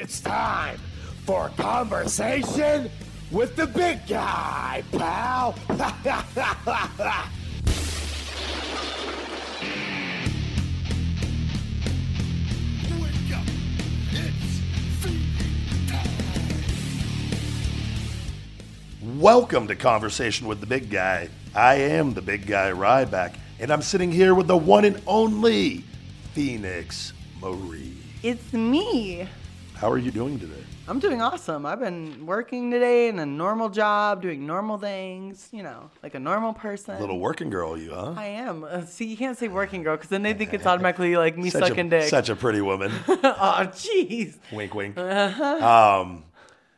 It's time for conversation with the big guy, pal. Wake up! It's feeding time! Welcome to Conversation with the Big Guy. I am the Big Guy Ryback, and I'm sitting here with the one and only Phoenix Marie. It's me. How are you doing today? I'm doing awesome. I've been working today in a normal job, doing normal things, you know, like a normal person. Little working girl, you, huh? I am. Uh, see, you can't say working girl because then they think it's automatically like me such sucking a, dick. Such a pretty woman. oh, jeez. wink, wink. Uh-huh. Um,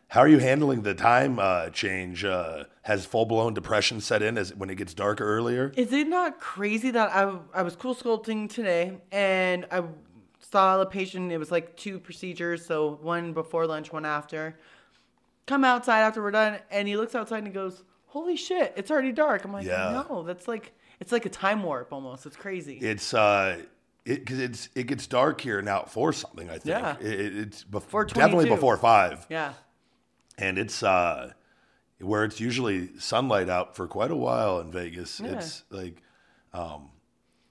how are you handling the time uh, change? Uh, has full blown depression set in as when it gets darker earlier? Is it not crazy that I, I was cool sculpting today and I saw a patient, it was like two procedures, so one before lunch, one after. Come outside after we're done and he looks outside and he goes, Holy shit, it's already dark. I'm like, Yeah. no, that's like it's like a time warp almost. It's crazy. It's uh, it because it's it gets dark here now at four something. I think Yeah. it, it- it's before definitely before five. yeah. and it's uh where it's usually sunlight out for quite a while in Vegas. Yeah. It's like um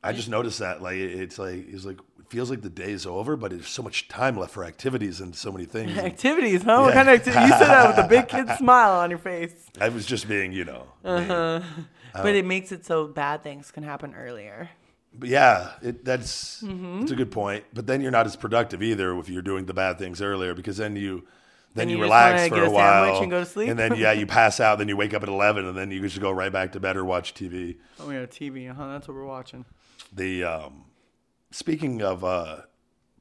I just noticed that like it's like it's like feels like the day's over, but there's so much time left for activities and so many things. Activities, huh? What kind of activities? You said that with a big kid smile on your face. I was just being, you know. Uh-huh. But it makes it so bad things can happen earlier. But yeah, it, that's Mm-hmm. it's a good point. But then you're not as productive either if you're doing the bad things earlier because then you then Then you, you relax for a a while and go to sleep? and then yeah you pass out. Then you wake up at eleven and then you just go right back to bed or watch TV. Oh, we have TV, huh? That's what we're watching. The um, speaking of uh,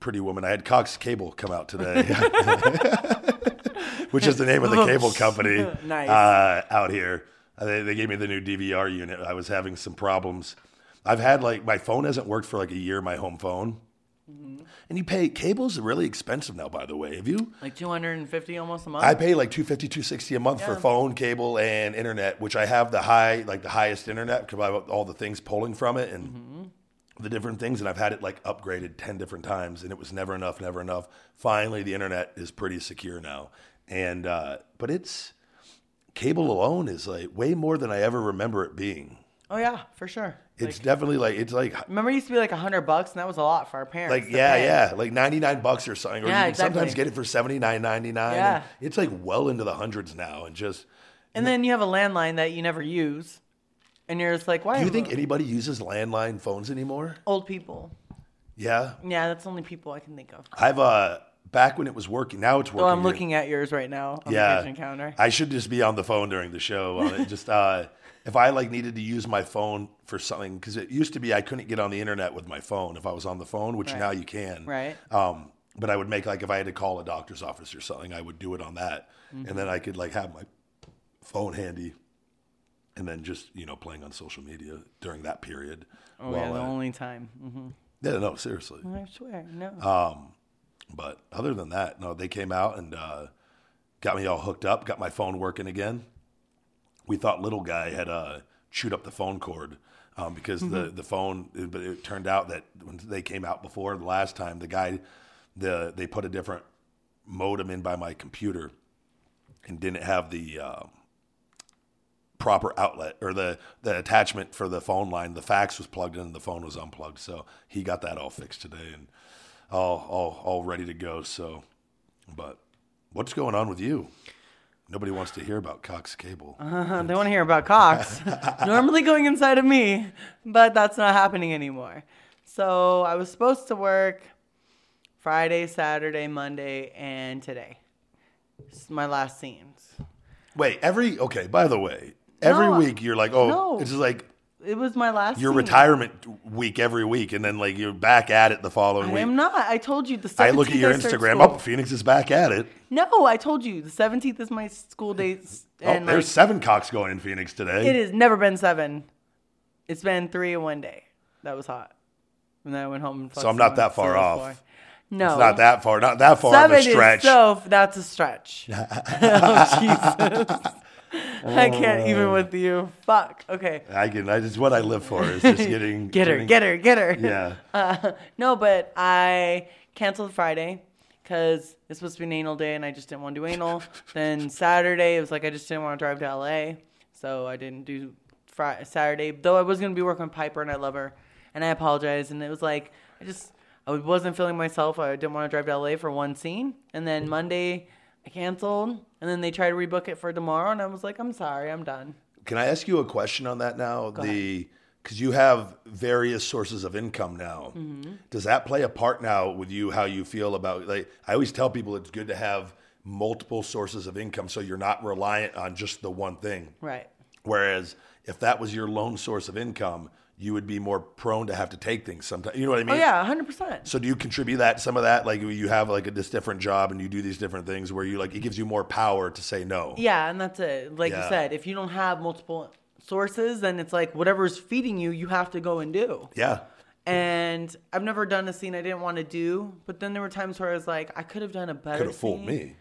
Pretty Woman, I had Cox Cable come out today, which is the name of the cable company Nice. uh, out here. Uh, They, they gave me the new DVR unit. I was having some problems. I've had like my phone hasn't worked for like a year. My home phone, Mm-hmm. and you pay cables are really expensive now. By the way, have you? Like 250 almost a month? I pay like 250 260 a month for phone, cable, and internet, which I have the high, like the highest internet because I have all the things pulling from it and Mm-hmm. The different things. And I've had it like upgraded 10 different times and it was never enough, never enough. Finally, the internet is pretty secure now. And, uh, but it's cable alone is like way more than I ever remember it being. oh, yeah, for sure. It's Like, definitely like, it's like, remember, it used to be like 100 bucks, and that was a lot for our parents. like yeah, pay. yeah, like ninety nine bucks or something, or Yeah, you can sometimes get it for seventy nine ninety nine. Yeah. it's like well into the hundreds now, and just And then you have a landline that you never use, and you're just like, why? Do you think anybody uses landline phones anymore? old people? Yeah, Yeah, that's the only people I can think of. I've uh back when it was working. Now it's working. Well, I'm looking at yours right now on Yeah, the kitchen counter. I should just be on the phone during the show. On it. just uh, if I like needed to use my phone for something, because it used to be I couldn't get on the internet with my phone if I was on the phone, which Right. now you can. Right. Um, but I would make like if I had to call a doctor's office or something, I would do it on that, Mm-hmm. and then I could like have my phone handy, and then just you know playing on social media during that period. oh, yeah, the I- only time. hmm yeah, no, seriously. I swear, no. Um, but other than that, no, they came out and uh, got me all hooked up, got my phone working again. We thought little guy had uh, chewed up the phone cord um, because the the phone, but it turned out that when they came out before the last time, the guy, the they put a different modem in by my computer and didn't have the. Uh, proper outlet or the, the attachment for the phone line. The fax was plugged in and the phone was unplugged. So he got that all fixed today and all, all, all ready to go. So, but what's going on with you? Nobody wants to hear about Cox Cable. Uh, they want to hear about Cox. Normally going inside of me, but that's not happening anymore. So I was supposed to work Friday, Saturday, Monday, and today. This is my last scenes. Wait, every, okay, by the way, every No, week you're like, oh, no. it's just like It was my last. your scene. retirement week every week. And then like you're back at it the following week." I'm not. I told you the 17th I look at your Instagram. Oh, Phoenix is back at it. No, I told you the 17th is my school dates. Oh, there's like, seven cocks going in Phoenix today. it has never been seven. It's been three in one day. That was hot. And then I went home and So I'm not that far so it was off. four. No, It's not that far, not that far of Seven a stretch. is so. That's a stretch. oh Jesus! I can't even with you. Fuck. Okay. I can. I just what I live for is just getting Get her. getting- Get her. Get her. Yeah. Uh, no, but I canceled Friday because it's supposed to be an anal day and I just didn't want to do anal. then Saturday, it was like I just didn't want to drive to LA. So I didn't do Friday, Saturday, though I was going to be working with Piper and I love her. And I apologize. And it was like, I just, I wasn't feeling myself. I didn't want to drive to LA for one scene. And then Monday, I canceled. And then they tried to rebook it for tomorrow. And I was like, I'm sorry, I'm done. Can I ask you a question on that now? the because you have various sources of income now. Mm-hmm. Does that play a part now with you? How you feel about like? I always tell people it's good to have multiple sources of income so you're not reliant on just the one thing. Right. Whereas if that was your lone source of income, you would be more prone to have to take things sometimes. You know what I oh, mean? Oh, yeah, 100%. So do you contribute that some of that like you have like a, this different job and you do these different things where you like it gives you more power to say no. Yeah, and that's it. Like Yeah. you said, if you don't have multiple sources, then it's like whatever's feeding you, you have to go and do. Yeah. And I've never done a scene I didn't want to do, but then there were times where I was like, I could have done a better Could have fooled me.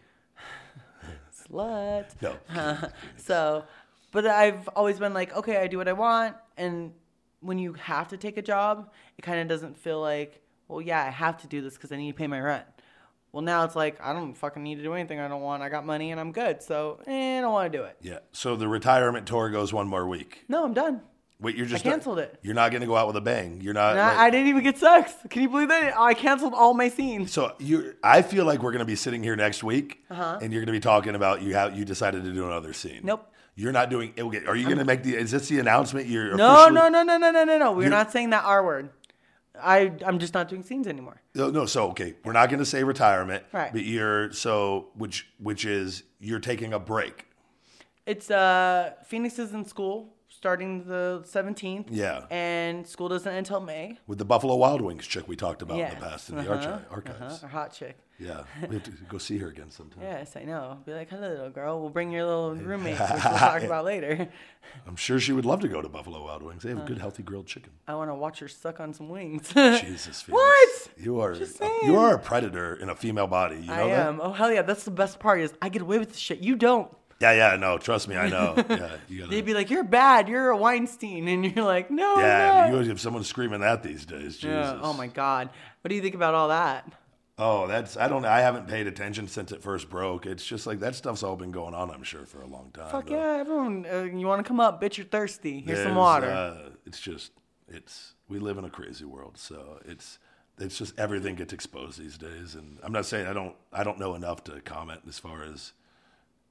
Slut. No. So, but I've always been like, okay, I do what I want. And when you have to take a job, it kind of doesn't feel like, well, yeah, I have to do this because I need to pay my rent. Well, now it's like, I don't fucking need to do anything I don't want. I got money and I'm good. So, eh, I don't want to do it. Yeah. So the retirement tour goes one more week. No, I'm done. Wait, you're just canceled not, it. You're not going to go out with a bang. You're not. I, like- I didn't even get sex. Can you believe that? I canceled all my scenes. so you, I feel like we're going to be sitting here next week, Uh-huh. and you're going to be talking about you how you decided to do another scene. Nope. You're not doing. Okay, are you going to make the? Is this the announcement? You're No, officially- no, no, no, no, no, no, no. We're You're- not saying that R word. I, I'm just not doing scenes anymore. No, no. So okay, we're not going to say retirement, Right. But you're so which which is you're taking a break. It's uh Phoenix is in school starting the 17th. Yeah. And school doesn't end until May. With the Buffalo Wild Wings chick we talked about yeah. in the past in the Uh-huh, archi- archives. Uh-huh. Our hot chick. Yeah, we have to go see her again sometime. Yes, I know. Be like, hello, little girl. We'll bring your little roommate, which we'll talk about later. I'm sure she would love to go to Buffalo Wild Wings. They have good, healthy grilled chicken. I want to watch her suck on some wings. Jesus, Felix. What? You are Just you are a predator in a female body. You know I that? am. Oh hell yeah! That's the best part is I get away with this shit. You don't. Yeah, yeah. No, trust me, I know. Yeah, you gotta. They'd be like, "You're bad. You're a Weinstein," and you're like, "No, yeah, not." you have someone screaming that these days. Jesus. Yeah. Oh my god. What do you think about all that? Oh, that's I don't. I haven't paid attention since it first broke. It's just like that stuff's all been going on. I'm sure for a long time. Fuck yeah, everyone. Uh, you want to come up, bitch? You're thirsty. Here's some water. Uh, it's just it's we live in a crazy world, so it's it's just everything gets exposed these days. And I'm not saying I don't I don't know enough to comment as far as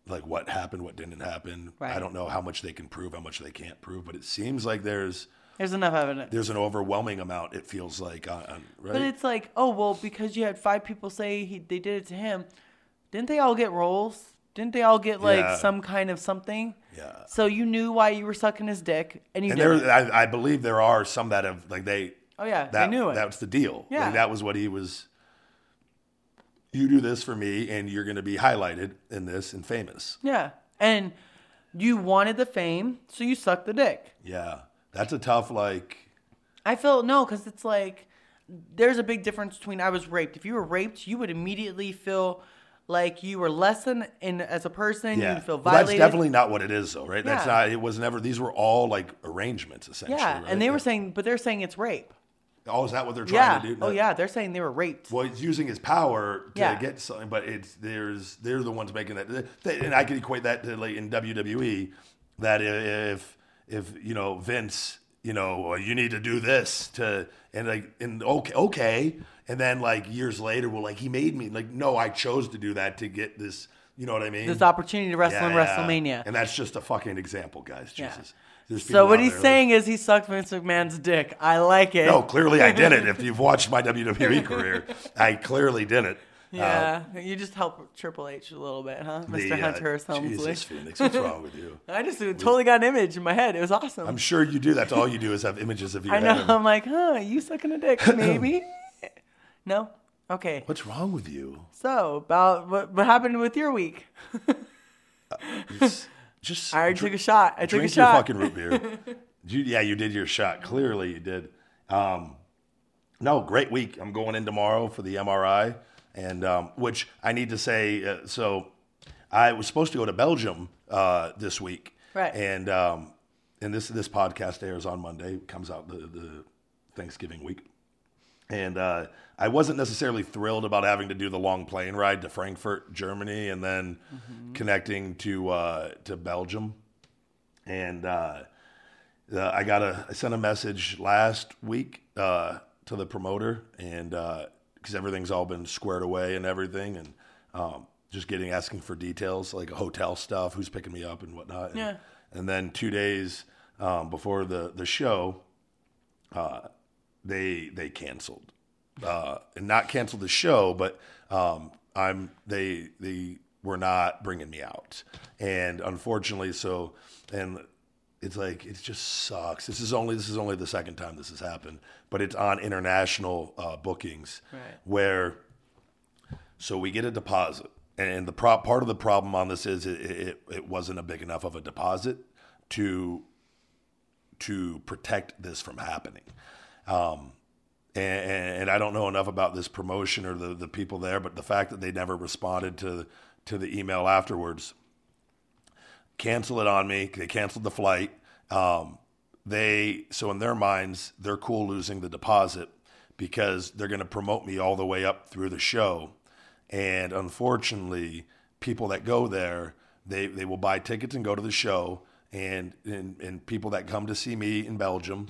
like what happened, what didn't happen. I don't know how much they can prove, how much they can't prove, but it seems like there's There's enough evidence. there's an overwhelming amount. It feels like on right. But it's like, oh well, because you had five people say he, they did it to him, didn't they all get roles? Didn't they all get like Yeah. some kind of something? Yeah. So you knew why you were sucking his dick, and you and there, I, I believe there are some that have like they. Oh, yeah, they that, knew it. That's the deal. Yeah. like, that was what he was. You do this for me, and you're going to be highlighted in this and famous. Yeah, and you wanted the fame, so you sucked the dick. Yeah, that's a tough like. I feel no, because it's like there's a big difference between I was raped. If you were raped, you would immediately feel like you were less than in as a person. Yeah, You'd feel Well, that's violated. definitely not what it is, though, right? That's Yeah. not. It was never. These were all like arrangements, essentially. yeah, right? and they were saying, but they're saying it's rape. "Oh, is that what they're trying Yeah. to do?" Oh yeah, they're saying they were raped. Well, he's using his power to Yeah. get something, but it's there's they're the ones making that. They, and I could equate that to like in WWE that if if you know Vince, you know, well, you need to do this to and like and okay okay, and then like years later, well, like he made me like no, I chose to do that to get this. You know what I mean? This opportunity to wrestle in Yeah, yeah. WrestleMania. and that's just a fucking example, guys. Yeah. Jesus. So what he's saying is he sucked Vince McMahon's dick. I like it. No, clearly I didn't. If you've watched my WWE career, I clearly didn't. Yeah, you just help Triple H a little bit, huh, Mr. The, uh, Hunter. Helmsley? Jesus, Phoenix, what's wrong with you? I just totally got an image in my head. It was awesome. I'm sure you do. That's all you do is have images of you. I know. I'm like, huh? You sucking a dick, maybe? no. Okay. What's wrong with you? So about what, what happened with your week? It's just I already took a shot. I took a shot. drink your fucking root beer. you, yeah, you did your shot. Clearly, you did. Um, no, great week. I'm going in tomorrow for the MRI, and um, which I need to say. Uh, so, I was supposed to go to Belgium uh, this week, Right. And um, and this this podcast airs on Monday. Comes out the the Thanksgiving week. And uh, I wasn't necessarily thrilled about having to do the long plane ride to Frankfurt, Germany, and then connecting to uh, to Belgium. And uh, uh, I got a I sent a message last week uh, to the promoter, and because everything's all been squared away and everything, and um, just getting asking for details like hotel stuff, who's picking me up and whatnot. And, Yeah. And then two days um, before the the show, uh, they they canceled, uh, and not canceled the show, but um, I'm they they were not bringing me out, and unfortunately, so and it's like it just sucks. This is only this is only the second time this has happened, but it's on international uh, bookings Right. where so we get a deposit, and the pro- part of the problem on this is it, it, it wasn't a big enough of a deposit to to protect this from happening. Um, and, and I don't know enough about this promotion or the, the people there, but the fact that they never responded to to the email afterwards, cancel it on me. They canceled the flight. Um, they so in their minds they're cool losing the deposit because they're going to promote me all the way up through the show, and unfortunately, people that go there they they will buy tickets and go to the show, and and, and people that come to see me in Belgium,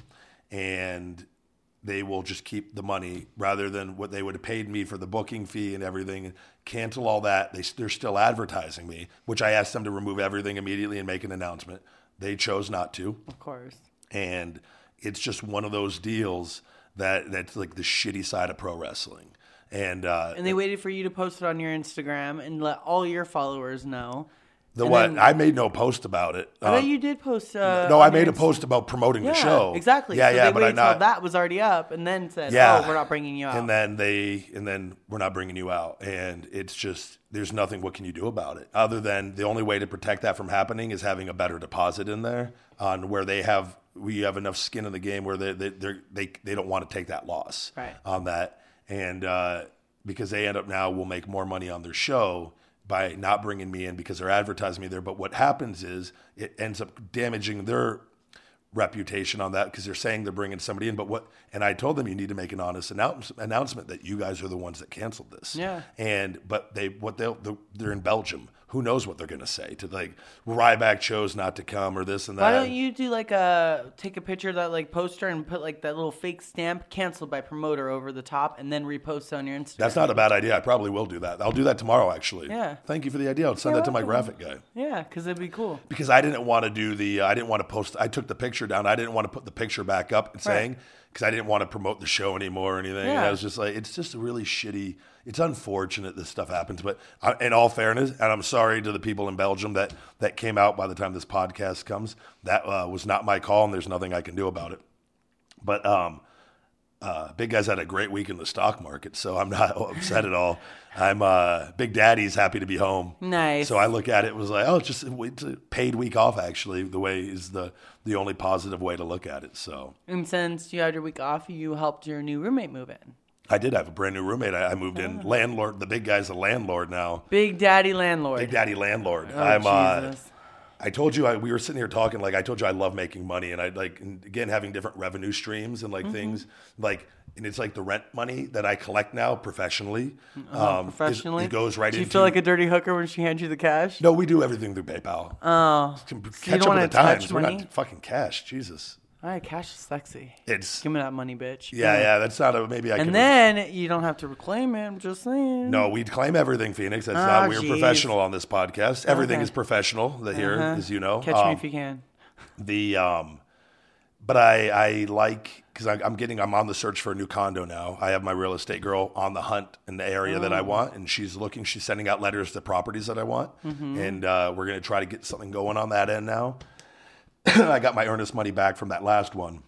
and they will just keep the money rather than what they would have paid me for the booking fee and everything and cancel all that. They, they're still advertising me, which I asked them to remove everything immediately and make an announcement. They chose not to. Of course. And it's just one of those deals that that's like the shitty side of pro wrestling. And, uh, And they waited for you to post it on your Instagram and let all your followers know. The and what? then- I made no post about it. I Uh, you did post. Uh, no, I made a post about promoting Yeah, the show. exactly. Yeah, so yeah, they but I not. that was already up, and then said, Yeah. "Oh, we're not bringing you out." And then they, and then we're not bringing you out. And it's just, there's nothing. What can you do about it other than the only way to protect that from happening is having a better deposit in there on where they have, we have enough skin in the game where they they they're, they they don't want to take that loss Right. on that, and uh, because they end up now will make more money on their show by not bringing me in because they're advertising me there. But what happens is it ends up damaging their reputation on that because they're saying they're bringing somebody in. But what? And I told them you need to make an honest announce, announcement that you guys are the ones that canceled this. Yeah. And but they what they'll they're in Belgium. Who knows what they're going to say to like Ryback chose not to come or this and that. Why don't you do like a take a picture of that like poster and put like that little fake stamp canceled by promoter over the top and then repost on your Instagram? That's not a bad idea. I probably will do that. I'll do that tomorrow, actually. Yeah. Thank you for the idea. I'll send You're that to my graphic guy. Yeah, because it'd be cool. because I didn't want to do the uh, I didn't want to post I took the picture down I didn't want to put the picture back up and saying because I didn't want to promote the show anymore or anything. And I was just like it's just a really shitty. It's unfortunate this stuff happens. But I, in all fairness and I'm sorry to the people in Belgium that that came out by the time this podcast comes that uh, was not my call and there's nothing I can do about it. But um uh, Big Guy's had a great week in the stock market, so I'm not upset at all. I'm uh, Big Daddy's happy to be home. Nice. So I look at it was like, oh, it's just it's a paid week off. Actually, the way is the the only positive way to look at it. So And since you had your week off, you helped your new roommate move in. I did have a brand new roommate. I, I moved in. Landlord, the big guy's a landlord now. Big Daddy Landlord. Big Daddy landlord. Oh, I'm. Uh, Jesus. I told you I, we were sitting here talking like I told you I love making money and I like and again having different revenue streams and like Mm-hmm. things like and it's like the rent money that I collect now professionally. Oh, um, is- professionally, it goes right Do you into. feel like a dirty hooker when she hands you the cash? no, we do everything through PayPal. Oh, Catch you don't up with the times. We're not fucking cash. Jesus. All right, cash is sexy. It's Give me that money, bitch. yeah, yeah. That's not a maybe I And can. then you don't have to reclaim it. I'm just saying. no, we claim everything, Phoenix. That's Ah, not. We're jeez. professional on this podcast. Everything Okay. is professional. The here, Uh-huh. as you know. Catch Um, me if you can. the um but i i like because i'm getting i'm on the search for a new condo now i have my real estate girl on the hunt in the area that i want and she's looking she's sending out letters to properties that i want and uh, we're going to try to get something going on that end now i got my earnest money back from that last one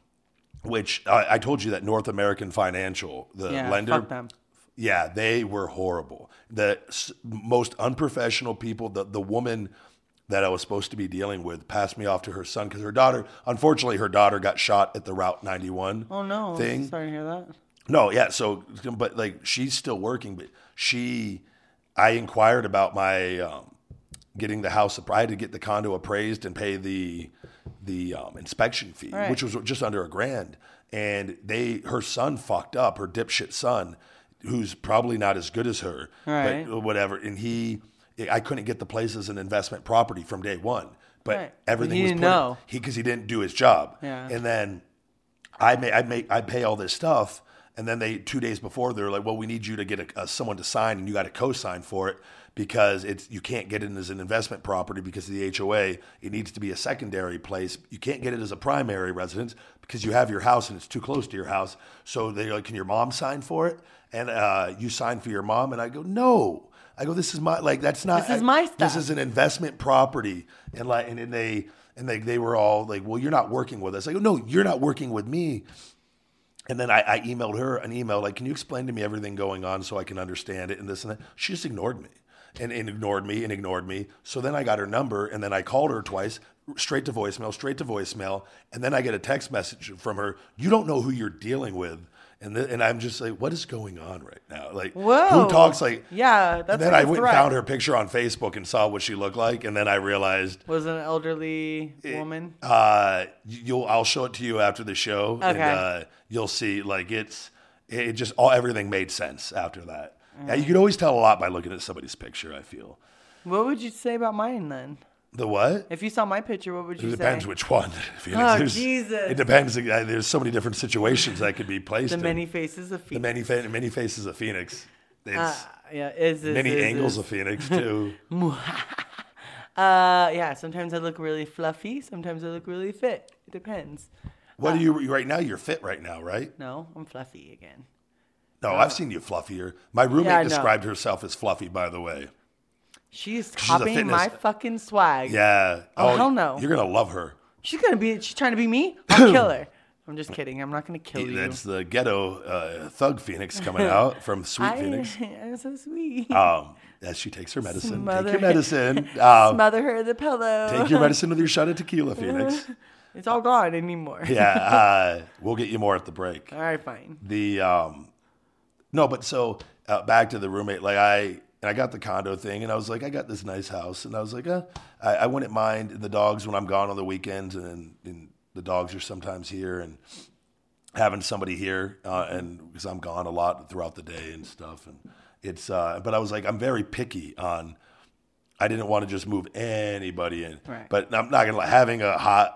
which I, I told you that north american financial the Yeah, lender yeah, they were horrible. The s- most unprofessional people. The the woman that I was supposed to be dealing with passed me off to her son because her daughter, unfortunately, her daughter got shot at the Route 91 Oh no. thing. Sorry to hear that. No, yeah. So, but like she's still working, but she, I inquired about my um, getting the house. I had to get the condo appraised and pay the the um, inspection fee, Right. which was just under a grand. And they, her son fucked up, her dipshit son, who's probably not as good as her, Right. but whatever. And he, I couldn't get the place as an investment property from day one, but Right. everything He was didn't put know. he because he didn't do his job. Yeah. And then I may I make I pay all this stuff, and then they two days before they're like, well, we need you to get a, a, someone to sign, and you got to co-sign for it because it's you can't get it as an investment property because of the HOA. It needs to be a secondary place. You can't get it as a primary residence because you have your house and it's too close to your house. So they're like, can your mom sign for it? And uh, you sign for your mom, and I go, no. I go, this is my like that's not This is my This is an investment property, and like and then they and they they were all like, well, you're not working with us. I go, no, you're not working with me. And then I, I emailed her an email like, can you explain to me everything going on so I can understand it and this and that? She just ignored me and, and ignored me and ignored me. So then I got her number and then I called her twice, straight to voicemail, straight to voicemail. And then I get a text message from her, you don't know who you're dealing with. And, th- and I'm just like, what is going on right now? Like, Whoa. who talks like, Yeah, that's and then like I went threat. and found her picture on Facebook and saw what she looked like. And then I realized, Was an elderly woman. uh, you'll I'll show it to you after the show, and Okay. uh, you'll see like it's it just all everything made sense after that. Yeah, you can always tell a lot by looking at somebody's picture. I feel What would you say about mine then? the what. If you saw my picture, what would you say? It you depends say? which one. Phoenix. Oh, There's- Jesus. It depends. Uh, There's so many different situations that could be placed. the in. many faces of the Phoenix. many fa- many faces of Phoenix. It's Uh, yeah, is, is many is, angles is. of Phoenix too. Uh, yeah. Sometimes I look really fluffy. Sometimes I look really fit. It depends. what are you right now? You're fit right now, right? No, I'm fluffy again. No, I've seen you fluffier. My roommate Yeah, described herself as fluffy, by the way. She's copying fitness- my fucking swag. Yeah. Oh, hell no. You're gonna love her. She's gonna be. She's trying to be me. I'll kill her. I'm just kidding. I'm not gonna kill you. That's the ghetto uh, thug Phoenix coming out from Sweet I, Phoenix. I'm so sweet. Um, as she takes her medicine, Smother- take your medicine. Um, Smother her in the pillow. take your medicine with your shot of tequila, Phoenix. It's all gone anymore. Yeah, uh, we'll get you more at the break. All right, fine. The um, no, but so uh, back to the roommate. Like I, and I got the condo thing, and I was like, I got this nice house, and I was like, uh, I, I wouldn't mind the dogs when I'm gone on the weekends, and, and the dogs are sometimes here, and having somebody here, uh, and because I'm gone a lot throughout the day and stuff, and it's. Uh, but I was like, I'm very picky on. I didn't want to just move anybody in, Right. but I'm not gonna lie. Having a hot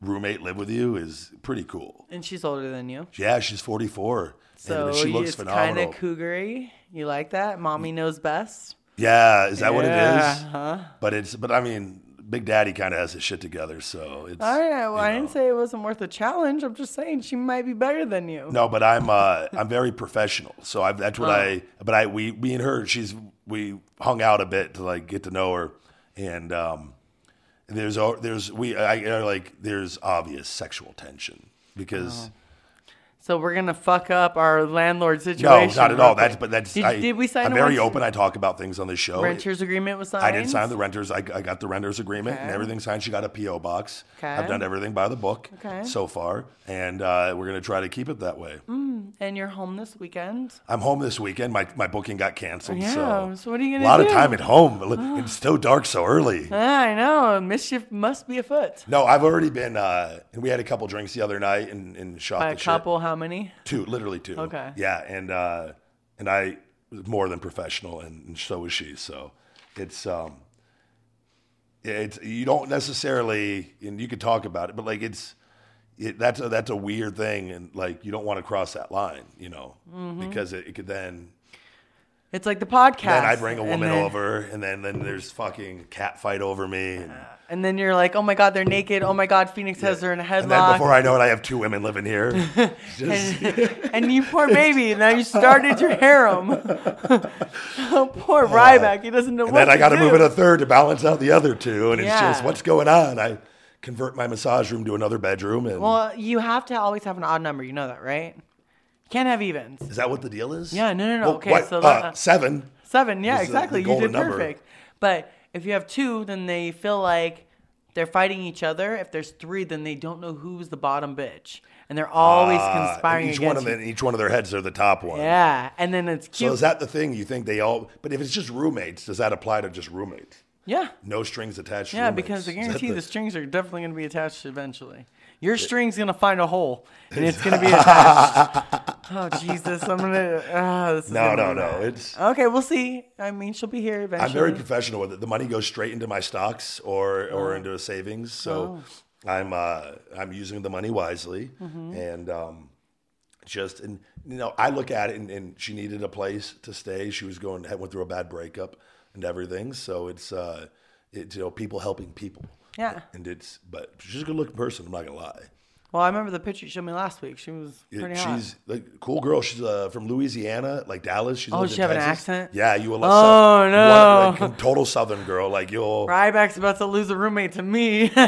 roommate live with you is pretty cool. And she's older than you, Yeah, she's 44. So and she looks it's kind of cougary. You like that? Mommy knows best. yeah, is that what it is? Huh? But it's but I mean, Big Daddy kind of has his shit together, so it's All right. Well, you I know. didn't say it wasn't worth a challenge. I'm just saying she might be better than you. No, but I'm uh, I'm very professional, so I, that's what Oh. I. But I we me and her, she's we hung out a bit to like get to know her, and um, there's there's we I, I like there's obvious sexual tension because. So we're gonna fuck up our landlord situation. No, not at all. That's but that's. Did, I, did we sign I'm very rent- open. I talk about things on the show. renters agreement was signed? I didn't sign the renters. I, I got the renters agreement and everything signed. She got a PO box. Okay. I've done everything by the book Okay. so far, and uh, we're gonna try to keep it that way. And you're home this weekend. I'm home this weekend. My my booking got canceled. Yeah, so, so what are you gonna do? A lot do? of time at home. It's so dark so early. Ah, I know. Mischief must be afoot. No, I've already been. Uh, and we had a couple drinks the other night and, and shot By the a shit. couple, how many? Two, literally two. Okay. Yeah, and uh, and I was more than professional, and, and so was she. So it's um, it's you don't necessarily, and you could talk about it, but like it's it, that's a, that's a weird thing, and like you don't want to cross that line, you know, Mm-hmm. because it, it could then It's like the podcast. then I bring a and woman then- over, and then then there's fucking cat fight over me. And, And then you're like, oh my God, they're naked. Oh my God, Phoenix has her in a headlock. and then before I know it, I have two women living here. Just, and, and you poor baby, now you started your harem. oh, poor Ryback, he doesn't know what. and what then I got to do. move in a third to balance out the other two, and it's Yeah. just what's going on. I convert my massage room to another bedroom, and Well, you have to always have an odd number. You know that, right? You can't have evens. is that what the deal is? Yeah, no, no, no. Well, Okay, what, so uh, that- seven. Seven, yeah, Is the- exactly. the you did number. perfect. But if you have two, then they feel like they're fighting each other. If there's three, then they don't know who's the bottom bitch, and they're always Uh, conspiring each one against of them, you. each one of their heads are the top one. Yeah, and then it's So is that the thing? You think they all? But if it's just roommates, does that apply to just roommates? Yeah. No strings attached. Yeah, roommates. because I Is that guarantee the- the strings are definitely going to be attached eventually. Your string's going to find a hole, and it's going to be attached. Oh Jesus! I'm gonna. Uh, this is No, no, no. bad. It's Okay, we'll see. I mean, she'll be here eventually. I'm very professional with it. The money goes straight into my stocks or Oh. or into a savings. So I'm uh, I'm using the money wisely Mm-hmm. and um, just and you know I look at it and, and she needed a place to stay. She was going went through a bad breakup and everything. So it's uh, it's you know people helping people. Yeah. And it's but she's a good looking person. I'm not gonna lie. Well, I remember the picture you showed me last week. She was pretty hot. she's like a cool girl. She's uh, from Louisiana, like Dallas. She's Oh, she have an accent? Yeah, you will. Oh, no. one- like, total Southern girl. Like you'll. Ryback's about to lose a roommate to me.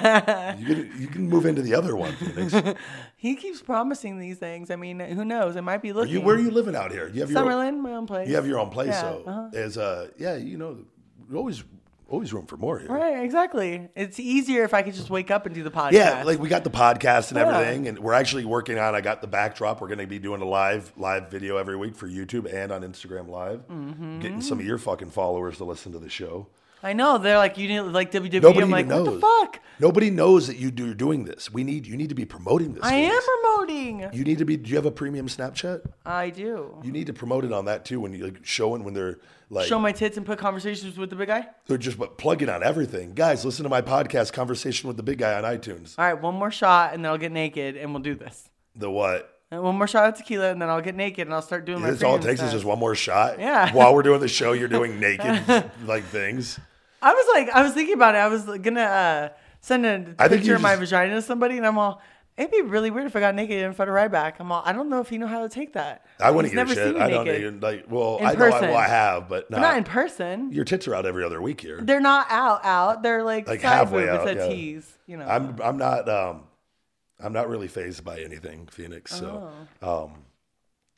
You can, you can move into the other one, Phoenix. He keeps promising these things. I mean, who knows? It might be looking. you where are you living out here? You have your own, Summerlin, my own place. you have your own place, Yeah, so uh-huh. there's uh yeah, you know, always always room for more here. Right, exactly. It's easier if I could just wake up and do the podcast. Yeah, like we got the podcast and Yeah. everything, and we're actually working on. I got the backdrop. We're going to be doing a live live video every week for YouTube and on Instagram Live. Mm-hmm. Getting some of your fucking followers to listen to the show. I know they're like you didn't like WWE. Nobody I'm like, knows. what the fuck? Nobody knows that you do you're doing this. We need you need to be promoting this. I am promoting. You need to be. Do you have a premium Snapchat? I do. You need to promote it on that too. When you like showing when they're like Show my tits and put conversations with the big guy. they're just but plugging on everything. Guys, listen to my podcast, Conversation with the Big Guy on iTunes. All right, one more shot and then I'll get naked and we'll do this. The what? And one more shot of tequila and then I'll get naked and I'll start doing my. That's all it takes is just one more shot. Yeah. While we're doing the show, you're doing naked like things. I was like, I was thinking about it. I was gonna uh, send a I think picture you of my just- vagina to somebody, and I'm all. It'd be really weird if I got naked in front of Ryback. I'm all. I don't know if he know how to take that. I wouldn't He's a never shit. seen me I don't naked. even like. Well, In I know I, person. well, I have, but But not. not in person. your tits are out every other week here. They're not out. Out. They're like, Like side halfway out, at yeah. tease. You know. I'm I'm not um I'm not really phased by anything, Phoenix. So Oh. um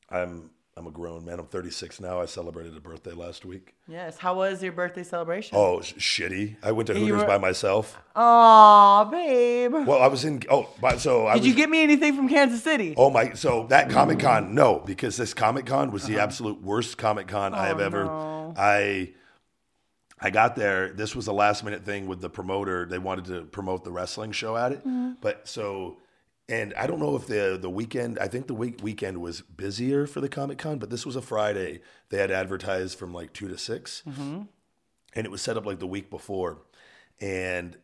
I'm I'm a grown man. I'm 36 now. I celebrated a birthday last week. yes. How was your birthday celebration? Oh, sh- shitty. I went to Hooters were- by myself. Aw, babe. Well, I was in oh, but so I Did was you get me anything from Kansas City? Oh my! So that Comic Con, no, because this Comic Con was the absolute worst Comic Con I have ever. Uh-huh. Oh, no. I I got there. This was a last minute thing with the promoter. They wanted to promote the wrestling show at it, Mm-hmm. but so and I don't know if the the weekend. I think the week weekend was busier for the Comic Con, but this was a Friday. They had advertised from like two to 6 Mm-hmm. and it was set up like the week before, and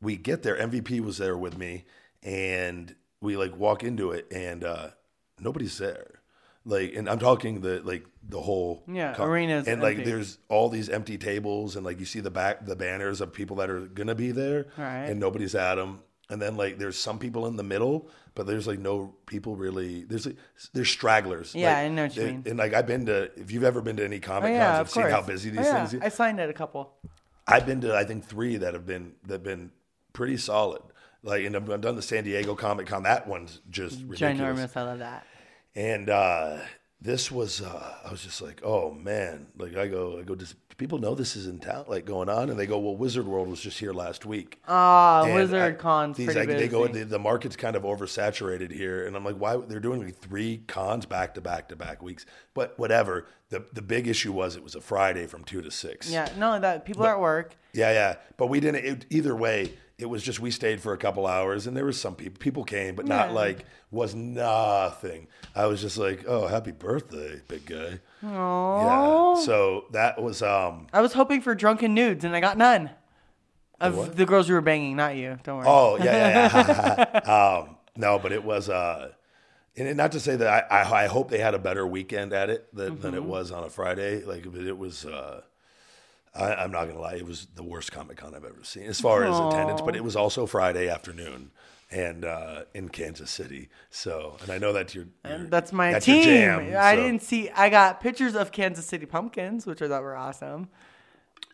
we get there. MVP was there with me, and we like walk into it, and uh, nobody's there. Like, and I'm talking the like the whole Yeah, arena's and like there's all these empty tables, and like you see the back the banners of people that are gonna be there, Right. and nobody's at them. And then like there's some people in the middle, but there's like no people really. There's like, there's stragglers. Yeah, Like, I know what you and- mean. And like I've been to, if you've ever been to any Oh, comic cons, yeah, I've of seen course. how busy these Oh, yeah. things. I signed at a couple. I've been to I think three that have been that have been pretty solid. Like, and I've I've done the San Diego Comic Con. That one's just ridiculous. Ginormous. I love that. And uh, this was, uh, I was just like, oh man. Like I go, I go. Does people know this is in town, like going on? And they go, well, Wizard World was just here last week. Ah, And Wizard I- Con's these, busy. They go, the, the market's kind of oversaturated here, and I'm like, why? They're doing like three cons back to back to back weeks, but whatever. The the big issue was it was a Friday from two to six. yeah, only that, people are at work. Yeah, yeah. But we didn't. It, either way, it was just we stayed for a couple hours, and there was some people. People came, but not Yeah. like was nothing. I was just like, oh, happy birthday, big guy. Yeah. So that was um. I was hoping for drunken nudes, and I got none. Of what? the girls you were banging, not you. Don't worry. Oh yeah, yeah. yeah. um, no, but it was uh. And not to say that I, I, I hope they had a better weekend at it than, than Mm-hmm. it was on a Friday. Like, but it was. Uh, I, I'm not gonna lie, it was the worst Comic Con I've ever seen as far as attendance. But it was also Friday afternoon, and uh, in Kansas City. So, and I know that you're, you're That's my that's team. Your jam, I so- didn't see. I got pictures of Kansas City pumpkins, which I thought were awesome.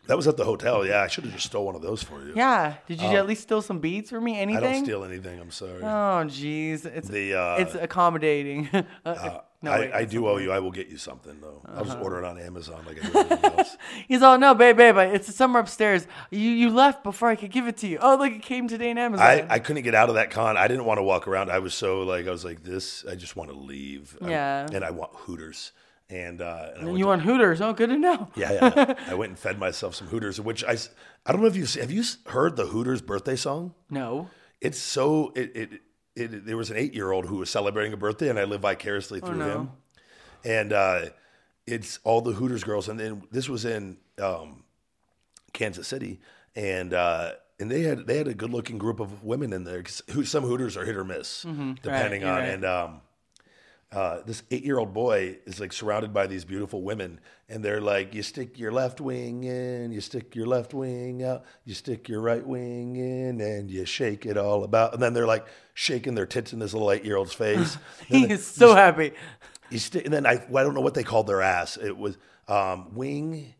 That was at the hotel. Yeah, I should have just stole one of those for you. Yeah. Did you at least steal some beads for me? I Anything? don't steal anything. I'm sorry. Oh, jeez. It's The, uh, it's accommodating. Uh, no, I, wait, I do owe you. I will get you something though. I'll just order it on Amazon like I do everything else. He's all, no, babe, babe, it's somewhere upstairs. You you left before I could give it to you. Oh, look, it came today in Amazon. I, I couldn't get out of that con. I didn't want to walk around. I was so like I was like this. I just want to leave. Yeah. and I want Hooters. and, uh, and And you to- want Hooters? Oh, good to know. yeah, yeah. I went and fed myself some Hooters, which I I don't know if you have you heard the Hooters birthday song. No. It's so it it, it there was an eight year old who was celebrating a birthday, and I live vicariously through no. him. And uh, it's all the Hooters girls, and then this was in um, Kansas City, and uh, and they had they had a good looking group of women in there. 'cause who some Hooters are hit or miss depending you're on, right. and um, uh, this eight year old boy is like surrounded by these beautiful women, and they're like, you stick your left wing in, you stick your left wing out, you stick your right wing in, and you shake it all about. And then they're like shaking their tits in this little eight year old's face. He is so happy. You sti- and then I, well, I don't know what they called their ass. It was um, wing.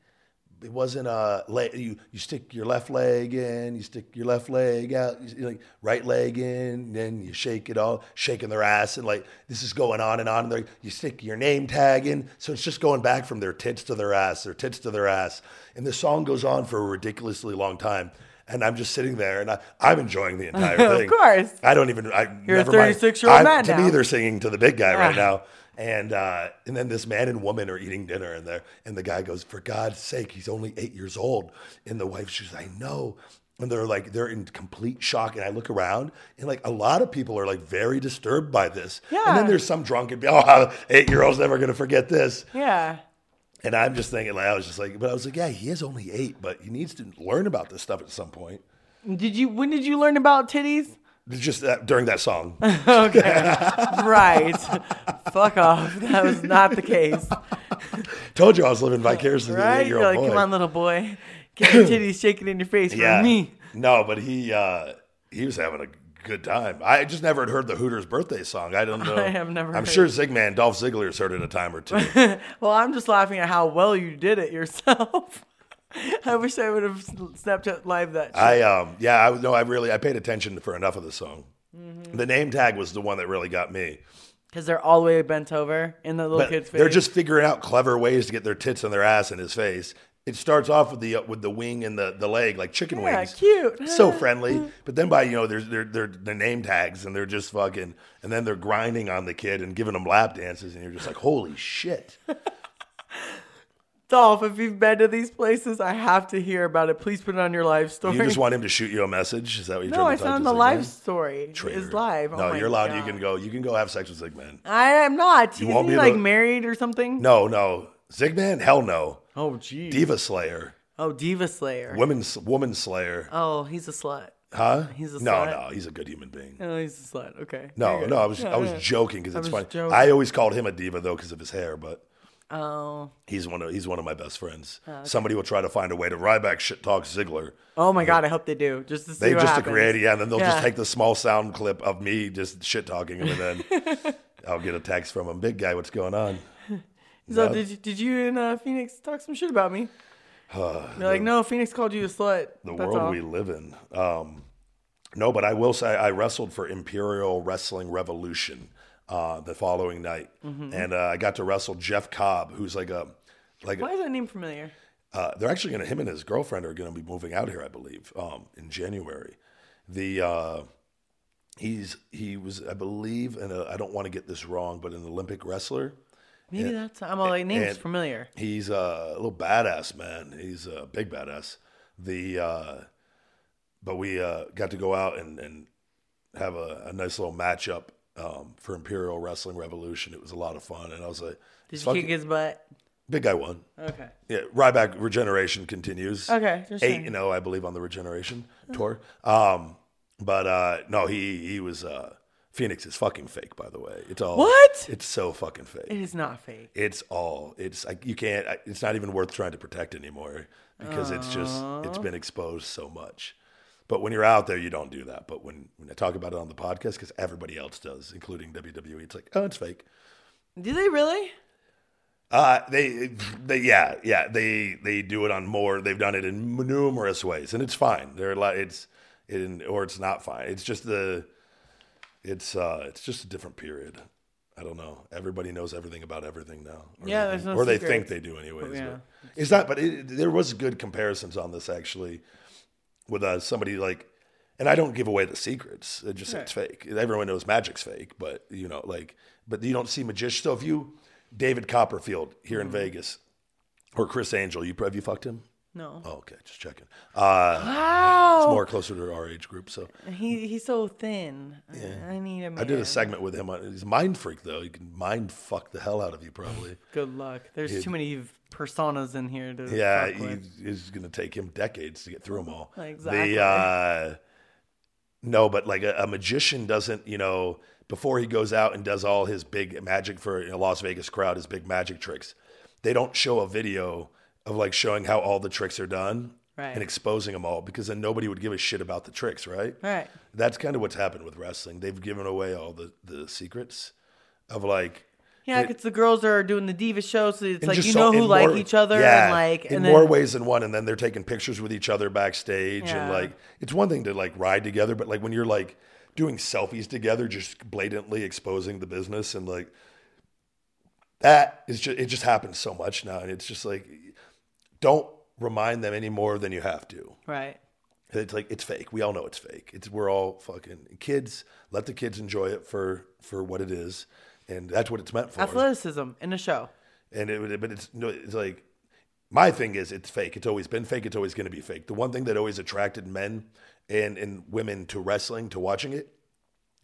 It wasn't a leg. You you stick your left leg in, you stick your left leg out, you, like right leg in, then you shake it all, shaking their ass, and like this is going on and on. And they're- you stick your name tag in, so it's just going back from their tits to their ass, their tits to their ass, and the song goes on for a ridiculously long time. And I'm just sitting there, and I, I'm enjoying the entire thing. Of course. I don't even. I, You're a never mind. 36-year-old I- man To now. me, they're singing to the big guy right Ah. now. And uh, and then this man and woman are eating dinner, and there and the guy goes, "For God's sake, he's only eight years old." And the wife, she's, "I know." And they're like, they're in complete shock. And I look around, and like a lot of people are like very disturbed by this. Yeah. And then there's some drunken, oh, eight year old's never gonna forget this. Yeah. And I'm just thinking, like, I was just like, but I was like, yeah, he is only eight, but he needs to learn about this stuff at some point. Did you? When did you learn about titties? Just that, during that song. Okay. right. Fuck off. That was not the case. Told you I was living vicariously through Right? old like, boy. come on, little boy. Get your titties shaking in your face for me. No, but he uh, he was having a good time. I just never had heard the Hooters birthday song. I don't know. I have never I'm sure Zigman, Dolph Ziggler's heard it a time or two. Well, I'm just laughing at how well you did it yourself. I wish I would have Snapchat live that. Shit. I um yeah, I no, I really I paid attention for enough of the song. Mm-hmm. The name tag was the one that really got me. Because they're all the way bent over in the little But kid's face. they're just figuring out clever ways to get their tits and their ass in his face. It starts off with the uh, with the wing and the, the leg like chicken Yeah, wings. cute. So friendly. But then by you know there's they're, they're the name tags and they're just fucking and then they're grinding on the kid and giving him lap dances and you're just like holy shit. Dolph, if you've been to these places, I have to hear about it. Please put it on your live story. You just want him to shoot you a message? Is that what you're no, trying I to said talk on to the Zigman? live story. Traitor. It's live. Oh No, you're allowed. You can go. You can go have sex with Zigman. I am not. You Isn't be like the- married or something? No, no, Zigman. Hell no. Oh, geez. Diva Slayer, Oh, Diva Slayer. women, woman Slayer. Oh, he's a slut. Huh? He's a no, slut. no. No, he's a good human being. Oh, he's a slut. Okay. No, no. I was Yeah, I was yeah. joking because it's funny. joking. I always called him a diva though because of his hair, but Oh. he's one of he's one of my best friends. Somebody will try to find a way to Ryback shit talk Ziggler. Oh my god, I hope they do. Just to see They just happens. agree, yeah, and then they'll Yeah. just take the small sound clip of me just shit talking him, and then I'll get a text from him. Big guy, what's going on? So No. did you, did you and uh, Phoenix talk some shit about me? You're like, no, Phoenix called you a slut. the That's world all. we live in. Um, no, but I will say I wrestled for Imperial Wrestling Revolution uh, the following night, Mm-hmm. and uh, I got to wrestle Jeff Cobb, who's like a like Why is that name familiar? uh, they're actually going to him and his girlfriend are going to be moving out here, I believe, um, in January. The uh, he's he was I believe, and I don't want to get this wrong, but an Olympic wrestler. Maybe that's I'm all like name's familiar. He's a little badass, man. He's a big badass. The uh, but we uh, got to go out and, and have a, a nice little matchup um, for Imperial Wrestling Revolution. It was a lot of fun, and I was like, Did you kick his butt? big guy won. Okay. Yeah, Ryback Regeneration continues. Okay, eight, saying. you know, I believe on the Regeneration tour. Um, but uh, no, he he was uh, Phoenix is fucking fake, by the way. It's all What? It's so fucking fake. It is not fake. It's all. It's like you can't. It's not even worth trying to protect anymore because it's just it's been exposed so much. But when you're out there, you don't do that. But when when I talk about it on the podcast, because everybody else does, including WWE, it's like, oh, it's fake. Do they really? Uh, they, they, yeah, yeah, they, they do it on more. They've done it in numerous ways, and it's fine. They're like, it's, in, or it's not fine. It's just the, it's, uh, it's just a different period. I don't know. Everybody knows everything about everything now. Or Yeah, they no or they think they do, anyways. Yeah. but It's not, but it, there was good comparisons on this actually, with uh, somebody like, and I don't give away the secrets. It just say it's fake. Everyone knows magic's fake, but you know, like, but you don't see magicians. So if you David Copperfield here Mm-hmm. in Vegas, or Criss Angel. You have you fucked him? No. Oh, okay, just checking. Uh, Wow. it's more closer to our age group. So He he's so thin. I- I need a man. I did a segment with him. on He's a mind freak though. He can mind fuck the hell out of you probably. Good luck. There's too many personas in here to. Yeah, fuck he, with. it's to take him decades to get through them all. Exactly. The, uh, no, but like a, a magician doesn't, you know, before he goes out and does all his big magic for a Las Vegas crowd, his big magic tricks, they don't show a video of like showing how all the tricks are done Right. and exposing them all because then nobody would give a shit about the tricks, right? Right. That's kind of what's happened with wrestling. They've given away all the, the secrets of like, Yeah, because the girls are doing the diva show, so it's like you so- know who in like more- each other yeah, and like in and more ways than one. And then they're taking pictures with each other backstage, and like it's one thing to like ride together, but like when you're like doing selfies together, just blatantly exposing the business and like that is just it just happens so much now, and it's just like don't remind them any more than you have to. right. It's like it's fake. We all know it's fake. It's we're all fucking kids. Let the kids enjoy it for for what it is, and that's what it's meant for. Athleticism in a show. and it but it's no it's like my thing is it's fake. It's always been fake. It's always going to be fake. The one thing that always attracted men and and women to wrestling to watching it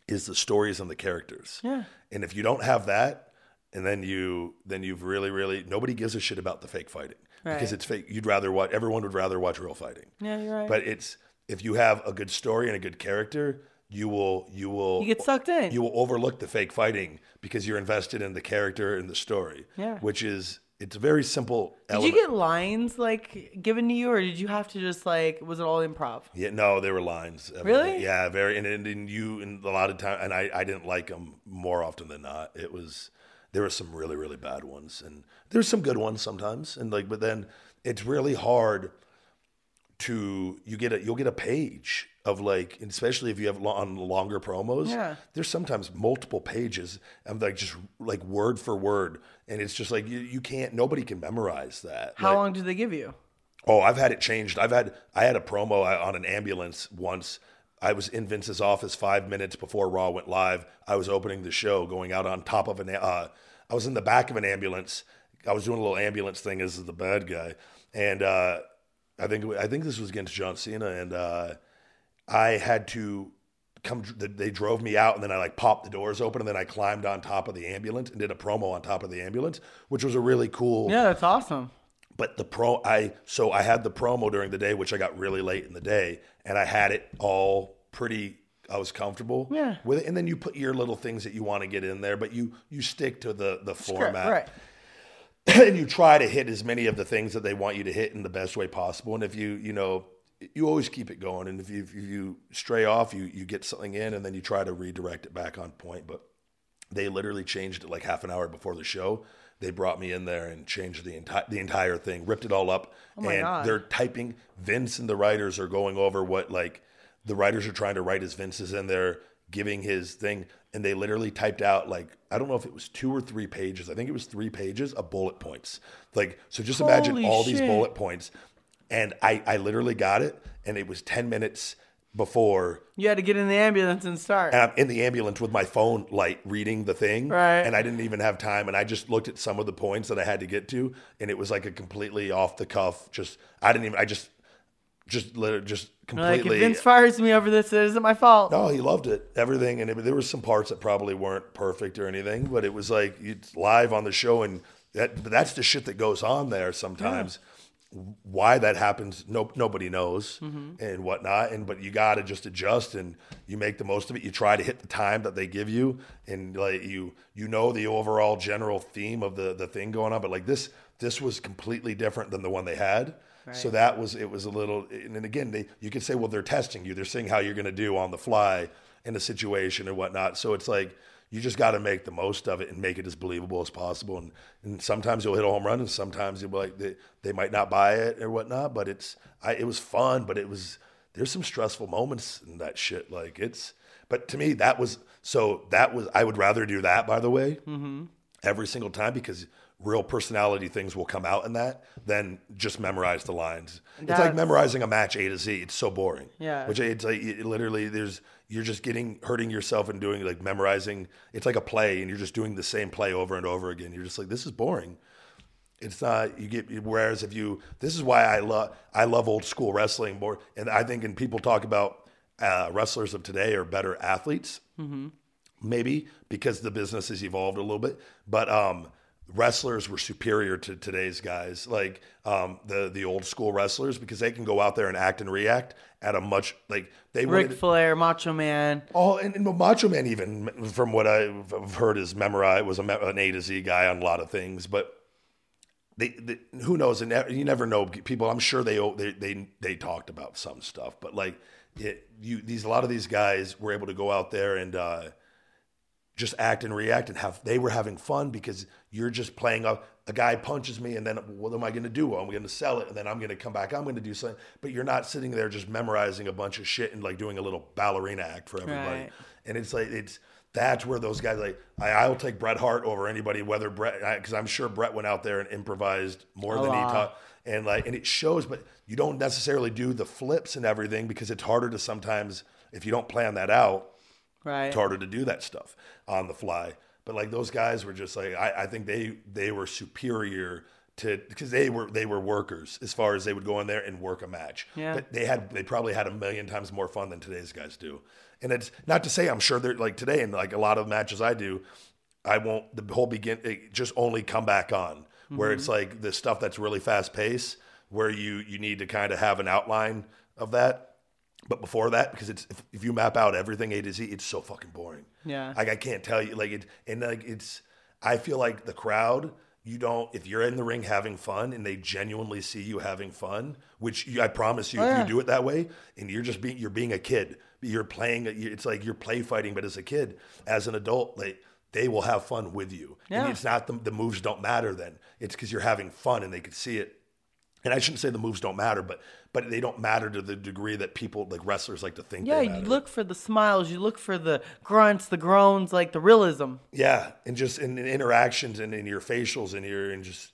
is the stories and the characters. Yeah. and if you don't have that and then you then you've really really nobody gives a shit about the fake fighting. Because it's fake. You'd rather watch everyone would rather watch real fighting. Yeah, you're right. but it's if you have a good story and a good character you will you will You get sucked in. you will overlook the fake fighting because you're invested in the character and the story Yeah. which is it's a very simple did element. you get lines like given to you, or did you have to just like was it all improv? yeah no they were lines Really? yeah very and, and, and you and a lot of time and I, I didn't like them more often than not it was there were some really really bad ones and there's some good ones sometimes and like but then it's really hard to you get a you'll get a page of like especially if you have on longer promos Yeah. there's sometimes multiple pages of like just like word for word and it's just like you, you can't nobody can memorize that How Like, long did they give you? Oh, I've had it changed. I've had I had a promo on an ambulance once. I was in Vince's office five minutes before Raw went live. I was opening the show, going out on top of an. Uh, I was in the back of an ambulance. I was doing a little ambulance thing as the bad guy, and uh, I think I think this was against John Cena, and uh, I had to come. They drove me out, and then I like popped the doors open, and then I climbed on top of the ambulance and did a promo on top of the ambulance, which was a really cool Yeah, that's awesome. but the pro I so I had the promo during the day, which I got really late in the day, and I had it all pretty. I was comfortable Yeah. with it, and then you put your little things that you want to get in there, but you you stick to the the format, Right. and you try to hit as many of the things that they want you to hit in the best way possible. And if you you know you always keep it going, and if you if you stray off, you you get something in, and then you try to redirect it back on point, but they literally changed it like half an hour before the show. They brought me in there and changed the entire the entire thing, ripped it all up, oh my and God. they're typing. Vince and the writers are going over what like the writers are trying to write as Vince is in there giving his thing, and they literally typed out like I don't know if it was two or three pages. I think it was three pages of bullet points. Like so, just imagine Holy all these bullet points, and I I literally got it, and it was ten minutes before You had to get in the ambulance and start. and I'm in the ambulance with my phone light reading the thing. Right. And I didn't even have time. And I just looked at some of the points that I had to get to. And it was like a completely off the cuff. Just, I didn't even, I just, just, let it just You're like, completely. if Vince fires me over this, it isn't my fault. no, he loved it. Everything. And it, there were some parts that probably weren't perfect or anything, but it was like it's live on the show. And that, but that's the shit that goes on there sometimes. Why that happens, no, nobody knows mm-hmm. and whatnot. And but you got to just adjust and you make the most of it. You try to hit the time that they give you, and like you, you know the overall general theme of the the thing going on. But like this, this was completely different than the one they had. So that was it was a little. And then again, they you could say, well, they're testing you. They're seeing how you're going to do on the fly in a situation and whatnot. So it's like you just got to make the most of it and make it as believable as possible. And, and sometimes you'll hit a home run, and sometimes you'll be like they, they might not buy it or whatnot. But it's I, it was fun, but it was there's some stressful moments in that shit. Like it's but to me that was so that was I would rather do that by the way mm-hmm. every single time because real personality things will come out in that than just memorize the lines. it's like memorizing a match A to Z. It's so boring. Yeah. Which it's like it literally there's you're just getting hurting yourself and doing like memorizing. It's like a play and you're just doing the same play over and over again. You're just like this is boring. It's not you get whereas if you this is why I love I love old school wrestling more and I think and people talk about uh, wrestlers of today are better athletes maybe because the business has evolved a little bit but um wrestlers were superior to today's guys like um the the old school wrestlers because they can go out there and act and react at a much like they Ric wanted- Flair, Macho Man. Oh, and, and Macho Man, even from what I've heard, is memorize was a, an A to Z guy on a lot of things. But they, they who knows? And you never know. People, I'm sure they they they they talked about some stuff, but like it, you these a lot of these guys were able to go out there and uh, just act and react and have they were having fun because you're just playing up a guy punches me and then what am I going to do? I'm going to sell it and then I'm going to come back. I'm going to do something. But you're not sitting there just memorizing a bunch of shit and like doing a little ballerina act for everybody. Right. And it's like it's that's where those guys like I, I'll take Bret Hart over anybody. Whether Bret because I'm sure Bret went out there and improvised more A than he lot. taught and like and it shows. But you don't necessarily do the flips and everything because it's harder to sometimes if you don't plan that out Right. it's harder to do that stuff on the fly. But like those guys were just like I, I think they they were superior to because they were they were workers as far as they would go in there and work a match. Yeah. But they had they probably had a million times more fun than today's guys do. And it's not to say I'm sure they're like today and like a lot of matches I do, I won't the whole begin it just only come back on where Mm-hmm. it's like the stuff that's really fast paced where you you need to kind of have an outline of that. But before that, because it's if, if you map out everything A to Z, it's so fucking boring. Yeah. Like I can't tell you like it and like it's I feel like the crowd you don't if you're in the ring having fun and they genuinely see you having fun, which you, I promise you Oh, if yeah. you do it that way and you're just being you're being a kid. You're playing it's like you're play fighting but as a kid, as an adult, like they will have fun with you. Yeah. And it's not the, the moves don't matter then. It's because you're having fun and they can see it and I shouldn't say the moves don't matter, but but they don't matter to the degree that people like wrestlers like to think. Yeah, you look for the smiles, you look for the grunts, the groans, like the realism. Yeah, and just in, in interactions and in your facials and your and just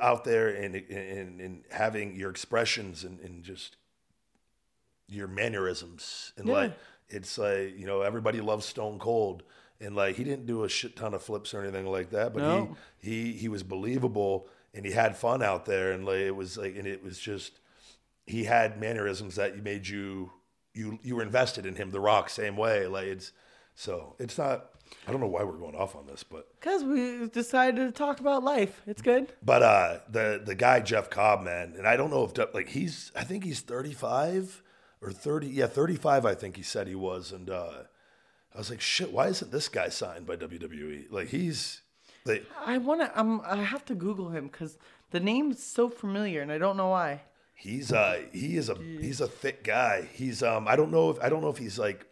out there and and, and having your expressions and, and just your mannerisms and Yeah. like it's like you know everybody loves Stone Cold and like he didn't do a shit ton of flips or anything like that, but No. he he he was believable and he had fun out there and like it was like and it was just he had mannerisms that you made you you you were invested in him. The Rock same way, like it's so it's not. I don't know why we're going off on this, but Because we decided to talk about life. It's good. but uh the the guy Jeff Cobb, man, and I don't know if like he's I think he's thirty five or thirty, yeah, thirty five. I think he said he was, and uh I was like, shit, why isn't this guy signed by WWE? Like he's like I want to. Um, I have to Google him because the name's so familiar, and I don't know why. He's uh he is a he's a thick guy. He's um I don't know if I don't know if he's like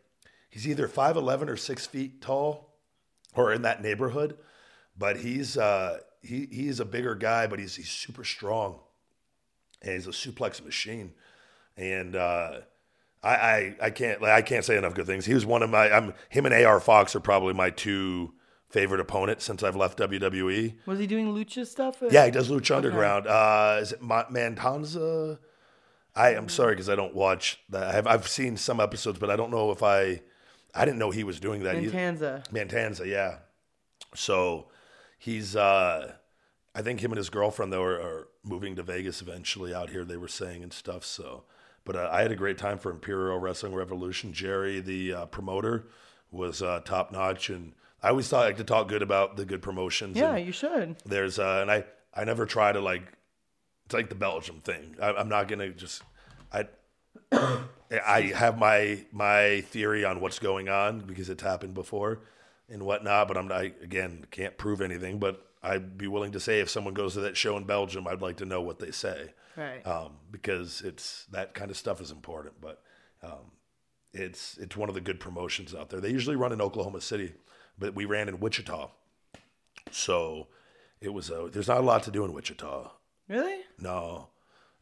he's either five eleven or six feet tall or in that neighborhood, but he's uh he he's a bigger guy, but he's he's super strong. And he's a suplex machine. And uh I, I, I can't like, I can't say enough good things. He was one of my I'm him and AR Fox are probably my two favorite opponent since I've left WWE. Was he doing lucha stuff? Yeah, he does Lucha Underground. Uh, is it Ma- Mantanza? I am sorry because I don't watch that. I've, I've seen some episodes, but I don't know if I. I didn't know he was doing that. either. Mantanza. Mantanza, yeah. So he's. uh I think him and his girlfriend though are, are moving to Vegas eventually. Out here, they were saying and stuff. So, but uh, I had a great time for Imperial Wrestling Revolution. Jerry, the uh, promoter, was uh, top notch, and I always thought I like to talk good about the good promotions. Yeah, and, you should. there's uh, and I I never try to like it's like the Belgium thing. I, I'm not gonna just I I have my my theory on what's going on because it's happened before and whatnot. But I'm not again can't prove anything. But I'd be willing to say if someone goes to that show in Belgium, I'd like to know what they say Right. um, because it's that kind of stuff is important. But um, it's it's one of the good promotions out there. They usually run in Oklahoma City, but we ran in Wichita, so it was a. There's not a lot to do in Wichita. really? No,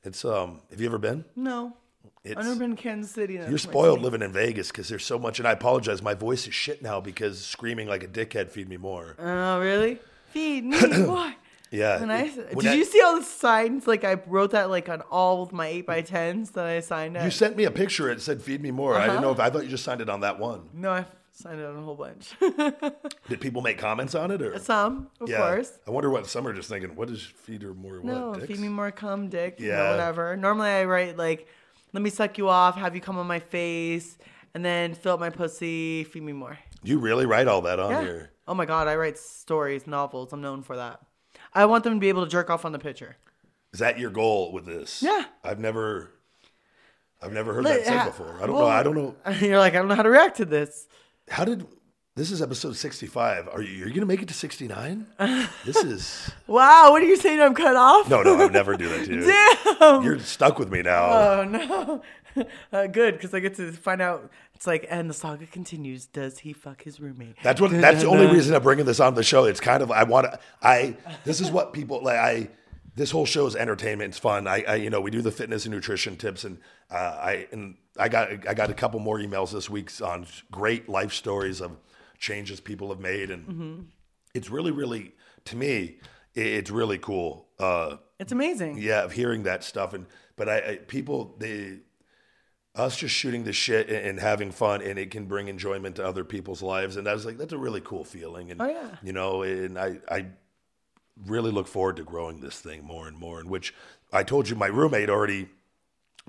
it's um. Have you ever been? No. It's I've never been to Kansas City. you're spoiled living in Vegas because there's so much. And I apologize, my voice is shit now because screaming like a dickhead feed me more. Oh, really? Feed me, more. Yeah. And I, it- did I- you see all the signs? Like I wrote that like on all of my eight by tens that I signed. You sent me a picture. It said "Feed me more." I didn't Uh-huh. know if I thought you just signed it on that one. no, I signed it on a whole bunch. Did people make comments on it or? Some, of course. I wonder what some are just thinking. What is feed her more? No, what, dicks? feed me more cum, dick. Yeah, Yeah. whatever. Normally I write like, let me suck you off, have you come on my face, and then fill up my pussy, feed me more. You really write all that on Yeah. here? Oh my god, I write stories, novels. I'm known for that. I want them to be able to jerk off on the picture. Is that your goal with this? Yeah. I've never, I've never heard that said before. I don't well, know. I don't know. You're like, I don't know how to react to this. How did this is episode sixty-five? Are you you're gonna make it to sixty-nine? this is Wow, what are you saying? I'm cut off? no, no. I would never do that to you. Damn. You're stuck with me now. Oh no. Uh, good, because I get to find out. It's like, and the saga continues. Does he fuck his roommate? That's what. That's the only reason I'm bringing this on the show. It's kind of I want to. I this is what people like. I this whole show is entertainment. It's fun. I, I you know we do the fitness and nutrition tips, and uh, I and I got I got a couple more emails this week on great life stories of changes people have made, and it's really really to me it's really cool. Uh, It's amazing. yeah, of hearing that stuff, and but I, I people they us just shooting the shit and, and having fun, and it can bring enjoyment to other people's lives, and I was like, that's a really cool feeling, and Oh, yeah. you know, and I I really look forward to growing this thing more and more. In which I told you my roommate already,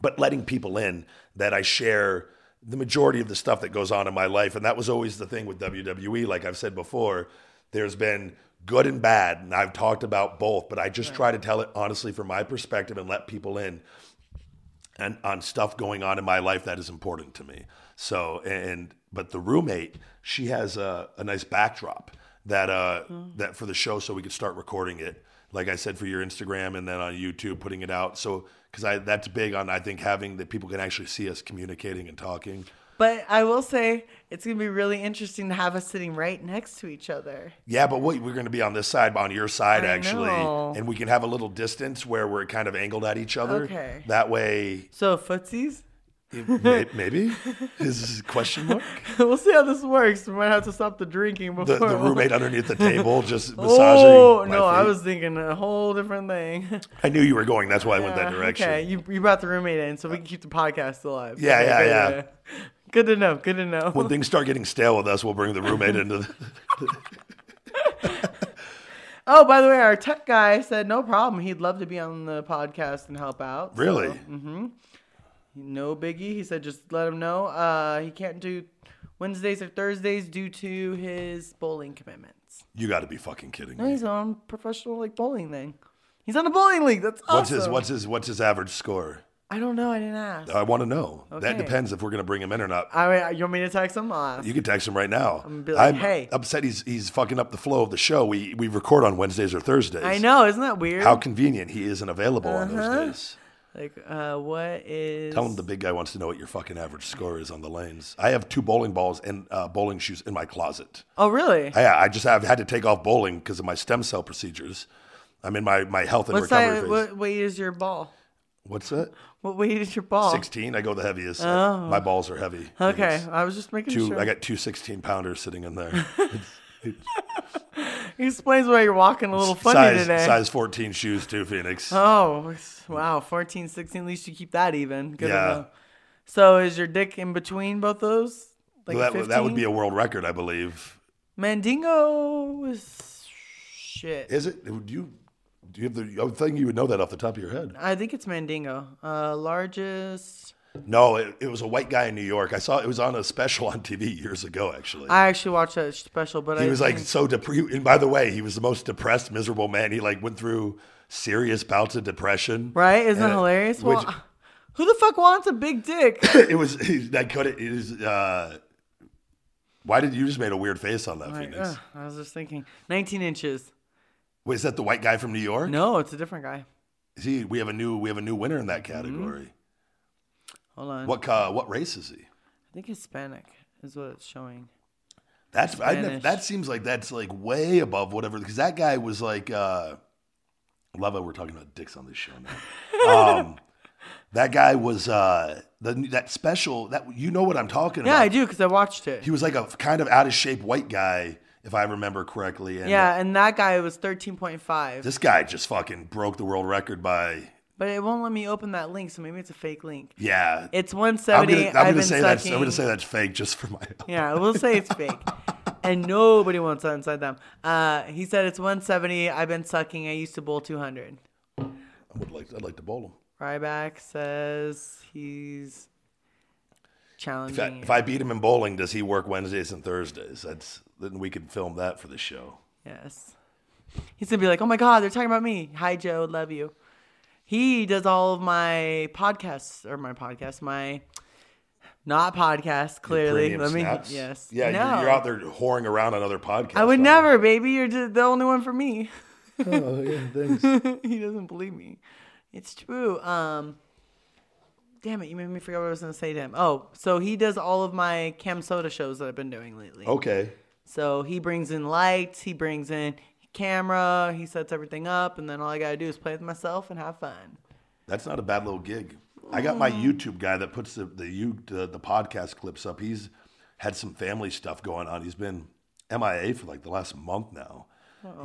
but letting people in that I share the majority of the stuff that goes on in my life, and that was always the thing with WWE. Like I've said before, there's been good and bad, and I've talked about both, but I just try to tell it honestly from my perspective and let people in and on stuff going on in my life that is important to me. So and but the roommate, she has a, a nice backdrop that uh that for the show so we could start recording it. Like I said for your Instagram and then on YouTube putting it out. So cuz I that's big on I think having that people can actually see us communicating and talking. But I will say it's gonna be really interesting to have us sitting right next to each other. Yeah, but we're going to be on this side, on your side I actually, know. and we can have a little distance where we're kind of angled at each other. Okay. That way, So footsies. May- maybe is this a question mark? we'll see how this works. We might have to stop the drinking before. the, the roommate underneath the table just oh, massaging. Oh no, I was thinking a whole different thing. I knew you were going. That's why I went that direction. Okay, you, you brought the roommate in so we can keep the podcast alive. Yeah, Okay, yeah, good, yeah. Good to know. Good to know. When things start getting stale with us, we'll bring the roommate into. The, oh, by the way, our tech guy said no problem. He'd love to be on the podcast and help out. so, really? Mm-hmm. No biggie. He said just let him know. Uh, he can't do Wednesdays or Thursdays due to his bowling commitments. You got to be fucking kidding me. No, me. he's on professional like bowling thing. He's on a bowling league. That's awesome. What's his What's his What's his average score? I don't know. I didn't ask. I want to know. That Okay. depends if we're going to bring him in or not. I mean, you want me to text him? I'll ask. You can text him right now. I'm, gonna be like, "Hey." upset he's he's fucking up the flow of the show. We we record on Wednesdays or Thursdays. I know. Isn't that weird? How convenient he isn't available on Uh-huh. those days. Like, uh, what is? Tell him the big guy wants to know what your fucking average score is on the lanes. I have two bowling balls and uh, bowling shoes in my closet. Oh, really? I, I just have had to take off bowling because of my stem cell procedures. I'm in my, my health and What recovery size? phase. What weight is your ball? What's that? What weight is your ball? 16. I go the heaviest. Oh, My balls are heavy. Okay, I was just making Two, sure. I got two 16 pounders sitting in there. he explains why you're walking a little funny size, today. size 14 shoes too, Phoenix. Oh, wow. 14, 16. At least you keep that even. Good Yeah. So is your dick in between both those? Like Well, that, would- that would be a world record, I believe. Mandingo is shit. Is it? Do you, do you have the, I would think you would know that off the top of your head. I think it's Mandingo. Uh, largest. No, it, it was a white guy in New York. I saw it was on a special on TV years ago, actually. I actually watched that special, but I he was like think- so depressed. And by the way, he was the most depressed, miserable man. He like went through serious bouts of depression. right? Isn't And it- hilarious? Well, who the fuck wants a big dick? it was I couldn't. It was. Uh, why did you just made a weird face on that, Like, Phoenix? ugh, I was just thinking, 19 inches. Wait, is that the white guy from New York? No, it's a different guy. See, we have a new we have a new winner in that Mm-hmm. Hold on. What uh, what race is he? I think Hispanic is what it's showing. That's I Spanish. that seems like that's like way above whatever because that guy was like uh love it we're talking about dicks on this show now. um that guy was uh the, that special that you know what I'm talking about. Yeah, about. I do because I watched it. He was like a kind of out of shape white guy if I remember correctly. And Yeah, uh, and that guy was 13.5. this guy just fucking broke the world record by but it won't let me open that link, so maybe it's a fake link. yeah. It's I'm 170. gonna, I'm gonna say that's. I'm gonna say that's fake just for my. Own. Yeah, we'll say it's fake. and nobody wants that inside them. Uh, he said it's 170. I've been sucking. I used to bowl 200. I would like I'd like to bowl him. Ryback says he's If I, challenging. if I beat him in bowling, does he work Wednesdays and Thursdays? That's then we could film that for the show. yes. He's gonna be like, "Oh my God, they're talking about me." Hi, Joe. Love you. He does all of my podcasts or my podcast, my not podcast. Clearly, let me. snaps? Yes. Yeah, No. you're, you're out there whoring around on other podcasts. I would aren't never, baby. You're just the only one for me. Oh yeah, thanks. he doesn't believe me. It's true. Um, damn it, you made me forget what I was gonna say to him. Oh, so he does all of my CamSoda shows that I've been doing lately. okay. So he brings in lights, he brings in camera, he sets everything up, and then all I gotta do is play with myself and have fun. That's not a bad little gig. I got my YouTube guy that puts the the you the, the podcast clips up. He's had some family stuff going on. He's been MIA for like the last month now.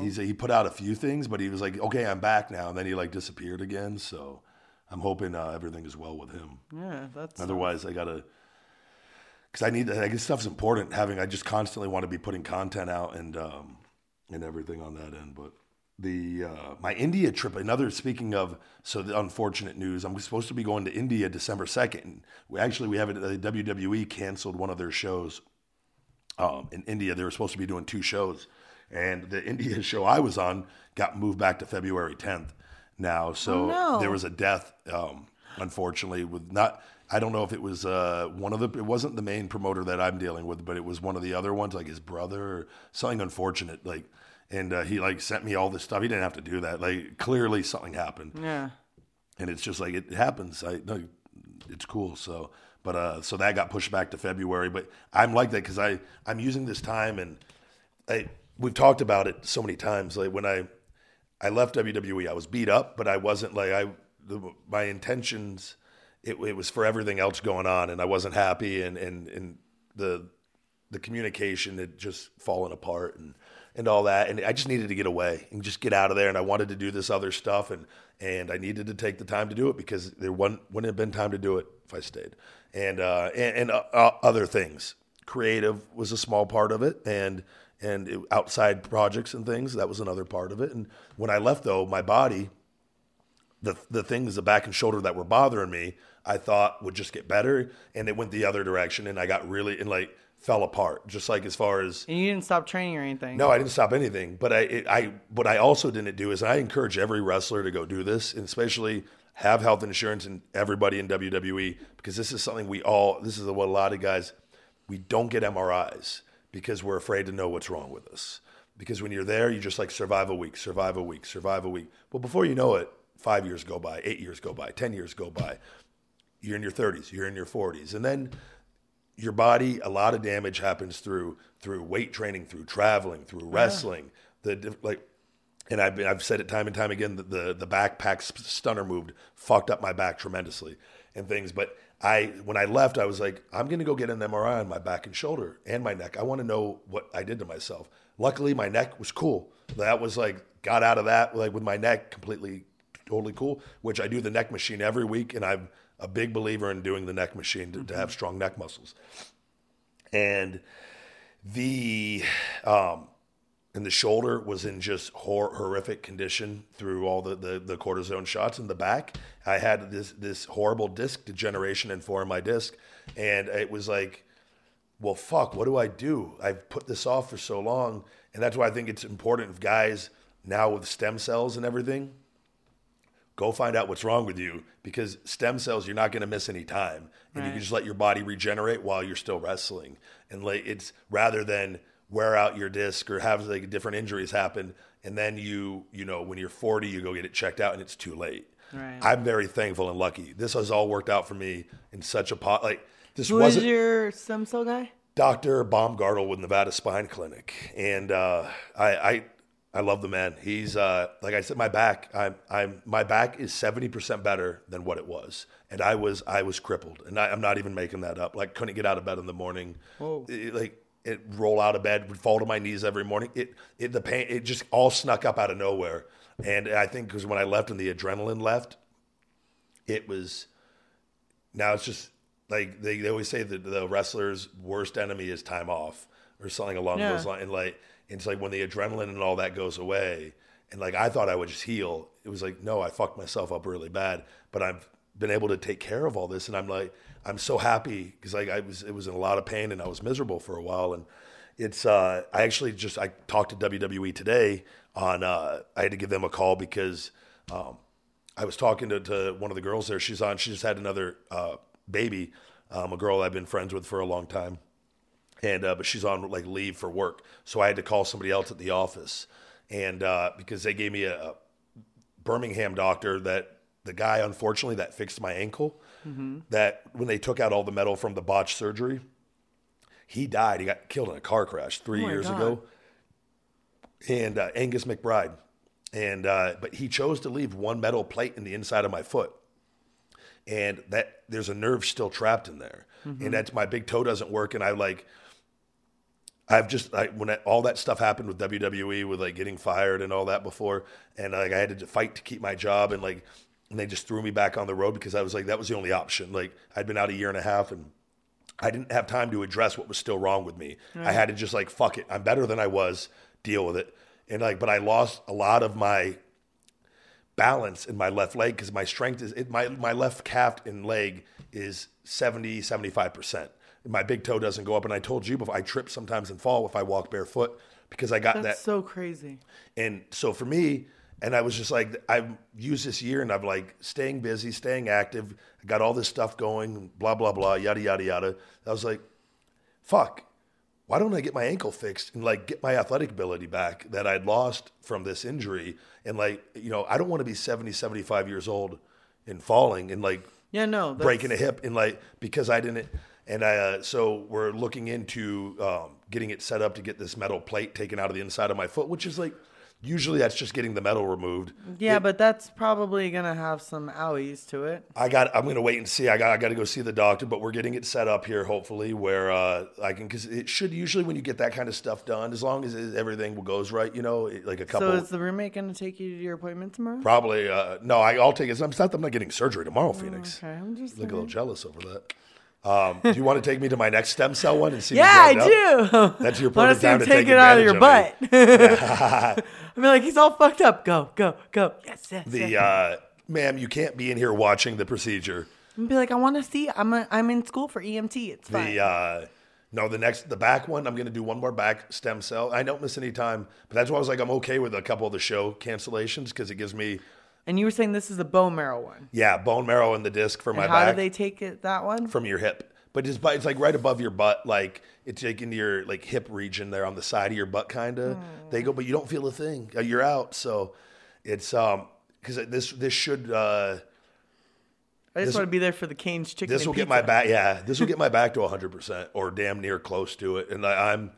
He's he put out a few things, but he was like, "Okay, I'm back now," and then he like disappeared again. So I'm hoping uh, everything is well with him. Yeah, that's Otherwise, I gotta because I need I guess stuff's important. Having I just constantly want to be putting content out and um, and everything on that end. But the uh, my India trip, another speaking of so the unfortunate news, I'm supposed to be going to India December second. We actually we have it. The WWE canceled one of their shows um, in India. They were supposed to be doing two shows, and the India show I was on got moved back to February 10th now. So Oh, no. there was a death, um, unfortunately, with not. I don't know if it was uh, one of the. It wasn't the main promoter that I'm dealing with, but it was one of the other ones, like his brother or something unfortunate. Like, and uh, he like sent me all this stuff. He didn't have to do that. Like, clearly something happened yeah. and it's just like it happens. I no, it's cool. So, but uh, so that got pushed back to February. But I'm like that because I I'm using this time and I we've talked about it so many times. Like when I I left WWE, I was beat up, but I wasn't like I the, my intentions. It, it was for everything else going on, and I wasn't happy, and and and the the communication had just fallen apart and and all that and I just needed to get away and just get out of there and I wanted to do this other stuff and and I needed to take the time to do it because there wouldn't, wouldn't have been time to do it if I stayed. And uh, and, and uh, uh, other things. Creative was a small part of it and and it, outside projects and things that was another part of it. And when I left though my body the the things the back and shoulder that were bothering me I thought would just get better and it went the other direction and I got really and like fell apart just like as far as And you didn't stop training or anything. no, I didn't stop anything. But I, it, I, what I also didn't do is I encourage every wrestler to go do this, and especially have health insurance and everybody in WWE because this is something we all. This is what a lot of guys we don't get MRIs because we're afraid to know what's wrong with us. Because when you're there, you just like survive a week, survive a week, survive a week. Well, before you know it, five years go by, eight years go by, ten years go by. You're in your 30s, you're in your 40s, and then your body a lot of damage happens through through weight training through traveling through wrestling. The like and I've been, I've said it time and time again that the the backpack stunner moved fucked up my back tremendously and things. But I when I left I was like I'm going to go get an MRI on my back and shoulder and my neck. I want to know what I did to myself. Luckily my neck was cool. That was like got out of that like with my neck completely totally cool which I do the neck machine every week and I'm a big believer in doing the neck machine to, to have strong neck muscles and the um and the shoulder was in just hor- horrific condition through all the, the, the cortisone shots in the back. I had this this horrible disc degeneration and form my disc, and it was like, well, fuck, what do I do? I've put this off for so long, and that's why I think it's important if guys now with stem cells and everything, go find out what's wrong with you because stem cells you're not going to miss any time and you can just let your body regenerate while you're still wrestling and like it's rather than wear out your disc or have like different injuries happen and then you you know when you're 40 you go get it checked out and it's too late Right. i'm very thankful and lucky this has all worked out for me in such a pot like this Who wasn't your stem cell guy? Dr. Baumgartel with Nevada Spine Clinic, and uh, I, I I love the man. He's uh, like I said, my back. I'm I'm my back is seventy percent better than what it was, and I was I was crippled, and I, I'm not even making that up. Like couldn't get out of bed in the morning. Whoa. It- like it roll out of bed, would fall to my knees every morning. It, it the pain, it just all snuck up out of nowhere. And I think because when I left and the adrenaline left, it was now it's just like they, they always say that the wrestler's worst enemy is time off or something along Yeah. those lines. And like it's like when the adrenaline and all that goes away, and like I thought I would just heal. It was like no, I fucked myself up really bad. But I've been able to take care of all this, and I'm like I'm so happy because like I was it was in a lot of pain and I was miserable for a while and. It's uh, I actually just I talked to WWE today on uh, I had to give them a call because um, I was talking to, to one of the girls there. She's on. She just had another uh, baby, um, a girl I've been friends with for a long time, and uh, but she's on like leave for work. So I had to call somebody else at the office, and uh, because they gave me a, a Birmingham doctor that the guy unfortunately that fixed my ankle, that when they took out all the metal from the botched surgery, he died. He got killed in a car crash three Oh years God. ago and uh, Angus McBride. And uh, but he chose to leave one metal plate in the inside of my foot, and that there's a nerve still trapped in there, Mm-hmm. and that's my big toe doesn't work, and I like. I've just I, when that, all that stuff happened with WWE with like getting fired and all that before, and like I had to fight to keep my job, and like and they just threw me back on the road because I was like that was the only option. Like I'd been out a year and a half, and I didn't have time to address what was still wrong with me. I mm. had to just like fuck it. I'm better than I was. Deal with it. And like, but I lost a lot of my balance in my left leg because my strength is it, my my left calf and leg is 70 75 percent. My big toe doesn't go up, and I told you before I trip sometimes and fall if I walk barefoot because I got That's that so crazy. and so for me, and I was just like, I've used this year and I'm like staying busy, staying active. I got all this stuff going, blah, blah, blah, yada, yada, yada. I was like, fuck, why don't I get my ankle fixed and like get my athletic ability back that I'd lost from this injury? And like, you know, I don't want to be 70, 75 years old and falling and like Yeah, no. That's, breaking a hip and like because I didn't and I uh, so we're looking into um, getting it set up to get this metal plate taken out of the inside of my foot, which is like usually that's just getting the metal removed. Yeah, but that's probably gonna have some owies to it. I got I'm gonna wait and see. I got I got to go see the doctor, but we're getting it set up here hopefully where uh, I can because it should usually when you get that kind of stuff done, as long as it, everything goes right, you know, it- like a couple. So is the roommate gonna take you to your appointment tomorrow? Probably uh, no. I, I'll take it. I'm not. I'm not getting surgery tomorrow, Phoenix. Okay, I'm just Look a little jealous over that. Um, do you want to take me to my next stem cell one and see? Yeah, I do. That's your Wanna perfect see time him to take take it out of your butt. I mean, like he's all fucked up. Go, go, go. Yes, yes. The yes. uh, ma'am, you can't be in here watching the procedure. and be like, I want to see. I'm a, I'm in school for EMT. It's fine. The uh, no, the next the back one. I'm going to do one more back stem cell. I don't miss any time, but that's why I was like, I'm okay with a couple of the show cancellations because it gives me and you were saying this is the bone marrow one. yeah bone marrow in the disc for my And how back do they take it? That one? from your hip. But it's, it's like right above your butt, like it's like into your like hip region there on the side of your butt, kind of. They go, but you don't feel a thing. Uh, You're out. So it's um because this this should uh I just this- want to be there for the Cane's chicken. this will get my back. Yeah, this will get my back to 100 percent or damn near close to it. And I, I'm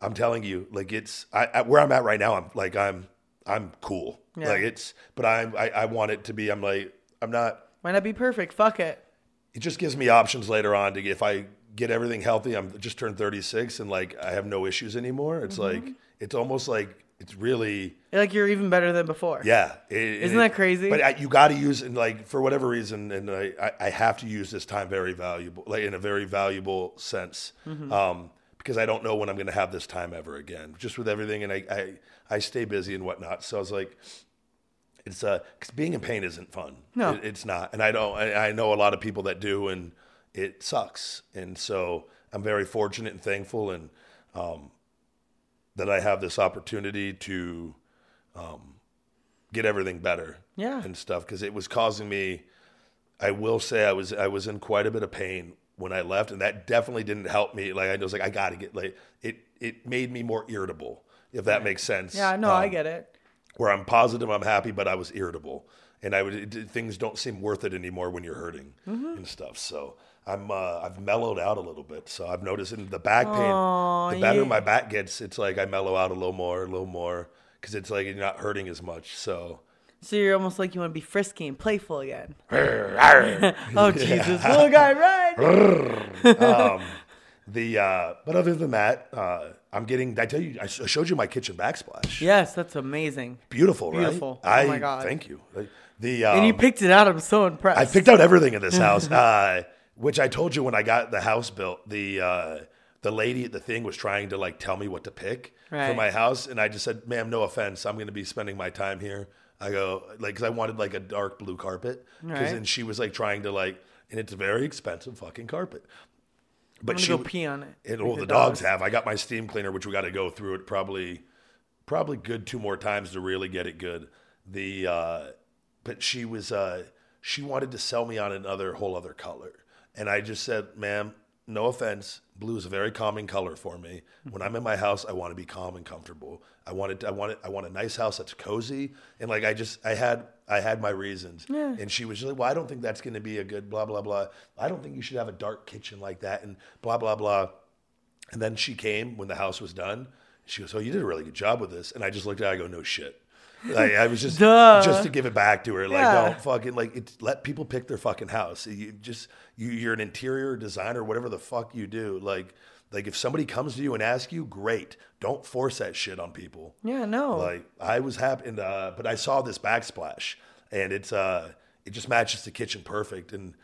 I'm telling you, like it's I, I where I'm at right now. I'm like I'm I'm cool. Yeah. Like it's, but I'm I, I want it to be. I'm like I'm not. Might not be perfect. Fuck it. it just gives me options later on to if I get everything healthy. I'm just turned 36 and like I have no issues anymore. It's Mm-hmm. like it's almost like it's really Like you're even better than before. yeah. It, Isn't that crazy? But I, you got to use and like for whatever reason, and I, I I have to use this time very valuable, like in a very valuable sense, Mm-hmm. um, because I don't know when I'm going to have this time ever again. Just with everything, and I I, I stay busy and whatnot. So I was like. It's uh, cause being in pain isn't fun. No. It- it's not, and I don't. I, I know a lot of people that do, and it sucks. And so I'm very fortunate and thankful, and um, that I have this opportunity to um, get everything better. Yeah. and stuff because it was causing me. I will say I was I was in quite a bit of pain when I left, and that definitely didn't help me. Like I was like I got to get like it. It made me more irritable, if that makes sense. Yeah, no, I Um, get it. where I'm positive, I'm happy, but I was irritable, and I would it, things don't seem worth it anymore when you're hurting Mm-hmm. and stuff. So I'm uh, I've mellowed out a little bit. So I've noticed in the back pain, Aw, the better yeah. my back gets, it's like I mellow out a little more, a little more, because it's like you're not hurting as much. So So you're almost like you want to be frisky and playful again. oh Jesus, little guy, right? The uh, but other than that, uh, I'm getting. I tell you, I sh- showed you my kitchen backsplash. Yes, that's amazing. Beautiful, right? Beautiful. Oh I, my God. Thank you. The um, And you picked it out. I'm so impressed. I picked out everything in this house, uh, which I told you when I got the house built. The uh, the lady at the thing was trying to like tell me what to pick for my house, and I just said, "Ma'am, no offense, I'm going to be spending my time here." I go like because I wanted like a dark blue carpet, Right. and she was like trying to like, and it's a very expensive fucking carpet. But I'm she go pee on it. well, the the dogs dogs. have. I got my steam cleaner, which we got to go through it probably, probably good two more times to really get it good. The uh, but she was uh, she wanted to sell me on another whole other color, and I just said, "Ma'am, no offense, blue is a very calming color for me. When I'm in my house, I want to be calm and comfortable. I wanted, I want it, I want a nice house that's cozy, and like I just, I had, I had my reasons, and she was like, "Well, I don't think that's going to be a good blah blah blah. I don't think you should have a dark kitchen like that, and blah blah blah." And then she came when the house was done. She goes, "Oh, you did a really good job with this." And I just looked at her. I go, "No shit." Like, I was just Duh. just to give it back to her. Like, Yeah. don't fucking like it, let people pick their fucking house. You just you you're an interior designer, whatever the fuck you do. Like like if somebody comes to you and asks you, great. Don't force that shit on people. Yeah, no. Like I was happy, and, uh, but I saw this backsplash, and it's uh, it just matches the kitchen perfect, and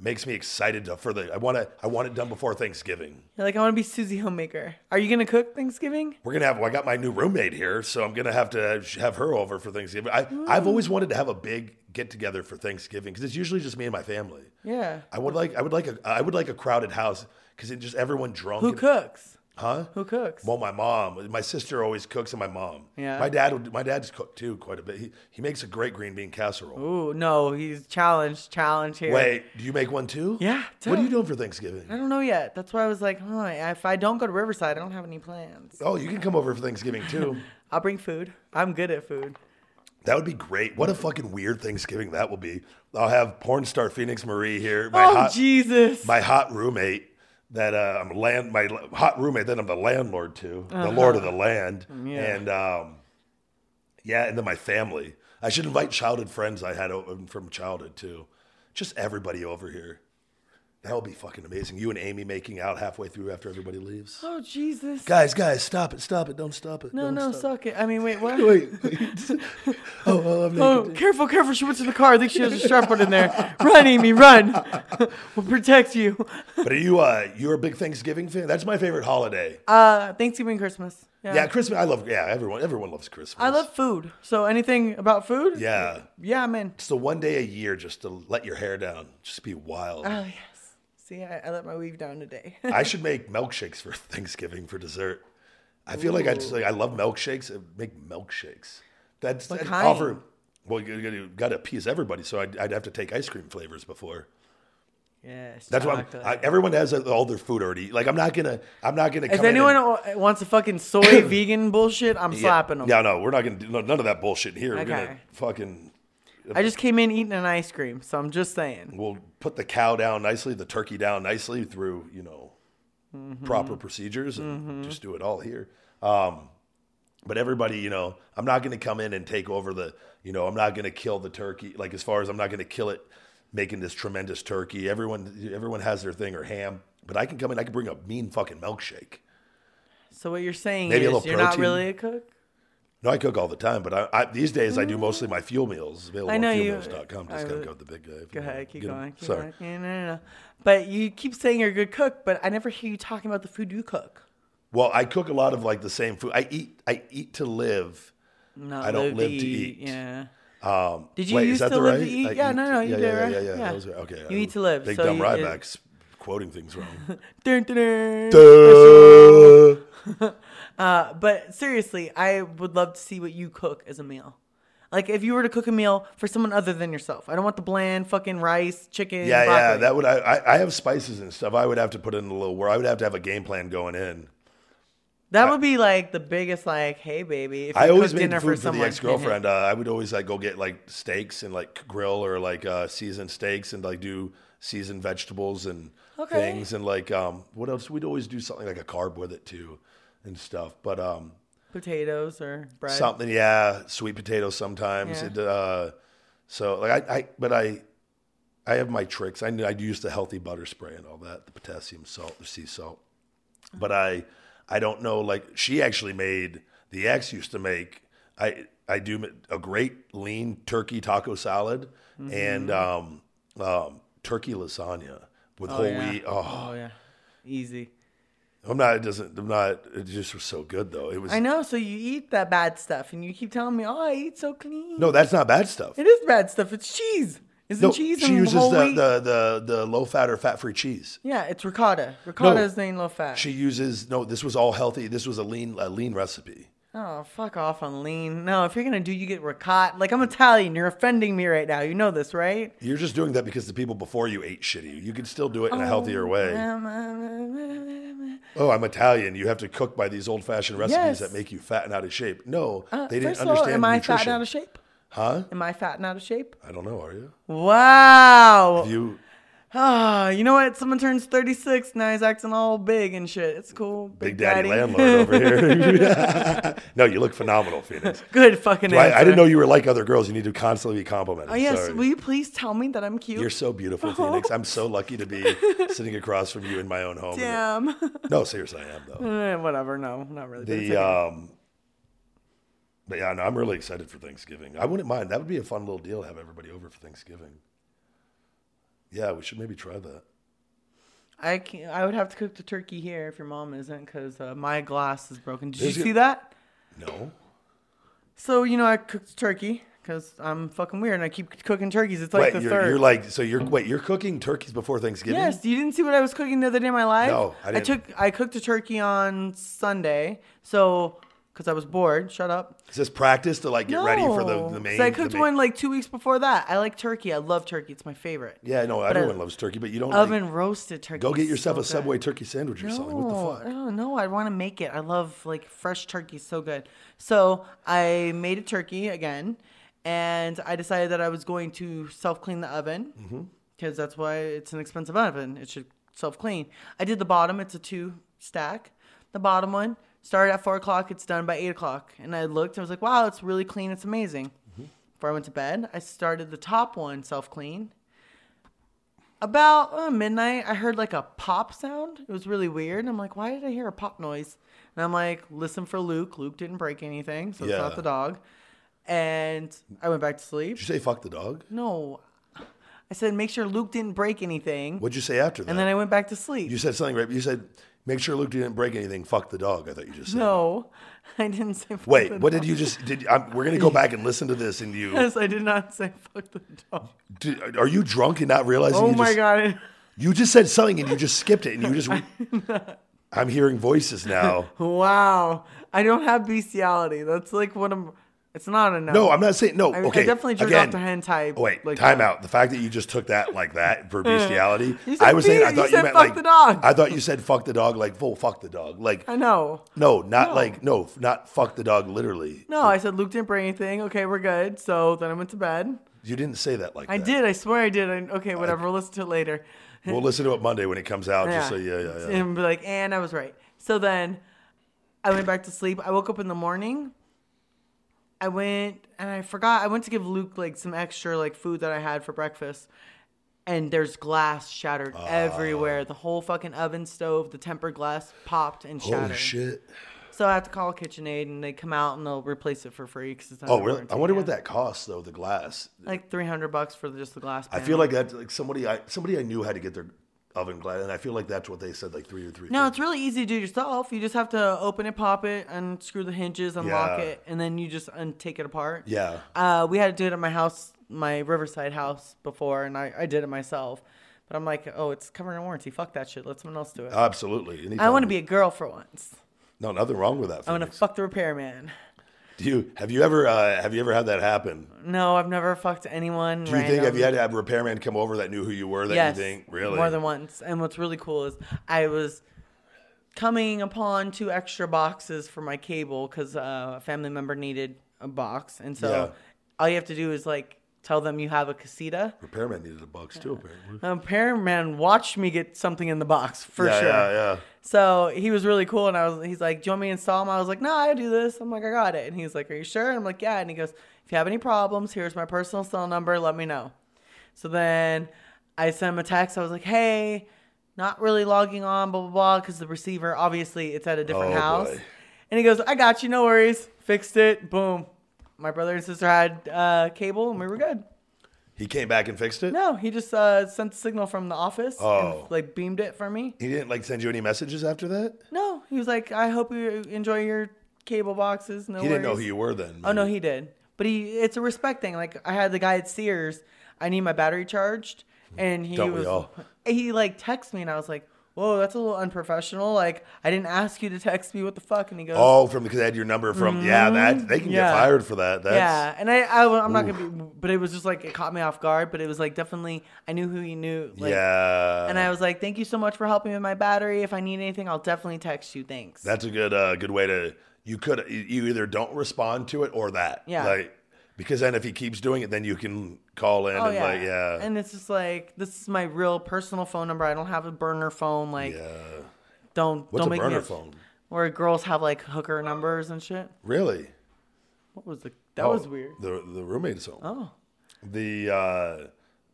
makes me excited to, for the. I want to. I want it done before Thanksgiving. You're like, I want to be Susie Homemaker. Are you gonna cook Thanksgiving? We're gonna have. Well, I got my new roommate here, so I'm gonna have to have her over for Thanksgiving. I, I've mm. always wanted to have a big get together for Thanksgiving because it's usually just me and my family. Yeah. I would like. I would like a. I would like a crowded house because it just everyone drunk. Who and- cooks? Huh? Who cooks? Well, my mom, my sister always cooks, and my mom. Yeah. My dad, would- my dad's cooked too quite a bit. He he makes a great green bean casserole. Ooh, no, he's challenged, challenge here. Wait, do you make one too? Yeah, What are you doing for Thanksgiving? I don't know yet. That's why I was like, huh, if I don't go to Riverside, I don't have any plans. Oh, you can come over for Thanksgiving too. I'll bring food. I'm good at food. that would be great. What a fucking weird Thanksgiving that will be. I'll have porn star Phoenix Marie here. My oh, hot, Jesus. my hot roommate. That uh, I'm land my hot roommate. Then I'm the landlord too, the lord of the land, Yeah. and um, yeah, and then my family. I should invite childhood friends I had from childhood too. Just everybody over here. That would be fucking amazing. You and Amy making out halfway through after everybody leaves. oh, Jesus. Guys, guys, stop it, stop it, don't stop it. no, don't no, stop suck it. I mean, wait, what? Wait, wait. oh, oh, I'm Oh, naked. careful, careful. She went to the car. I think she has a sharp one in there. Run, Amy, run. we'll protect you. But are you uh you're a big Thanksgiving fan? That's my favorite holiday. Uh, Thanksgiving, and Christmas. Yeah. yeah, Christmas. I love. Yeah, everyone everyone loves Christmas. I love food. So anything about food? Yeah, Yeah, I'm in. it's the one day a year just to let your hair down, just be wild. Oh, yes. See, I, I let my weave down today. I should make milkshakes for Thanksgiving for dessert. I feel like I just like I love milkshakes. uh, Make milkshakes. That's What I'd kind? offer. Well, you got to appease everybody, so I'd, I'd have to take ice cream flavors before. yes. That's why chocolate. I, everyone has all their food already. Like I'm not gonna. I'm not gonna. If come in anyone and- wa- wants a fucking soy vegan bullshit, I'm yeah, slapping them. Yeah, no, we're not gonna do no, none of that bullshit here. We're Okay. gonna fucking. I just came in eating an ice cream, so I'm just saying. We'll put the cow down nicely, the turkey down nicely through you know Mm-hmm. proper procedures, and just do it all here. Um, but everybody, you know, I'm not going to come in and take over the. You know, I'm not going to kill the turkey. Like as far as I'm not going to kill it, making this tremendous turkey. Everyone, everyone has their thing or ham. But I can come in. I can bring a mean fucking milkshake. So what you're saying Maybe is you're not really a cook? No, I cook all the time, but I, I these days I do mostly my fuel meals. Available I know on fuelmeals.com. Just was- go with the big guy. Go ahead, keep going. Keep Sorry. going. Yeah, no, no, no. But you keep saying you're a good cook, but I never hear you talking about the food you cook. Well, I cook a lot of like the same food. I eat. I eat to live. Not I don't live to eat. Yeah. Um, Did you wait, is used that to the live right? to eat? I Yeah, no, no, you yeah, did, yeah, right? Yeah, yeah, Yeah. That was. Okay. You I- eat to live, Big so dumb Ryback's quoting things wrong. Dun, dun, dun. Uh, but seriously, I would love to see what you cook as a meal. Like if you were to cook a meal for someone other than yourself. I don't want the bland fucking rice, chicken, Yeah, yeah. That would. I, I. I have spices and stuff. I would have to put in a little. Where I would have to have a game plan going in. That would be like the biggest like, hey baby, if I always made dinner food for, for someone, the ex girlfriend. Uh, I would always like go get like steaks and like grill or like uh, seasoned steaks and like do seasoned vegetables and Okay. things and like um what else? We'd always do something like a carb with it too and stuff. But um potatoes or bread. Something. Yeah, sweet potatoes sometimes. Yeah. It, uh, so like I I, but I, I have my tricks. I I use the healthy butter spray and all that, the potassium salt, the sea salt. But I I don't know. Like she actually made the ex used to make. I I do a great lean turkey taco salad and um, um, turkey lasagna with whole yeah. wheat. Oh, Oh yeah, easy. I'm not. It doesn't. I'm not. It just was so good though. It was. I know. So you eat that bad stuff, and you keep telling me, "Oh, I eat so clean." No, that's not bad stuff. it is bad stuff. It's cheese. Isn't No, cheese she uses the, the the the low fat or fat free cheese. yeah, it's ricotta. Ricotta No. is the low fat. She uses no. This was all healthy. This was a lean a lean recipe. Oh, fuck off on lean. No, if you're gonna do, you get ricotta. Like I'm Italian. You're offending me right now. You know this, right? You're just doing that because the people before you ate shitty. You could still do it in a healthier way. Oh, I'm Italian. You have to cook by these old fashioned recipes Yes. that make you fat and out of shape. No, Uh, they didn't first of all, understand am I nutrition. fat and out of shape? Huh? Am I fat and out of shape? I don't know. Are you? Wow. You Ah, you know what? Someone turns 36 now. He's acting all big and shit. It's cool. big daddy, landlord over here. no, you look phenomenal, Phoenix. Good fucking I. I didn't know you were like other girls. You need to constantly be complimented. Oh yes. Sorry. Will you please tell me that I'm cute? You're so beautiful, Phoenix. I'm so lucky to be sitting across from you in my own home. Damn. No, seriously, I am though. Eh, Whatever. No, not really. but The um, but yeah, no, I'm really excited for Thanksgiving. I wouldn't mind. That would be a fun little deal. to Have everybody over for Thanksgiving. Yeah, we should maybe try that. I can I would have to cook the turkey here if your mom isn't, because uh, my glass is broken. Did There's you your- see that? No, So you know I cooked turkey because I'm fucking weird and I keep cooking turkeys. It's like wait, the you're, 3rd you're like so you're wait, you're cooking turkeys before Thanksgiving? Yes, you didn't see what I was cooking the other day in my life. No, I didn't. took I cooked a turkey on Sunday, so because I was bored. Shut up. Is this practice to like get ready for the No, the main? 'cause I cooked main- one like two weeks before that. I like turkey. I love turkey. It's my favorite. Yeah, no, I- everyone loves turkey, but you don't. like- Oven roasted turkey. go get yourself so a good. Subway turkey sandwich or something. What the No, fuck? Oh, no, I want to make it. I love like fresh turkey, so good. So I made a turkey again, and I decided that I was going to self clean the oven mm-hmm. because that's why it's an expensive oven. It should self clean. I did the bottom. It's a two stack. The bottom one started at four o'clock. It's done by eight o'clock, and I looked. and I was like, wow, it's really clean. It's amazing. Before I went to bed, I started the top one self clean. About uh, midnight, I heard like a pop sound. It was really weird. I'm like, why did I hear a pop noise? And I'm like, listen for Luke. Luke didn't break anything, so it's Yeah. not the dog. And I went back to sleep. Did you say fuck the dog? No, I said make sure Luke didn't break anything. What'd you say after that? And then I went back to sleep. you said something right. You said make sure Luke didn't break anything. Fuck the dog. I thought you just said. no, I didn't say. Fuck the dog. Wait, the what dog. did you just? Did I'm, we're gonna go back and listen to this and you? Yes, I did not say fuck the dog. Did, are you drunk and not realizing? Oh my just, god. You just said something and you just skipped it and you just. I'm hearing voices now. Wow. I don't have bestiality. That's like what I'm. It's not enough. No, I'm not saying no. I, okay, I definitely jerk again, off to hentai. Oh, wait, like time that. out. The fact that you just took that like that for bestiality, I was saying I thought you you, said meant fuck like the dog. I thought you said fuck the dog like full fuck the dog like I know. no, not No. like no, not fuck the dog literally. No, I said Luke didn't bring anything. Okay, we're good. So then I went to bed. You didn't say that like that. I that. did. I swear I did. I, okay, whatever. We'll listen to it later. We'll listen to it Monday when it comes out. Just so yeah, yeah, yeah. And be like, and I was right. So then I went back to sleep. I woke up in the morning. I went and I forgot. I went to give Luke like some extra like food that I had for breakfast. And there's glass shattered Ah. everywhere. The whole fucking oven stove, the tempered glass popped and shattered. Holy shit! So I have to call KitchenAid and they come out and they'll replace it for free. Cause it's Oh, really? I wonder yeah. what that costs though. The glass. Like three hundred bucks for just the glass. I feel like that like somebody I somebody I knew had to get their oven glass, and I feel like that's what they said like three or three. No, it's really easy to do yourself. You just have to open it, pop it, unscrew the hinges, unlock Yeah. it, and then you just un- take it apart. Yeah. Uh, we had to do it at my house, my Riverside house before, and I, I did it myself. But I'm like, oh, it's covered in warranty. Fuck that shit. Let someone else do it. Absolutely. I want to be a girl for once. No, nothing wrong with that. I want to Phoenix. fuck the repairman. Do you have you ever uh, have you ever had that happen? No, I've never fucked anyone. Do you think have you had to have a repairman come over that knew who you were that yes, you think really more than once. And what's really cool is I was coming upon two extra boxes for my cable because uh, a family member needed a box, and so Yeah. all you have to do is like tell them you have a casita. repairman needed a box too apparently. A repairman watched me get something in the box for yeah, sure. yeah, yeah. So he was really cool, and I was. He's like, "Do you want me to install them?" I was like, "No, I do this." I'm like, "I got it," and he's like, "Are you sure?" I'm like, "Yeah," and he goes, "If you have any problems, here's my personal cell number. Let me know." So then I sent him a text. I was like, "Hey, not really logging on, blah blah blah," because the receiver obviously it's at a different Oh, house. boy. And he goes, "I got you, no worries. Fixed it. Boom. My brother and sister had uh, cable, and we were good." He came back and fixed it. No, he just uh, sent a signal from the office Oh. and like beamed it for me. He didn't like send you any messages after that. No, he was like, "I hope you enjoy your cable boxes." No he didn't know who you were then. Oh no, he did. But he it's a respect thing. Like I had the guy at Sears, I need my battery charged and he Don't we was all? he like texted me and I was like, Whoa, that's a little unprofessional. Like I didn't ask you to text me, what the fuck? And he goes Oh, from because they had your number from. Yeah, that they can Mm-hmm. Yeah. get fired for that. That's, Yeah, and I, I I'm not gonna be, but it was just like it caught me off guard. But it was like definitely I knew who he knew. Like, yeah. And I was like, thank you so much for helping with my battery. If I need anything, I'll definitely text you. Thanks. That's a good uh, good way to. You could you either don't respond to it or that. Yeah. Like because then if he keeps doing it, then you can call in Oh and yeah. like yeah. And it's just like this is my real personal phone number. I don't have a burner phone. Like yeah. don't What's don't a make burner me a, phone? Where girls have like hooker numbers and shit. Really? What was the that Oh, was weird. The the roommate's home. Oh. The uh,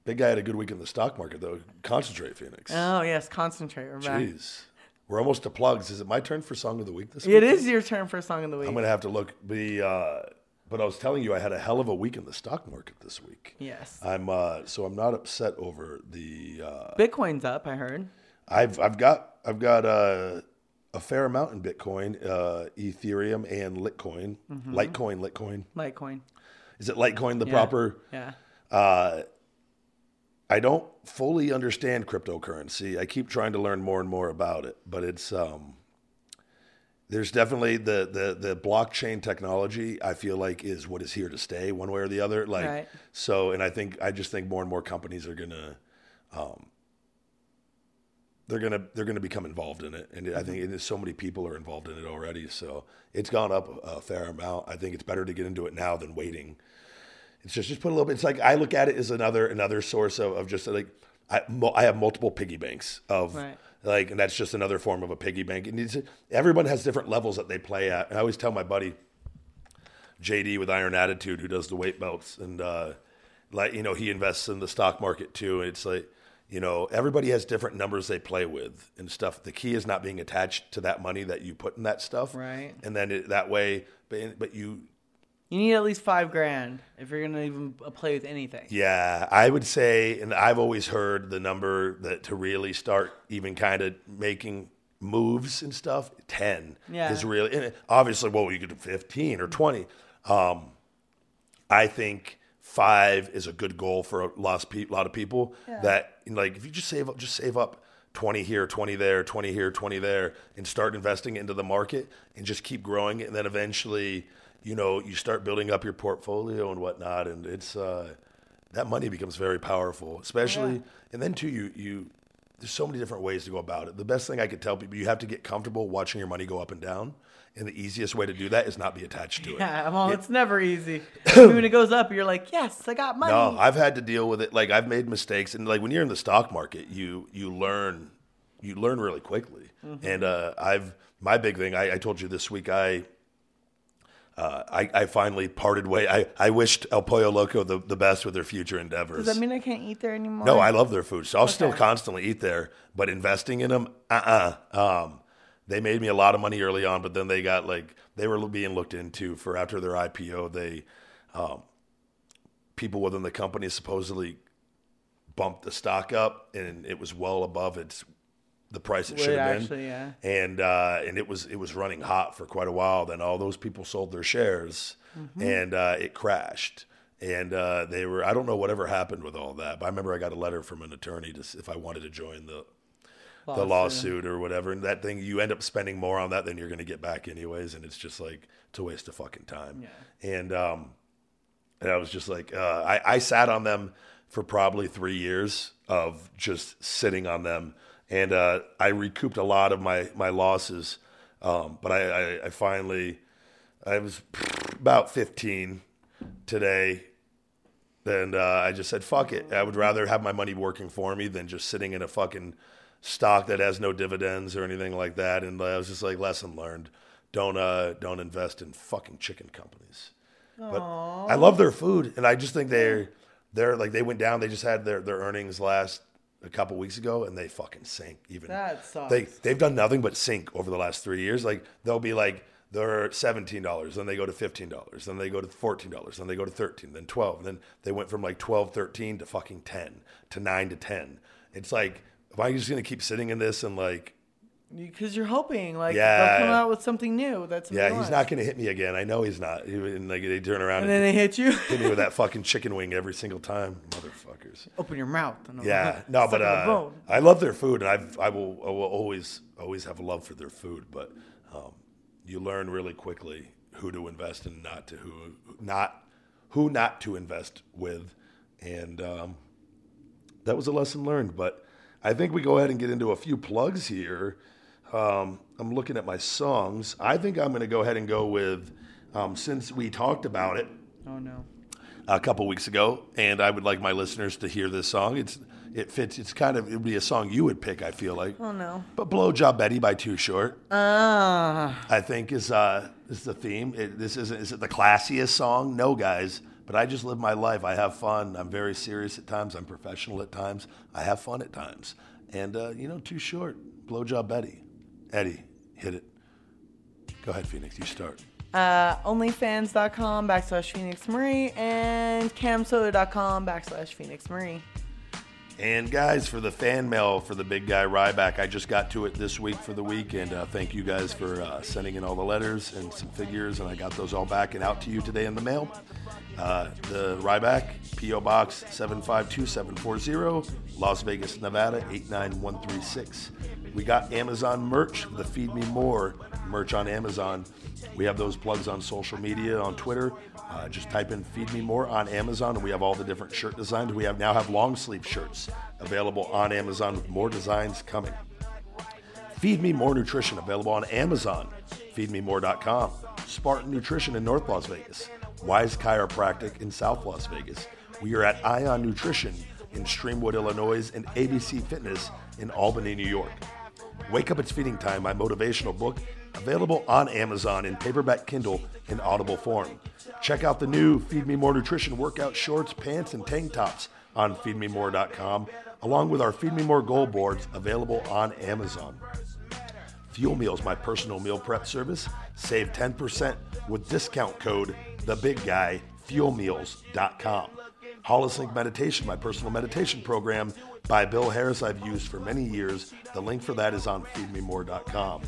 big guy had a good week in the stock market though. Concentrate, Phoenix. Oh yes, concentrate. We're back. Jeez. We're almost to plugs. Is it my turn for song of the week this week? It is your turn for song of the week. I'm gonna have to look. The uh, but I was telling you, I had a hell of a week in the stock market this week. yes. I'm uh, so I'm not upset over the. Uh, Bitcoin's up, I heard. I've I've got I've got uh, a fair amount in Bitcoin, uh, Ethereum, and Litecoin. Litecoin, Litecoin. Litecoin. Is it Litecoin the Yeah. proper? Yeah. I don't fully understand cryptocurrency. I keep trying to learn more and more about it, but it's um, there's definitely the the the blockchain technology. I feel like is what is here to stay, one way or the other. Like Right. so, and I think I just think more and more companies are gonna. Um, they're gonna they're gonna become involved in it, and I think and so many people are involved in it already. So it's gone up a fair amount. I think it's better to get into it now than waiting. It's just just put a little bit. It's like I look at it as another another source of, of just like I, mo- I have multiple piggy banks of Right. Like, and that's just another form of a piggy bank. And it's, everyone has different levels that they play at. And I always tell my buddy JD with Iron Attitude, who does the weight belts, and uh, like you know he invests in the stock market too. And it's like you know everybody has different numbers they play with and stuff. The key is not being attached to that money that you put in that stuff, Right. And then it, that way, but but you You need at least five grand if you're gonna even uh, play with anything. Yeah, I would say, and I've always heard the number that to really start even kind of making moves and stuff, ten Yeah. is really. And obviously, well, you could do fifteen or twenty. Um, I think five is a good goal for a lot of, pe- lot of people. That like if you just save up, just save up. 20 here, 20 there, 20 here, 20 there, and start investing into the market and just keep growing it. And then eventually, you know, you start building up your portfolio and whatnot. And it's, uh, that money becomes very powerful, especially, and then too, you, you, there's so many different ways to go about it. The best thing I could tell people, you have to get comfortable watching your money go up and down. And the easiest way to do that is not be attached to it. Yeah, well, it's never easy. When it goes up, you're like, yes, I got money. No, I've had to deal with it. Like I've made mistakes, and like when you're in the stock market, you you learn you learn really quickly. And uh, I've my big thing. I, I told you this week. I. Uh, I, I finally parted way. I, I wished El Pollo Loco the, the best with their future endeavors. Does that mean I can't eat there anymore? No, I love their food, so I'll still constantly eat there. But investing in them, uh, uh Um, they made me a lot of money early on, but then they got like they were being looked into for after their IPO. They, um, people within the company supposedly bumped the stock up, and it was well above its the price it should have been. yeah. And uh, and it was it was running hot for quite a while. Then all those people sold their shares, Mm-hmm. and uh, it crashed. And uh, they were I don't know whatever happened with all that, but I remember I got a letter from an attorney to if I wanted to join the the lawsuit or whatever. And that thing you end up spending more on that than you're going to get back anyways, and it's just like it's a waste of fucking time. Yeah. And um, and I was just like, uh, I, I sat on them for probably three years of just sitting on them, and uh, I recouped a lot of my my losses. Um, but I, I, I finally, I was about 15 today, and uh, I just said, fuck it. I would rather have my money working for me than just sitting in a fucking stock that has no dividends or anything like that. And I was just like, lesson learned. Don't uh, don't invest in fucking chicken companies. But I love their food, and I just think they're they're like they went down. They just had their their earnings last a couple weeks ago, and they fucking sink. Even That sucks. They they've done nothing but sink over the last three years. Like they'll be like they're seventeen dollars, then they go to fifteen dollars, then they go to fourteen dollars, then they go to thirteen, then twelve, then they went from like 12, 13 to fucking ten to nine to ten. It's like, am I just gonna keep sitting in this and like, Because you're hoping, like, Yeah. they'll come out with something new. That's yeah, he's not gonna hit me again. I know he's not. And like they turn around And and, then they hit you. hit me with that fucking chicken wing every single time, motherfuckers. Open your mouth. and Yeah, no, suck but uh. I love their food, and I've, I will, I will always, always have a love for their food. But um, you learn really quickly who to invest in, not to who, not who not to invest with, and um, that was a lesson learned. But I think we go ahead and get into a few plugs here. Um, I'm looking at my songs. I think I'm going to go ahead and go with, um, since we talked about it Oh no. a couple weeks ago, and I would like my listeners to hear this song. It's it fits. It's kind of it would be a song you would pick. I feel like. Oh no. But "Blowjob Betty" by Too Short, Ah. I think is uh is the theme. It, this isn't is it the classiest song? No, guys. But I just live my life. I have fun. I'm very serious at times. I'm professional at times. I have fun at times. And uh, you know, Too Short, "Blowjob Betty." Eddie, hit it. Go ahead, Phoenix. You start. Uh, onlyfans.com backslash Phoenix Marie and camsoda.com backslash Phoenix Marie. And guys, for the fan mail for the big guy Ryback, I just got to it this week for the week, and uh, thank you guys for uh, sending in all the letters and some figures, and I got those all back and out to you today in the mail. Uh, the Ryback, P.O. Box 752740, Las Vegas, Nevada 89136. We got Amazon merch, the Feed Me More merch on Amazon. We have those plugs on social media, on Twitter. Uh, just type in "Feed Me More" on Amazon, and we have all the different shirt designs. We have now have long sleeve shirts available on Amazon with more designs coming. Feed Me More Nutrition available on Amazon, feedmemore.com, Spartan Nutrition in North Las Vegas, Wise Chiropractic in South Las Vegas. We are at Ion Nutrition in Streamwood, Illinois, and ABC Fitness in Albany, New York. Wake Up It's Feeding Time, my motivational book, available on Amazon in paperback Kindle in audible form. Check out the new Feed Me More Nutrition workout shorts, pants, and tank tops on feedmemore.com, along with our Feed Me More goal boards available on Amazon. Fuel Meals, my personal meal prep service. Save 10% with discount code The Big Guy. Holosync Meditation, my personal meditation program by Bill Harris, I've used for many years. The link for that is on FeedMeMore.com.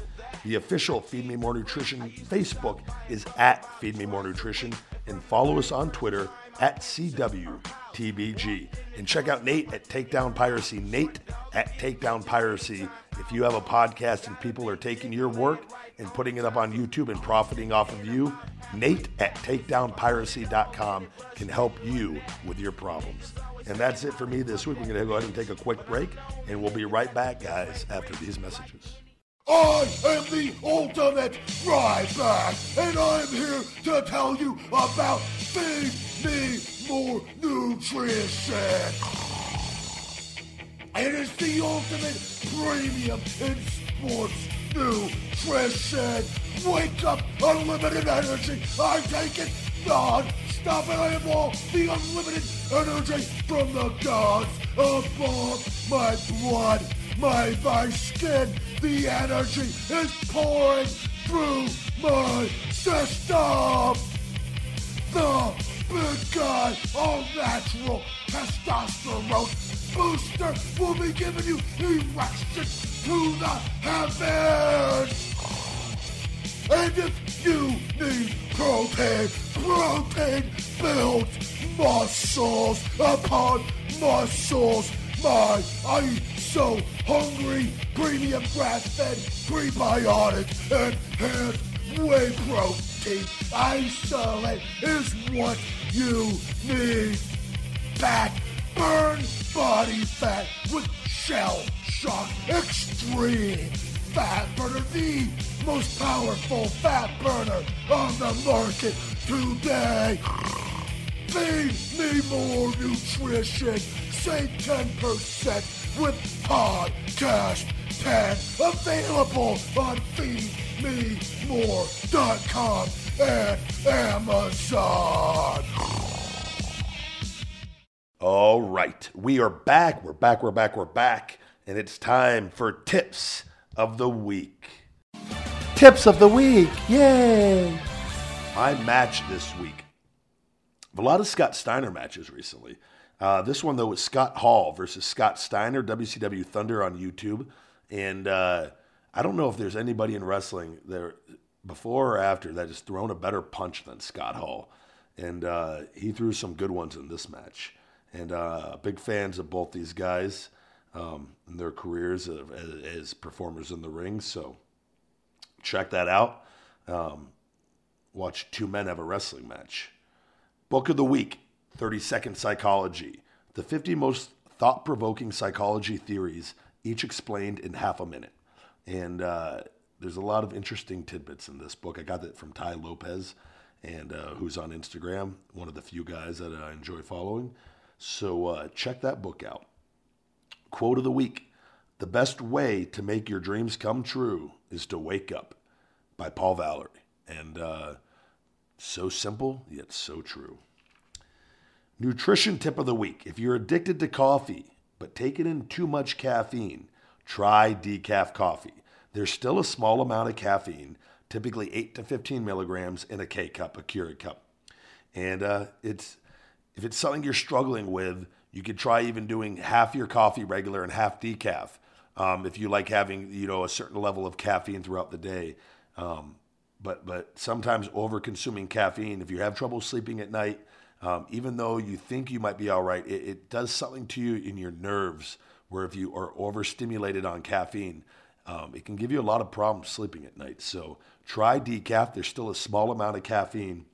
The official Feed Me More Nutrition Facebook is at Feed Me More Nutrition, and follow us on Twitter at CWTBG. And check out Nate at Takedown Piracy. Nate at Takedown Piracy. If you have a podcast and people are taking your work and putting it up on YouTube and profiting off of you, Nate at takedownpiracy.com can help you with your problems. And that's it for me this week. We're going to go ahead and take a quick break, and we'll be right back, guys, after these messages. I am the ultimate Ryback, and I'm here to tell you about Feed Me More Nutrition. It is the ultimate premium in sports nutrition. Wake up, unlimited energy. I take it non-stop, and I have all the unlimited energy from the gods above my blood, my my skin. The energy is pouring through my system. The big guy, all natural testosterone booster will be giving you erection to the heavens. And if you need protein, protein builds muscles upon muscles. My, I'm so hungry, premium grass-fed, prebiotic, enhanced whey protein isolate is what you need. Fat, burn body fat with shell shock extreme. Fat burner, the most powerful fat burner on the market today. Feed me more nutrition. Save 10% with Podcast 10. Available on All right, we are back. We're back. We're back. We're back. And it's time for tips of the week. Tips of the week. Yay. My match this week. A lot of Scott Steiner matches recently. Uh, this one, though, was Scott Hall versus Scott Steiner, WCW Thunder on YouTube. And uh, I don't know if there's anybody in wrestling there before or after that has thrown a better punch than Scott Hall. And uh, he threw some good ones in this match. And uh, big fans of both these guys um, and their careers as, as performers in the ring. So check that out. Um, watch two men have a wrestling match. Book of the week 30 Second Psychology. The 50 most thought provoking psychology theories, each explained in half a minute. And uh, there's a lot of interesting tidbits in this book. I got that from Tai Lopez, and uh, who's on Instagram, one of the few guys that I enjoy following. So uh, check that book out. Quote of the week The best way to make your dreams come true is to wake up by Paul Valery. And uh, so simple, yet so true. Nutrition tip of the week. If you're addicted to coffee, but taking in too much caffeine, try decaf coffee. There's still a small amount of caffeine, typically 8 to 15 milligrams in a K cup, a Keurig cup. And uh, it's if it's something you're struggling with, you could try even doing half your coffee regular and half decaf. Um, if you like having you know a certain level of caffeine throughout the day, um, but but sometimes over consuming caffeine, if you have trouble sleeping at night, um, even though you think you might be all right, it, it, does something to you in your nerves. Where if you are overstimulated on caffeine, um, it can give you a lot of problems sleeping at night. So try decaf. There's still a small amount of caffeine.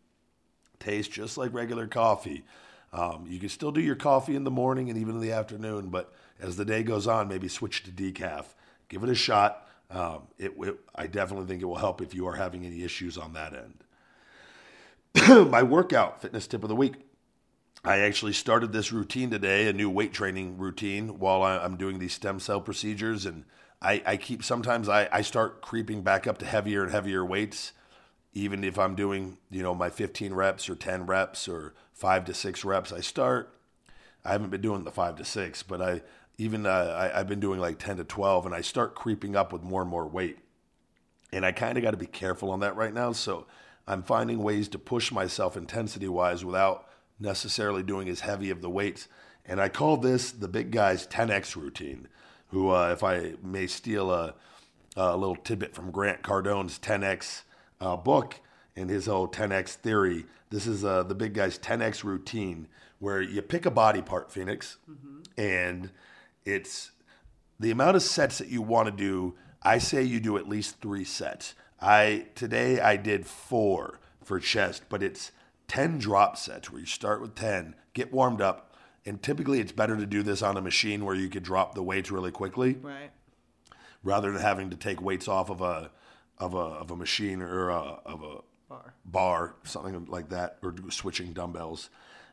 Tastes just like regular coffee. Um, you can still do your coffee in the morning and even in the afternoon, but as the day goes on, maybe switch to decaf. Give it a shot. Um, it, it, I definitely think it will help if you are having any issues on that end. My workout fitness tip of the week. I actually started this routine today, a new weight training routine, while I'm doing these stem cell procedures. And I, I keep sometimes I, I start creeping back up to heavier and heavier weights, even if I'm doing, you know, my 15 reps or 10 reps or five to six reps. I start, I haven't been doing the five to six, but I even uh, I, I've been doing like 10 to 12, and I start creeping up with more and more weight. And I kind of got to be careful on that right now. So I'm finding ways to push myself intensity wise without necessarily doing as heavy of the weights. And I call this the big guy's 10x routine. Who, uh, if I may steal a, a, little tidbit from Grant Cardone's 10x uh, book and his whole 10x theory, this is uh, the big guy's 10x routine where you pick a body part, Phoenix, mm-hmm. and it's the amount of sets that you want to do. I say you do at least three sets. I today I did four for chest, but it's 10 drop sets where you start with 10, get warmed up, and typically it's better to do this on a machine where you could drop the weights really quickly. Right. Rather than having to take weights off of a of a of a machine or a, of a bar. bar, something like that, or switching dumbbells,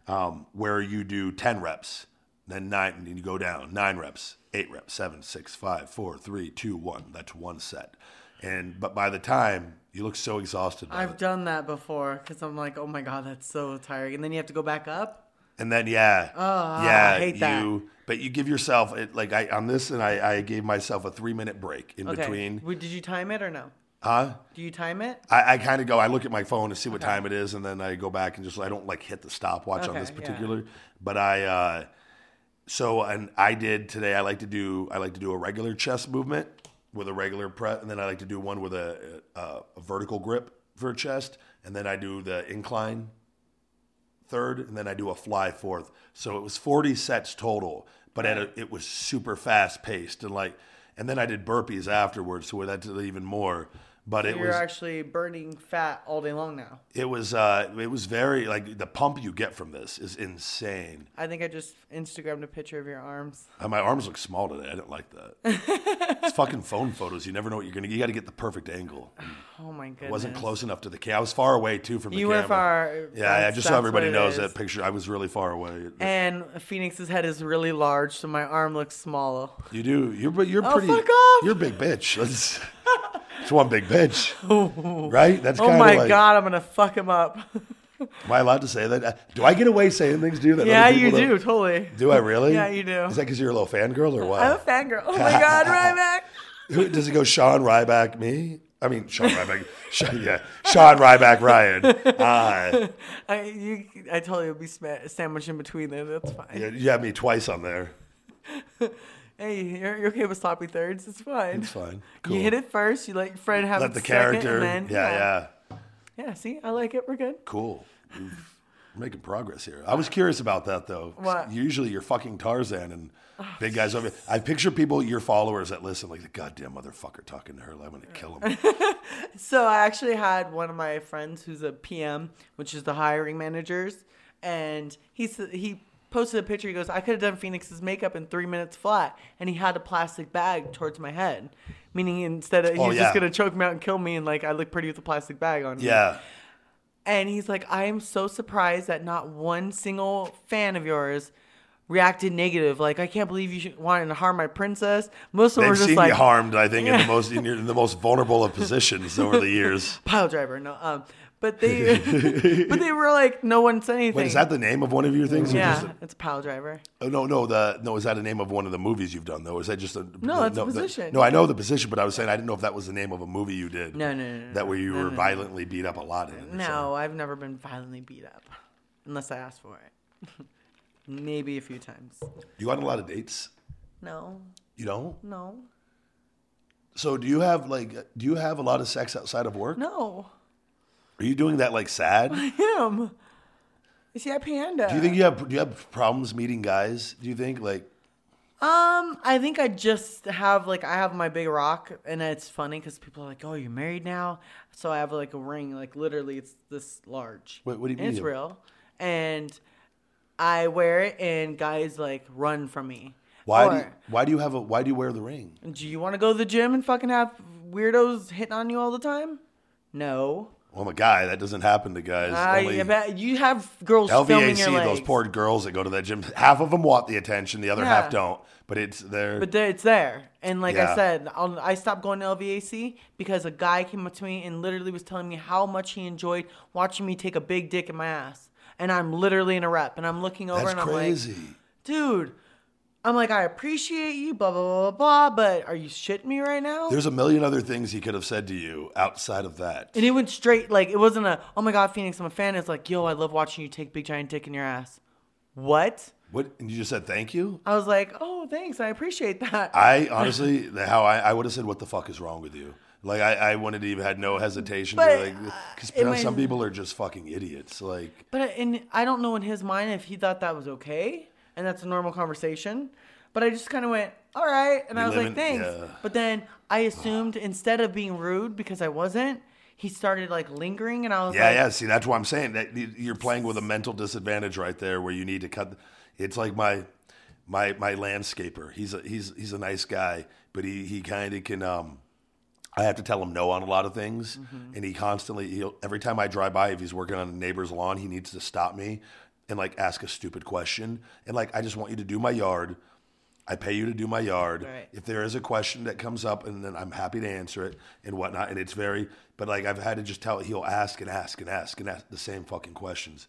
um, where you do 10 reps, then nine, and you go down, nine reps, eight reps, seven, six, five, four, three, two, one. That's one set. And but by the time you look so exhausted, I've it. done that before because I'm like, oh my god, that's so tiring, and then you have to go back up. And then yeah, oh, yeah, I hate you. That. But you give yourself it like I on this, and I, I gave myself a three minute break in okay. between. Did you time it or no? Huh? Do you time it? I, I kind of go. I look at my phone to see what okay. time it is, and then I go back and just I don't like hit the stopwatch okay, on this particular. Yeah. But I uh, so and I did today. I like to do I like to do a regular chest movement with a regular press, and then I like to do one with a, a, a vertical grip for a chest, and then I do the incline third, and then I do a fly fourth. So it was 40 sets total, but at a, it was super fast paced and like, and then I did burpees afterwards, so that's even more. But so it you're was actually burning fat all day long now. It was uh, it was very like the pump you get from this is insane. I think I just Instagrammed a picture of your arms. Uh, my arms look small today. I didn't like that. it's fucking phone photos. You never know what you're gonna. Get. You got to get the perfect angle. Oh my goodness! I wasn't close enough to the camera. I was far away too from the you camera. You were far. Yeah, yeah. Just so everybody knows that picture. I was really far away. And Phoenix's head is really large, so my arm looks smaller. You do. You're you're oh, pretty. Fuck off. You're a big bitch. Let's. It's one big bitch, right? That's oh kind my of like, god, I'm gonna fuck him up. Am I allowed to say that? Uh, Do I get away saying things, Do That Yeah, other you do don't- totally. Do I really? Yeah, you do. Is that because you're a little fangirl or what? I'm a fangirl. Oh my god, Ryback. Who- Does it go Sean Ryback me? I mean Sean Ryback. Sean, yeah, Sean Ryback Ryan. Uh, I you, I told you it'd be sma- sandwiched in between there. That's fine. you, you have me twice on there. Hey, you're, you're okay with sloppy thirds? It's fine. It's fine. Cool. You hit it first. You let your friend have Let it the second, character. and then, yeah, yeah. yeah. See, I like it. We're good. Cool. We're making progress here. I was curious about that though. What? Usually you're fucking Tarzan and oh, big guys over. I picture people, your followers that listen, like the goddamn motherfucker talking to her. I'm gonna kill him. So I actually had one of my friends who's a PM, which is the hiring managers, and he s- he posted a picture. He goes, "I could have done Phoenix's makeup in three minutes flat," and he had a plastic bag towards my head, meaning instead of he's Oh, yeah. just gonna choke me out and kill me, and like I look pretty with a plastic bag on. me. yeah. And he's like, I am so surprised that not one single fan of yours reacted negative. Like, I can't believe you wanted to harm my princess. Most of them were just like harmed, I think, in the most in, in the most vulnerable of positions over the years. pile driver. No, um, but they, but they were like, no one said anything. Wait, is that the name of one of your things? yeah, a- it's a pile driver. oh, no, no, the no. Is that the name of one of the movies you've done though? Is that just a No, it's a the- position. no, I know the position, but I was saying I didn't know if that was the name of a movie you did. No, no, no, no, That where you no, were no, no. violently beat up a lot in. No, I've never been violently beat up, unless I asked for it. Maybe a few times. You got a lot of dates. No, You don't. no, So do you have like do you have a lot of sex outside of work? no. Are you doing that like sad? I am. You see, I panda. Do you think you have do you have problems meeting guys? Do you think like Um, I think I just have like I have my big rock, and it's funny because people are like, "Oh, you're married now?" So I have like a ring, like literally, it's this large. What- what do you And It's real, and I wear it, and guys like run from me. why do you, why do you have a why do you wear the ring? do you want to go to the gym and fucking have weirdos hitting on you all the time? No. Well, I'm a guy. That doesn't happen to guys. I, Only bet you have girls filming your LVAC, legs. those poor girls that go to that gym. Half of them want the attention, the other Yeah. half don't. But it's there. But there, it's there. And like Yeah. I said, I'll, I stopped going to LVAC because a guy came up to me and literally was telling me how much he enjoyed watching me take a big dick in my ass. And I'm literally in a rep and I'm looking over That's and I'm crazy. like, dude, I'm like, I appreciate you, blah, blah, blah, blah, blah, but are you shitting me right now? There's a million other things he could have said to you outside of that. and it went straight, like, it wasn't a, oh my God, Phoenix, I'm a fan. It's like, yo, I love watching you take big giant dick in your ass. What? What? And you just said thank you. I was like, oh, thanks. I appreciate that. I honestly, how I, I would have said, "What the fuck is wrong with you?" Like I, I wouldn't even had no hesitation. But, like, uh, because might- some people are just fucking idiots. Like, But in I don't know in his mind if he thought that was okay and that's a normal conversation. But I just kind of went, all right, and I was like, thanks. yeah. But then I assumed instead of being rude because I wasn't, he started like lingering, and I was yeah, like, yeah. Yeah. See, that's why I'm saying that you- you're playing with a mental disadvantage right there, where you need to cut. It's like my my my landscaper. He's a he's he's a nice guy, but he he kind of can. um I have to tell him no on a lot of things, Mm-hmm. and he constantly. He'll, every time I drive by, if he's working on a neighbor's lawn, he needs to stop me and like ask a stupid question, and like I just want you to do my yard. I pay you to do my yard. Right. If there is a question that comes up, and then I'm happy to answer it and whatnot. And it's very, but like I've had to just tell he'll ask and ask and ask and ask the same fucking questions.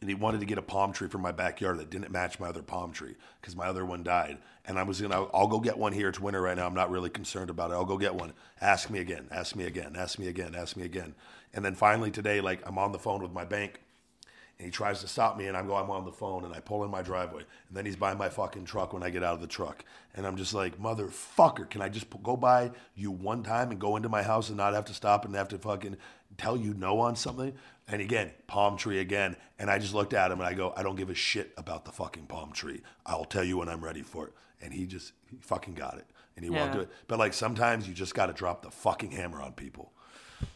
And he wanted to get a palm tree from my backyard that didn't match my other palm tree because my other one died. And I was gonna, I'll go get one here. It's winter right now. I'm not really concerned about it. I'll go get one. Ask me again. Ask me again. Ask me again. Ask me again. And then finally today, like I'm on the phone with my bank and he tries to stop me and I'm going I'm on the phone and I pull in my driveway and then he's by my fucking truck when I get out of the truck. And I'm just like motherfucker can I just p- go by you one time and go into my house and not have to stop and have to fucking tell you no on something? And again palm tree again. And I just looked at him and I go I don't give a shit about the fucking palm tree. I'll tell you when I'm ready for it. And he just he fucking got it. And he won't Yeah. do it but like sometimes you just got to drop the fucking hammer on people.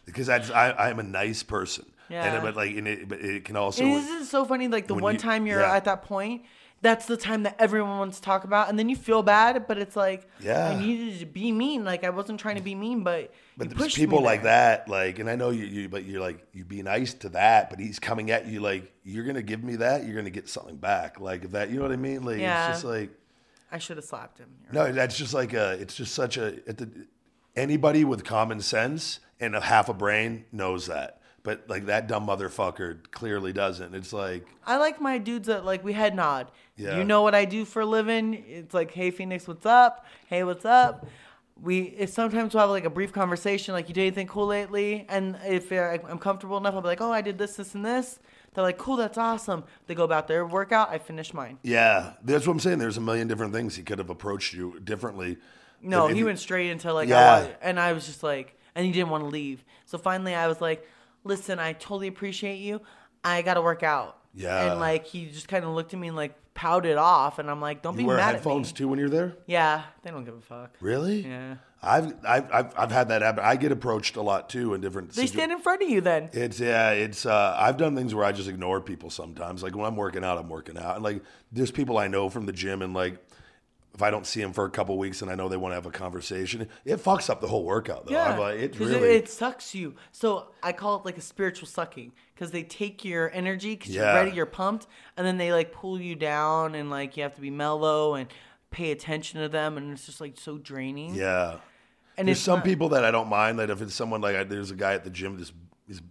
Because that's I, I'm a nice person Yeah. and but like and it, but it can also And isn't so funny? Like the one you- time you're yeah. at that point, that's the time that everyone wants to talk about, and then you feel bad, but it's like, Yeah. I needed to be mean. Like I wasn't trying to be mean, but But you there's people like that, like, and I know you, you, but you're like, you be nice to that, but he's coming at you like, you're gonna give me that, you're gonna get something back, like if that, you know what I mean? Like, Yeah. it's just like, I should have slapped him. You're no, that's just like a, it's just such a, at the, anybody with common sense and a half a brain knows that. But like that dumb motherfucker clearly doesn't. It's like I like my dudes that like we head nod. Yeah. You know what I do for a living? It's like, hey Phoenix, what's up? Hey, what's up? We it's sometimes we'll have like a brief conversation, like you did anything cool lately? And if I'm comfortable enough, I'll be like, oh, I did this, this, and this. They're like, cool, that's awesome. They go about their workout. I finish mine. yeah, that's what I'm saying. There's a million different things he could have approached you differently. No, If- if he went straight into like, Yeah. I and I was just like, and he didn't want to leave. So finally, I was like, listen, I totally appreciate you. I got to work out. Yeah. And like, he just kind of looked at me and like pouted off, and I'm like, don't You be wear mad headphones at me. too when you're there. Yeah, they don't give a fuck. Really? Yeah. I've I've I've, I've had that happen. I get approached a lot too in different. They situ- stand in front of you then. It's yeah, it's uh I've done things where I just ignore people sometimes. Like when I'm working out, I'm working out. And like there's people I know from the gym and like if I don't see them for a couple weeks and I know they want to have a conversation, it fucks up the whole workout though. I'm like, it really it, sucks you. So I call it like a spiritual sucking because they take your energy because Yeah. you're ready, you're pumped, and then they like pull you down and like you have to be mellow and pay attention to them, and it's just like so draining. Yeah. and There's some not- people that I don't mind that if it's someone like I, there's a guy at the gym, this this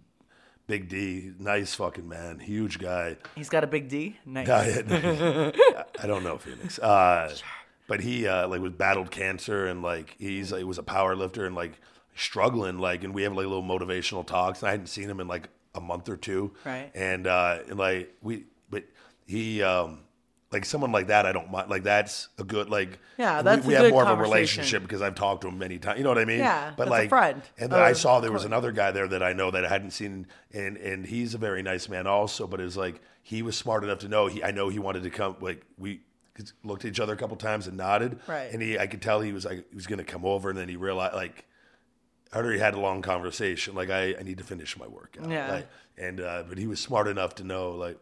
big D, nice fucking man, huge guy. He's got a big D. Nice. I, I don't know Phoenix, uh, but he uh, like was battled cancer and like he's like was a power lifter and like struggling like and we have like little motivational talks and I hadn't seen him in like a month or two Right. and uh, and like we but he um like someone like that I don't mind like that's a good like Yeah, that's we, a have more of a relationship because I've talked to him many times you know what I mean Yeah, but like friend. and then I Uh, saw there was another guy there that I know that I hadn't seen, and and he's a very nice man also. But it's like he was smart enough to know he. I know he wanted to come. Like we looked at each other a couple times and nodded. Right. And he, I could tell he was like he was going to come over, and then he realized like. I already had a long conversation. Like I, I need to finish my workout. Yeah. Like, and uh, but he was smart enough to know like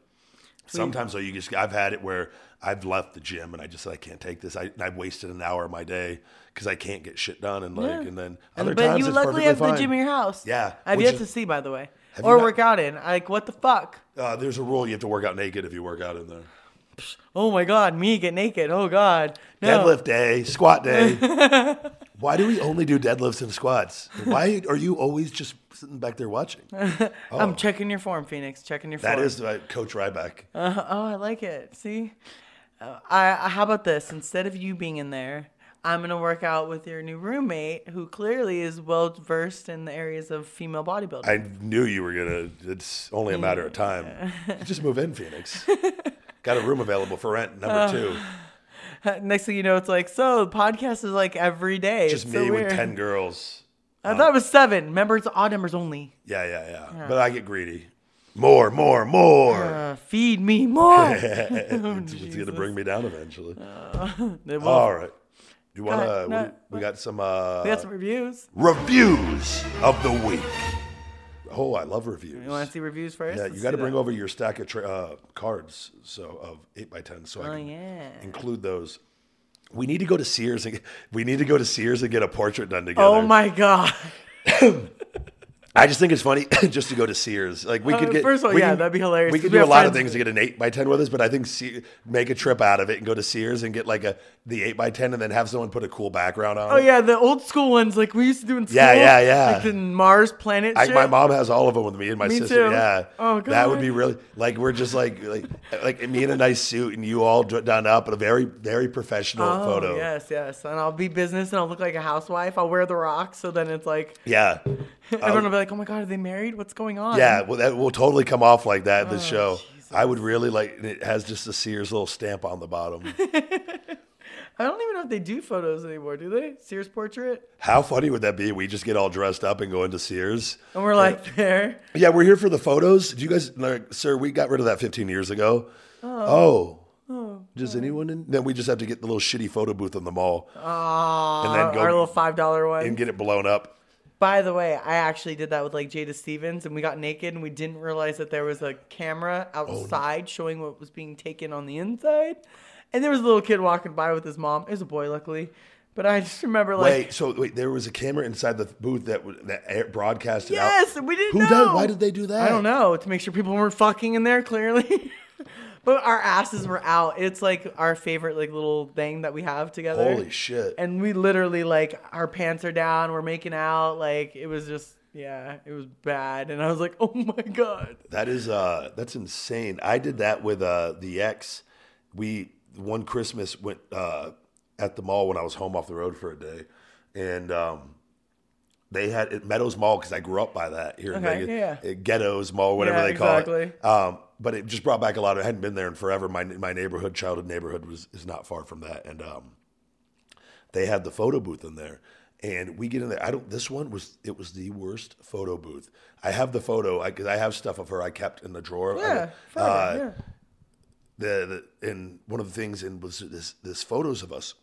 sometimes though you just I've had it where I've left the gym and I just said I can't take this. I I've wasted an hour of my day because I can't get shit done and like Yeah. and then And- but times you it's luckily have fine. the gym in your house. Yeah, I've yet is- to see, by the way, or not- work out in. Like, what the fuck? Uh, there's a rule you have to work out naked if you work out in there. Oh my god, me get naked. Oh god, no. Deadlift day, squat day. Why do we only do deadlifts and squats? Why are you always just sitting back there watching? I'm checking your form, Phoenix. Checking your That form. is uh, Coach Ryback. Uh, oh, I like it. See, uh, I, I how about this? Instead of you being in there, I'm gonna work out with your new roommate, who clearly is well versed in the areas of female bodybuilding. I knew you were gonna. It's only a matter of time. Just move in, Phoenix. Got a room available for rent. Number two, Next thing you know, it's like so. The podcast is like every day. just it's me so with ten girls. I thought it was seven. Remember, it's odd numbers only. Yeah, yeah, yeah. But I get greedy. More, more, more. Uh, feed me more. it's it's gonna bring me down eventually. Won't. All right. You wanna? No, we, we got some. Uh, we got some reviews. reviews of the week. Oh, I love reviews. You want to see reviews first? Yeah, Let's you got to bring that. over your stack of tra- uh, cards, so of eight by ten, so I Oh can yeah. include those. We need to go to Sears and we need to go to Sears and get a portrait done together. Oh my god. I just think it's funny just to go to Sears. Like we Uh, could get. first of all, yeah, can- that'd be hilarious, We could do a lot of things to get an eight by ten with us, but I think Se- make a trip out of it and go to Sears and get like a the eight by ten, and then have someone put a cool background on. Oh it. yeah, the old school ones like we used to do in school. Yeah, yeah, yeah. Like the Mars planet I, my mom has all of them with me and my Me sister. too. Yeah. Oh, god. That would be really like we're just like like like me in a nice suit and you all done up in a very very professional Oh, photo. yes, yes. And I'll be business and I'll look like a housewife. I'll wear the rock, so then it's like Yeah. everyone will be like, "Oh my god, are they married? What's going on?" Yeah, well, that will totally come off like that. This Oh, show. I would really like. and It has just a Sears little stamp on the bottom. I don't even know if they do photos anymore, do they? Sears portrait, How funny would that be? We just get all dressed up and go into Sears. and we're like there. Yeah, we're here for the photos. Do you guys, like, sir? We got rid of that 15 years ago. Oh. oh. oh Does anyone? In, then we just have to get the little shitty photo booth in the mall And then go- our little five dollar one. and get it blown up. By the way, I actually did that with like Jada Stevens, and we got naked, and we didn't realize that there was a camera Oh, outside showing what was being taken on the inside. And there was a little kid walking by with his mom. It was a boy, luckily. But I just remember like, Wait, so wait, there was a camera inside the booth that that air- broadcasted out. yes, and we didn't Who know. did? Why did they do that? I don't know to make sure people weren't fucking in there. Clearly. But our asses were out. It's like our favorite like little thing that we have together. Holy shit! And we literally like our pants are down, we're making out, like it was just Yeah, it was bad, and I was like, "Oh my god!" That is uh that's insane. I did that with uh the ex. We one Christmas went uh at the mall when I was home off the road for a day, and um they had at Meadows Mall because I grew up by that here in Vegas. yeah. Uh, Ghettos Mall, whatever Yeah, they call exactly. it. Um, but it just brought back a lot of. I hadn't been there in forever. My my neighborhood, childhood neighborhood, was is not far from that, and um, they had the photo booth in there. And we get in there. I don't this one was it was the worst photo booth. I have the photo. I, 'cause I have stuff of her i kept in the drawer. Yeah, I, uh, yeah. the, the and one of the things in was this this photos of us.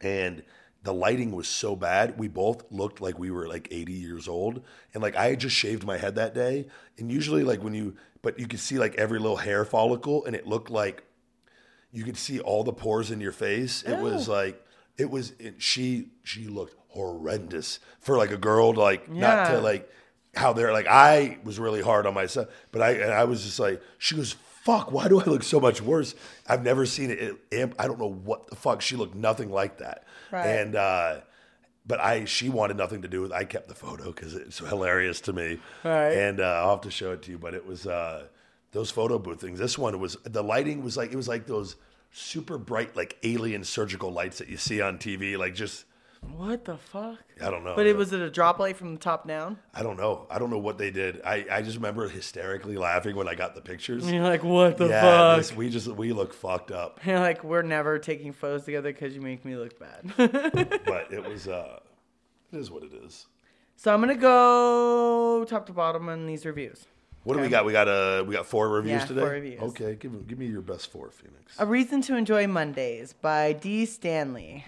And the lighting was so bad. We both looked like we were like 80 years old. And like i had just shaved my head that day. And usually like when you but you could see like every little hair follicle and it looked like you could see all the pores in your face it was like it was it, she she looked horrendous for like a girl to like not to like how they're like I was really hard on myself, but I and I was just like she goes fuck why do I look so much worse? I've never seen it. it I don't know what the fuck she looked nothing like that. Right. And uh but I she wanted nothing to do with I kept the photo because it's hilarious to me. Right. And uh, I'll have to show it to you, but it was uh those photo booth things. This one was the lighting was like it was like those super bright like alien surgical lights that you see on TV like just What the fuck? I don't know. But it was it a drop light from the top down? I don't know. I don't know what they did. I, I just remember hysterically laughing when I got the pictures. And you're like, what the yeah, fuck? this- we just we look fucked up. You're like, we're never taking photos together because you make me look bad. But it was uh it is what it is. so I'm gonna go top to bottom on these reviews. What do we got? We got uh we got four reviews Yeah, today. four reviews. Okay, give give me your best four, Phoenix. A Reason to Enjoy Mondays by D. Stanley.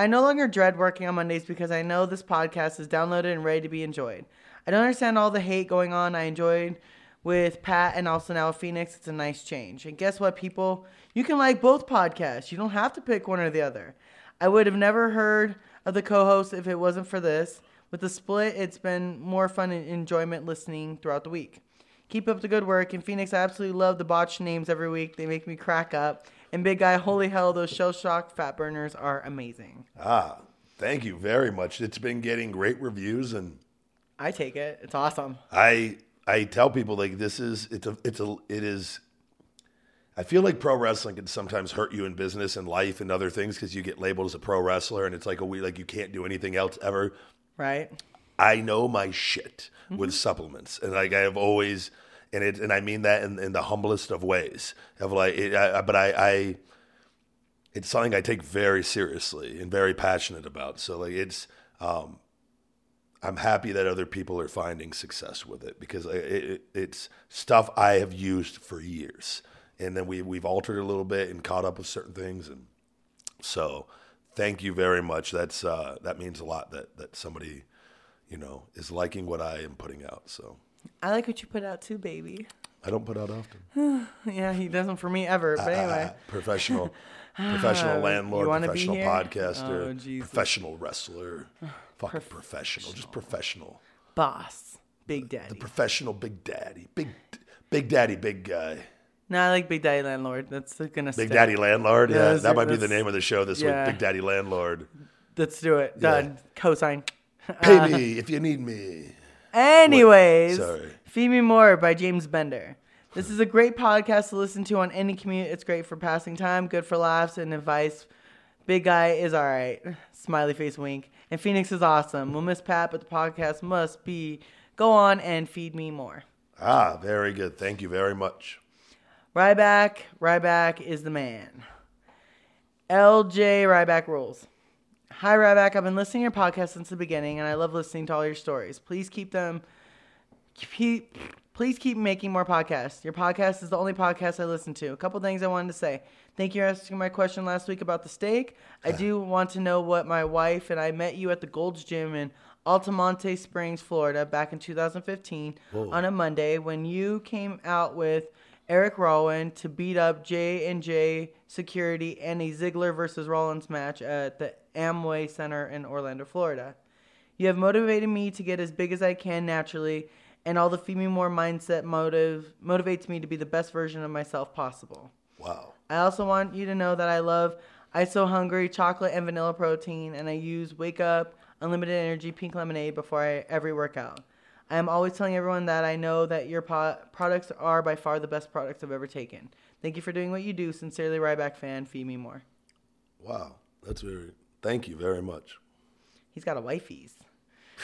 I no longer dread working on Mondays because I know this podcast is downloaded and ready to be enjoyed. I don't understand all the hate going on. I enjoyed with Pat and also now Phoenix. It's a nice change. And guess what, people? You can like both podcasts. You don't have to pick one or the other. I would have never heard of the co host if it wasn't for this. With the split, it's been more fun and enjoyment listening throughout the week. Keep up the good work. In Phoenix, I absolutely love the botched names every week. They make me crack up. And Big Guy, holy hell, those shell shock fat burners are amazing. Ah, thank you very much. It's been getting great reviews and I take it. It's awesome. I I tell people like this is it's a it's a it is I feel like pro wrestling can sometimes hurt you in business and life and other things because you get labeled as a pro wrestler and it's like a we like you can't do anything else ever. Right? I know my shit with supplements, and like I have always, and it, and I mean that in, in the humblest of ways. Of like, it, I, but I, I, it's something I take very seriously and very passionate about. So like, it's, um, I'm happy that other people are finding success with it because it, it, it's stuff I have used for years, and then we we've altered a little bit and caught up with certain things, and so thank you very much. That's uh, that means a lot that that somebody, you know, is liking what I am putting out. So I like what you put out too, baby. I don't put out often. Yeah, he doesn't for me ever. But ah, anyway, Ah, professional, ah, professional landlord, professional podcaster, Oh, professional wrestler, fucking professional, just professional, boss, Big Daddy. the professional big daddy, big big daddy, big guy, no, I like Big Daddy Landlord. That's gonna big daddy landlord. Yeah, Yeah, that might be the name of the show this yeah. week. Big daddy landlord. Let's do it. Done. Cosign. Pay me uh, if you need me. Anyways, Sorry. Feed Me More by James Bender. This is a great podcast to listen to on any commute. It's great for passing time, good for laughs and advice. Big guy is all right. Smiley face wink. And Phoenix is awesome. We'll miss Pat, but the podcast must be go on and feed me more. Ah, very good. Thank you very much. Ryback, Ryback is the man. LJ Ryback rules. Hi Ryback, I've been listening to your podcast since the beginning, and I love listening to all your stories. Please keep them. Keep, please keep making more podcasts. Your podcast is the only podcast I listen to. A couple things I wanted to say. Thank you for asking my question last week about the steak. I do want to know what my wife and I met you at the Gold's Gym in Altamonte Springs, Florida, back in 2015 on a Monday when you came out with Eric Rowan to beat up J and J Security and a Ziggler versus Rollins match at the Amway Center in Orlando, Florida. You have motivated me to get as big as I can naturally, and all the feed me more mindset motive motivates me to be the best version of myself possible. Wow. I also want you to know that I love ISO Hungry chocolate and vanilla protein, and I use Wake Up unlimited energy pink lemonade before I every workout. I am always telling everyone that I know that your po- products are by far the best products I've ever taken. Thank you for doing what you do. Sincerely, Ryback fan. Feed me more. Wow, that's very. Thank you very much. He's got a wifey's.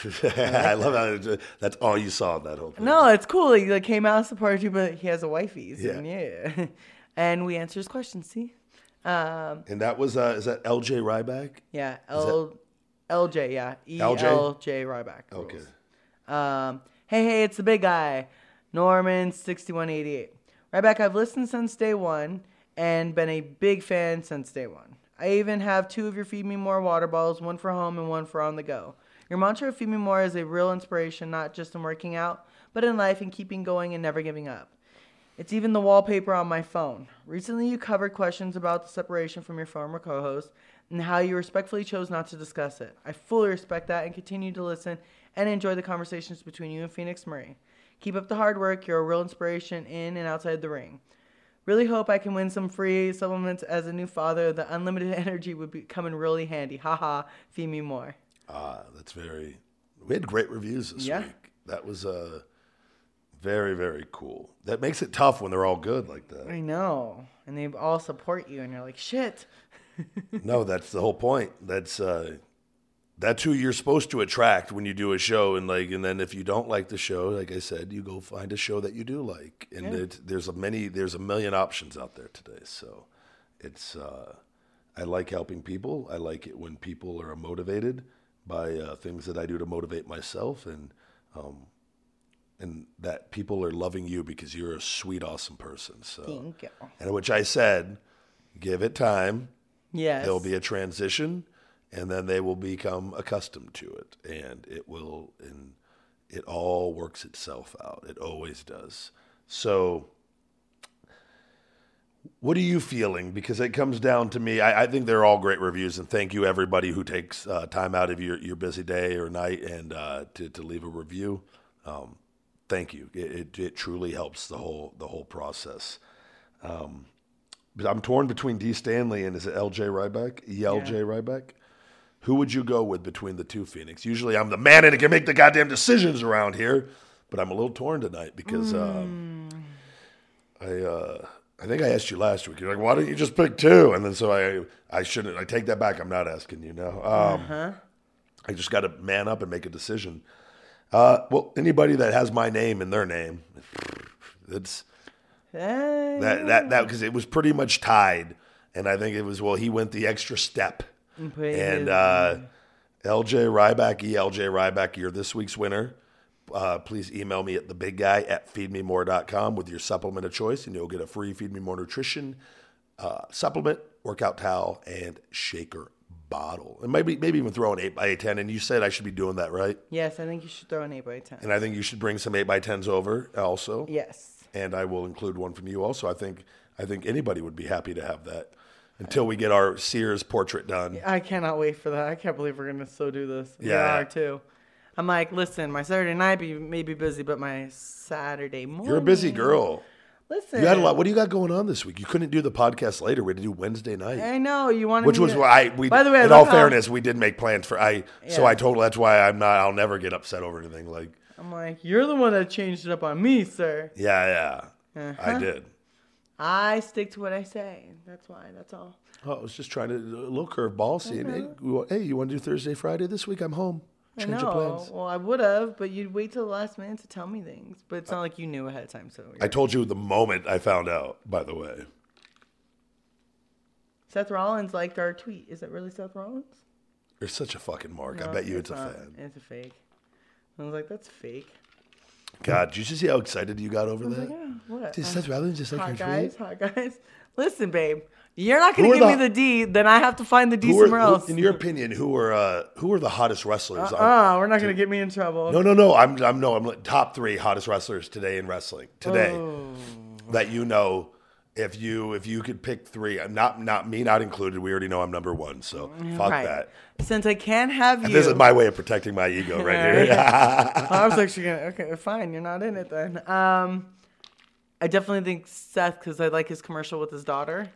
I love how that's all you saw in that whole thing. No, it's cool. He like, came out supported you, but he has a wifey's. Yeah. And yeah. and we answer his questions. See. Um, And that was uh, is that L.J. Ryback? yeah. L. LJ. Yeah. E LJ? L J Ryback. Okay. rules. Um, hey, hey, it's the big guy, Norman sixty one eighty eight. Ryback. I've listened since day one and been a big fan since day one. I even have two of your Feed Me More water bottles, one for home and one for on the go. Your mantra of Feed Me More is a real inspiration, not just in working out, but in life and keeping going and never giving up. It's even the wallpaper on my phone. Recently, you covered questions about the separation from your former co host and how you respectfully chose not to discuss it. I fully respect that and continue to listen and enjoy the conversations between you and Phoenix Marie. Keep up the hard work. You're a real inspiration in and outside the ring. Really hope I can win some free supplements as a new father. The unlimited energy would be coming really handy. Haha, feed me more. Ah, that's very. We had great reviews this Yeah. week. That was uh, very very cool. That makes it tough when they're all good like that. I know. And they all support you, and you're like, shit. no, that's the whole point. That's uh, that's who you're supposed to attract when you do a show, and like, and then if you don't like the show, like I said, you go find a show that you do like, and Yeah. it, there's a many, there's a million options out there today. So, it's uh, I like helping people. I like it when people are motivated by uh, things that I do to motivate myself, and um, and that people are loving you because you're a sweet, awesome person. So, Thank you. and which I said, give it time Yes. there'll be a transition and then they will become accustomed to it and it will and it all works itself out it always does so what are you feeling because it comes down to me i, I think they're all great reviews and thank you everybody who takes uh, time out of your, your busy day or night and uh, to, to leave a review um, thank you it, it, it truly helps the whole the whole process but I'm torn between D. Stanley and is it L.J. Ryback? E.L.J. Yeah. Ryback? Who would you go with between the two Phoenix? Usually I'm the man and can make the goddamn decisions around here, but I'm a little torn tonight because um, I uh, I think I asked you last week. You're like, why don't you just pick two? And then so I I shouldn't. I take that back. I'm not asking you now. Um, I just got to man up and make a decision. Uh, well, anybody that has my name in their name, it's Eh, that that that because it was pretty much tied, and I think it was well he went the extra step, And uh, LJ Ryback, ELJ Ryback, you're this week's winner. Uh, please email me at the big guy at feedmemore.com with your supplement of choice, and you'll get a free Feed Me More Nutrition uh, supplement, workout towel, and shaker bottle. And maybe maybe even throw an 8 by 10 And you said I should be doing that, right? Yes, I think you should throw an 8 by 10 And I think you should bring some 8 by 10s over also Yes. and I will include one from you also. I think I think anybody would be happy to have that until we get our Sears portrait done. I cannot wait for that. I can't believe we're gonna still do this. We Yeah. are too. I'm like, listen, my Saturday night be, may be busy, but my Saturday morning. You're a busy girl. Listen, You had a lot. What do you got going on this week? You couldn't do the podcast later. We had to do Wednesday night, I know you wanted. which was to- why I. We, By the way, in all fairness, we did make plans for I. So I told. That's why I'm not. I'll never get upset over anything. Like, I'm like, you're the one that changed it up on me, sir. yeah, yeah, Uh-huh. I did. I stick to what I say. That's why. That's all. Oh, I was just trying to a little curveball. Seeing, hey, uh-huh. we want- hey, you want to do Thursday, Friday this week? I'm home. Change I your know. plans. Well, I would have, but you'd wait till the last minute to tell me things. But it's not like you knew ahead of time. So I told you the moment I found out. By the way. Seth Rollins liked our tweet. Is it really Seth Rollins? You're such a fucking mark. I No, bet you it's, a not. fan. It's a fake. I was like, that's fake. God, did you just see how excited you got over that? yeah, what? Did Uh, Seth Rollins just like hot guys, hot guys. Listen, babe, you're not gonna Who are give me the- the D, then I have to find the D Who are- somewhere who- else. in your opinion, who are uh, who are the hottest wrestlers? on- Ah, we're not gonna get me in trouble. no, no, no. I'm, I'm no. I'm like, top three hottest wrestlers today in wrestling today Oh. that you know. If you if you could pick three, not not me not included. We already know I'm number one, so fuck Right. that. Since I can't have you, This is my way of protecting my ego right here. I was actually gonna. Okay, fine. You're not in it then. Um, I definitely think Seth because I like his commercial with his daughter.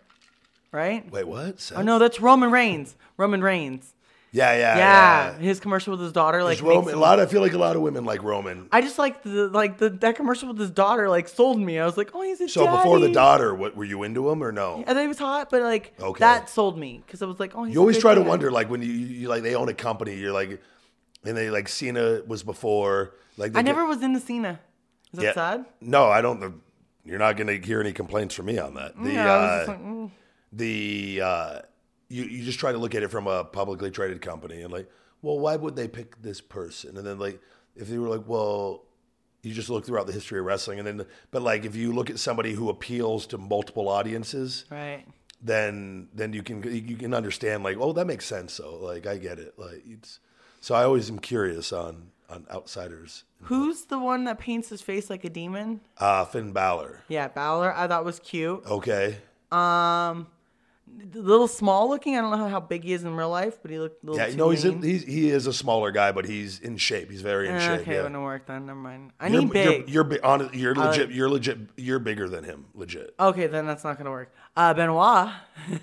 Right? Wait, what? Seth? Oh no, that's Roman Reigns. Roman Reigns. Yeah, yeah, Yeah, yeah. his commercial with his daughter, like Roman, makes a lot. I feel like a lot of women like Roman. I just like the like the that commercial with his daughter, like sold me. I was like, oh, he's a So before the daughter, what were you into him or no? I thought he was hot, but like Okay. that sold me because I was like, oh, he's You always try to dad. wonder, like when you, you like they own a company, you're like, and they like Cena was before. Like I get- never was into Cena. Is that Yeah. sad? No, I don't. You're not going to hear any complaints from me on that. The Yeah, I was uh, like, mm. the uh, you you just try to look at it from a publicly traded company and like, well, why would they pick this person? And then like, if they were like, well, you just look throughout the history of wrestling, and then but like if you look at somebody who appeals to multiple audiences, right. then then you can you can understand like, oh, that makes sense. So like, I get it. Like it's so I always am curious on on outsiders. Who's the one that paints his face like a demon? Uh, Finn Balor. Yeah, Balor. I thought was cute. Okay. Um, little small looking. I don't know how big he is in real life, but he looked a little. Yeah, no, he's, a, he's he is a smaller guy, but he's in shape. He's very in Eh, shape. okay, yeah. it wouldn't work then. Never mind. I You're, need big. You're, you're, hon- you're I legit. You're legit. You're bigger than him. Legit. okay, then that's not gonna work. Uh, Benoit.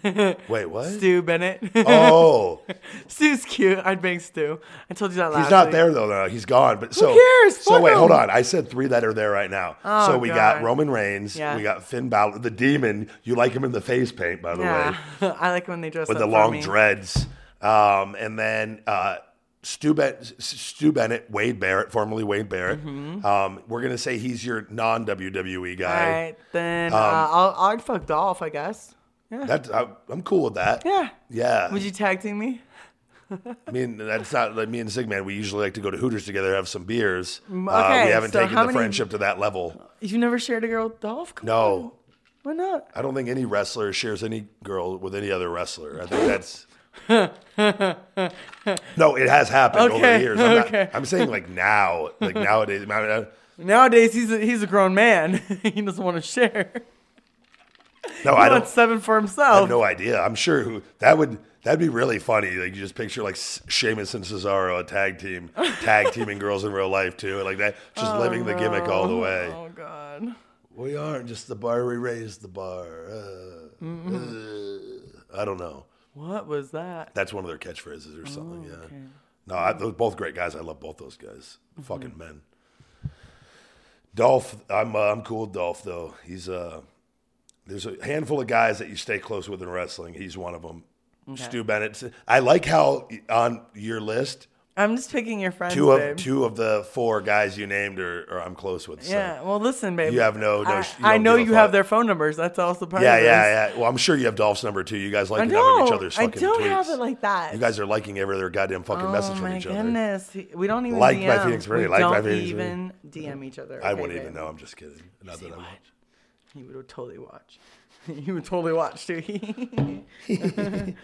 Wait, what? Stu Bennett. Oh, Stu's cute. I'd bang Stu. I told you that last he's not week. there though. No, he's gone. But so cares? So Fuck wait, hold on. I said three that are there right now. Oh, so we got Roman Reigns. Yeah. We got Finn Balor, the Demon. You like him in the face paint, by the way, Yeah, I like when they dress with the long dreads. Um, and then uh, Stu, ben- Stu Bennett, Wade Barrett, formerly Wade Barrett. Mm-hmm. Um, we're gonna say he's your non WWE guy. right, then Um, uh, I'll I'd fuck Dolph, I guess. Yeah. That I, I'm cool with that. yeah. Yeah. Would you tag team me? I mean, that's not like me and Ziggler. We usually like to go to Hooters together, have some beers. uh, okay, we haven't so taken the many- friendship to that level. You've never shared a girl with Dolph? Come No. on. Why not? I don't think any wrestler shares any girl with any other wrestler. I think that's. no, it has happened over the years. I'm, not- I'm saying like now, like nowadays. I- uh, Nowadays he's a, he's a grown man. he doesn't want to share. No, He I don't. seven for himself. I have no idea. I'm sure who that would. That'd be really funny. Like you just picture like Sheamus and Cesaro a tag team, tag teaming girls in real life too, like that. Just oh, living the gimmick all the way. Oh God. We aren't just the bar. We raised the bar. Uh, uh, I don't know. What was that? That's one of their catchphrases or something. yeah. Oh, okay. No, I, those both great guys. I love both those guys. Mm-hmm. Fucking men. Dolph, I'm uh, I'm cool with Dolph though. He's uh, there's a handful of guys that you stay close with in wrestling. He's one of them. Stu Bennett. I like how on your list, I'm just picking your friends, two of babe. two of the four guys you named are, are I'm close with. So. Yeah. Well, listen, babe. You have no- no I, you I know you have their phone numbers. That's also part Yeah, of this. yeah, yeah. Yeah. Well, I'm sure you have Dolph's number too. You guys like I having each other's I fucking don't tweets. have it like that. You guys are liking every other goddamn fucking oh message from each other. Oh my goodness. We don't even Like DM. my Phoenix we like my don't Phoenix even DM each other. I wouldn't babe? even know. I'm just kidding. Not that I would. He would totally watch. he would totally watch too.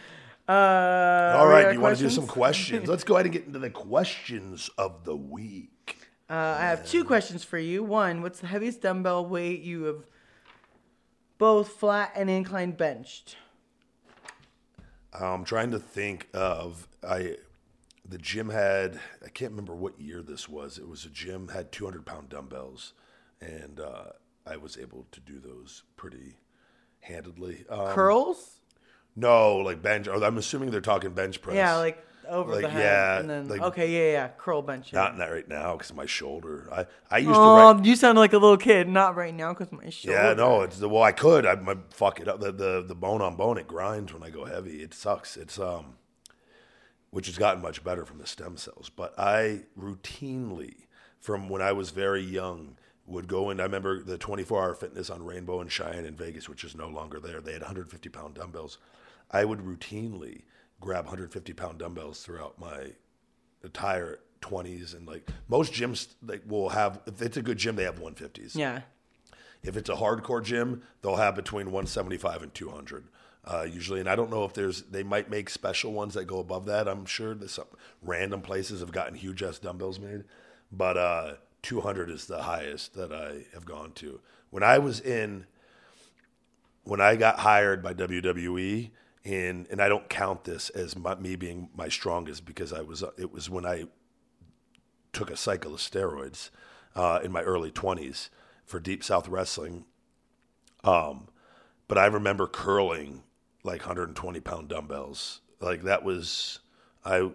uh, All right, you want to do some questions? questions? Let's go ahead and get into the questions of the week. Uh, I have two questions for you. One, what's the heaviest dumbbell weight you have both flat and incline benched? I'm trying to think of I. The gym had I can't remember what year this was. It was a gym had 200 pound dumbbells, and uh, I was able to do those pretty handedly. Um, Curls? No, like bench. Or I'm assuming they're talking bench press. Yeah, like over Like, the head. yeah, and then, like- okay, yeah, yeah, curl bench. not not right now because my shoulder. I I used to. Oh, Write, you sound like a little kid. Not right now because my shoulder. yeah, no, it's the well. I could. I my fuck it up. The, the the bone on bone. It grinds when I go heavy. It sucks. It's um, which has gotten much better from the stem cells. But I routinely, from when I was very young, would go in. I remember the 24 hour fitness on Rainbow and Cheyenne in Vegas, which is no longer there. They had 150 pound dumbbells. I would routinely grab 150 pound dumbbells throughout my entire 20s and like most gyms like will have if it's a good gym they have 150s Yeah. if it's a hardcore gym, they'll have between 175 and 200 uh, usually. And I don't know if there's they might make special ones that go above that. I'm sure that some random places have gotten huge ass dumbbells made, but uh, 200 is the highest that I have gone to. When I was in, when I got hired by WWE. And, and I don't count this as my, me being my strongest because I was it was when I took a cycle of steroids uh, in my early 20s for Deep South Wrestling. Um, but I remember curling like 120 pound dumbbells. Like that was I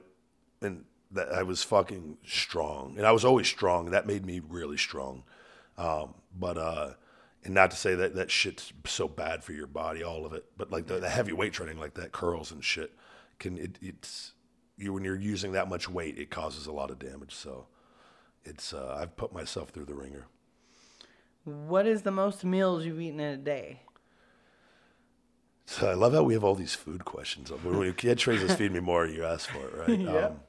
and that I was fucking strong, and I was always strong. That made me really strong. Um, but uh, and not to say that that shit's so bad for your body, all of it. But like the, the heavy weight training, like that curls and shit, can it, it's you when you're using that much weight, it causes a lot of damage. So it's uh, I've put myself through the ringer. What is the most meals you've eaten in a day? So I love how we have all these food questions. When your kid trains us feed me more, you ask for it, right? Yeah. Um,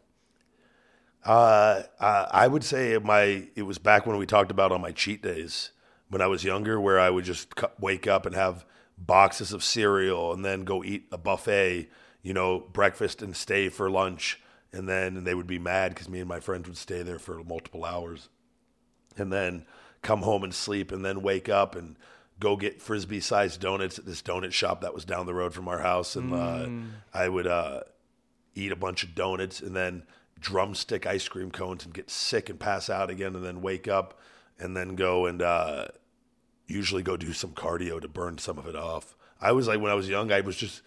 uh, I would say my it was back when we talked about on my cheat days when I was younger, where I would just cu- wake up and have boxes of cereal and then go eat a buffet, you know, breakfast and stay for lunch, and then they would be mad because me and my friends would stay there for multiple hours. And then come home and sleep and then wake up and go get frisbee sized donuts at this donut shop that was down the road from our house. And uh, i would uh, eat a bunch of donuts and then drumstick ice cream cones and get sick and pass out again and then wake up and then go and uh, usually go do some cardio to burn some of it off i was like when i was young i was just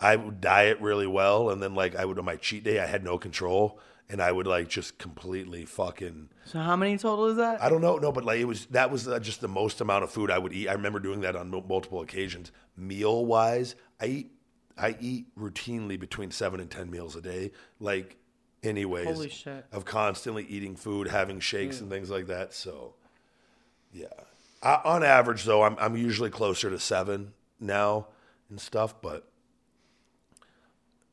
i would diet really well and then like i would on my cheat day i had no control and i would like just completely fucking So how many total is that? I don't know, no, but like it was that was uh, just the most amount of food I would eat. I remember doing that on multiple occasions. Meal wise, I eat I eat routinely between seven and ten meals a day. Like, anyways, Holy shit. of constantly eating food, having shakes and things like that. So, yeah, I, on average though, I'm I'm usually closer to seven now and stuff, but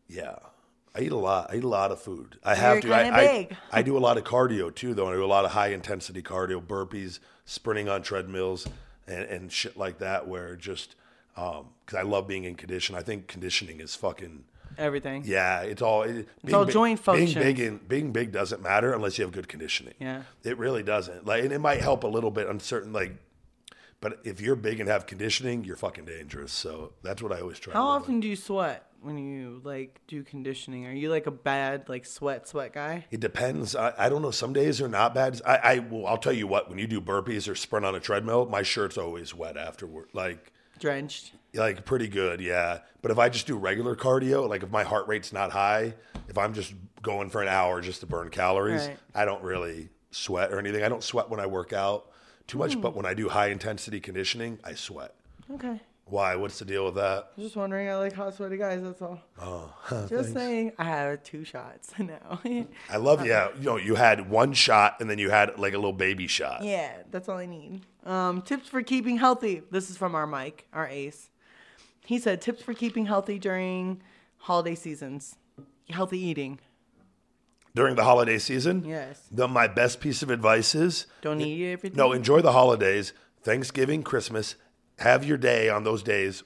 yeah. I eat a lot. I eat a lot of food. I have You're to. I, I, big. I do a lot of cardio too, though. I do a lot of high intensity cardio, burpees, sprinting on treadmills, and, and shit like that. Where just um, because I love being in condition. I think conditioning is fucking Everything. yeah. It's all it, being all big- joint Being big and being big doesn't matter unless you have good conditioning. Yeah. it really doesn't. Like, and it might help a little bit on certain like. But if you're big and have conditioning, you're fucking dangerous. So that's what I always try. How often do you sweat when you like do conditioning? Are you like a bad like sweat sweat guy? It depends. I, I don't know. Some days are not bad. I, I will. I'll tell you what. When you do burpees or sprint on a treadmill, my shirt's always wet afterward. Like, Drenched. like pretty good, yeah. But if I just do regular cardio, like if my heart rate's not high, if I'm just going for an hour just to burn calories, Right. I don't really sweat or anything. I don't sweat when I work out too much, but when I do high intensity conditioning, I sweat. Okay. Why? What's the deal with that? Just wondering. I like hot sweaty guys. That's all. Oh, just saying. I have two shots now. I love, yeah. You know, you had one shot and then you had like a little baby shot. yeah, that's all I need. Um, tips for keeping healthy. This is from our Mike, our ace. He said tips for keeping healthy during holiday seasons. Healthy eating. During the holiday season, Yes. the, my best piece of advice is Don't eat everything. No, enjoy the holidays, Thanksgiving, Christmas. Have your day on those days.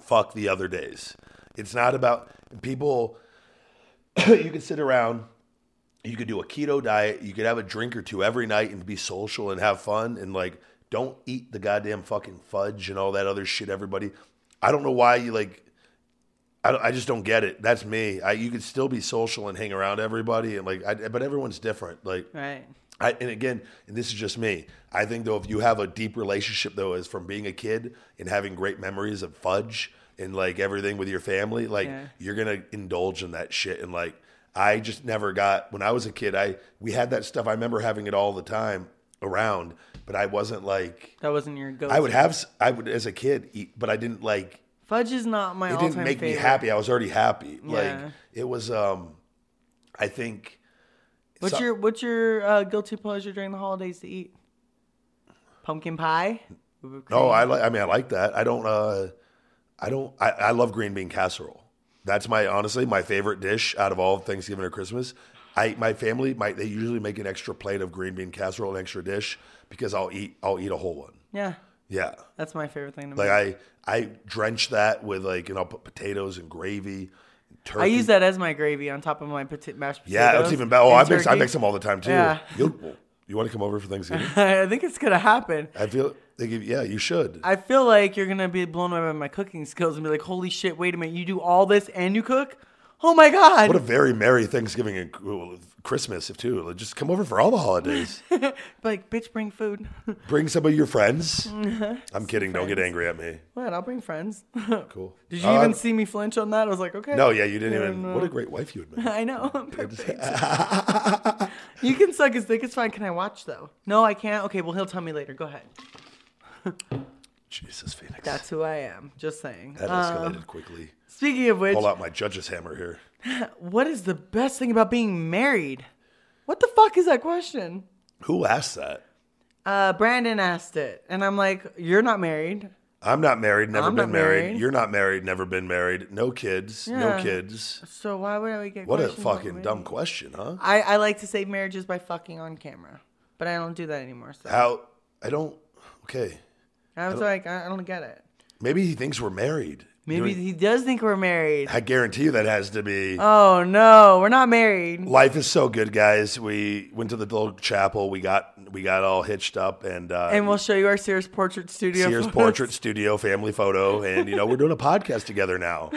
Fuck the other days. It's not about people. you can sit around. You could do a keto diet. You could have a drink or two every night and be social and have fun and like don't eat the goddamn fucking fudge and all that other shit. Everybody, I don't know why you like. I, I just don't get it. That's me. I, you could still be social and hang around everybody and like, I, but everyone's different. Like, Right. I, and again, and this is just me. I think though, if you have a deep relationship though, as from being a kid and having great memories of fudge and like everything with your family, like Yeah. you're gonna indulge in that shit. And like, I just never got when I was a kid. I we had that stuff. I remember having it all the time around, but I wasn't like That wasn't your go. I would have. I would as a kid eat, but I didn't like. Fudge is not my It didn't make favorite. me happy. I was already happy. Like it was. um I think. What's so- your What's your uh, guilty pleasure during the holidays to eat? Pumpkin pie. No. I like. I mean, I like that. I don't. uh I don't. I, I love green bean casserole. That's my honestly my favorite dish out of all Thanksgiving or Christmas. I my family might they usually make an extra plate of green bean casserole, an extra dish because I'll eat I'll eat a whole one. Yeah, Yeah, that's my favorite thing to like make. I I drench that with like and I'll put potatoes and gravy. Turkey. I use that as my gravy on top of my pota- mashed potatoes. Yeah, that's even better. Oh, I and mix I turkey. mix them all the time too. Yeah. You you want to come over for Thanksgiving? I think it's gonna happen. I feel they give yeah you should. I feel like you're gonna be blown away by my cooking skills and be like, "Holy shit! Wait a minute! You do all this and you cook? Oh my god! What a very merry Thanksgiving and Christmas, if too. Just come over for all the holidays. like, bitch, bring food. Bring some of your friends. I'm kidding. Don't get angry at me. what? I'll bring friends. Cool. Did you Uh, even see me flinch on that? I was like, okay. No, yeah, you didn't even. no. What a great wife you would make. I know. I'm perfect. you can suck his dick. It's fine. Can I watch though? No, I can't. Okay, well he'll tell me later. Go ahead. Jesus, Phoenix. That's who I am. Just saying. that Um, escalated quickly. speaking of which, Pull out my judge's hammer here. what is the best thing about being married? What the fuck is that question? Who asked that? Uh, Brandon asked it, and I'm like, "You're not married." I'm not married, never I'm been married. married. You're not married, never been married. No kids, no kids. So why would I get? What a fucking dumb question, huh? I, I like to save marriages by fucking on camera, but I don't do that anymore. So How? I don't. Okay. I was like, I, I don't get it. Maybe he thinks we're married. Maybe he does think we're married. I guarantee you that has to be. Oh no, we're not married. Life is so good, guys. We went to the little chapel. We got we got all hitched up, and uh, And we'll show you our Sears portrait studio. Sears photos. portrait studio, family photo, and you know we're doing a podcast together now.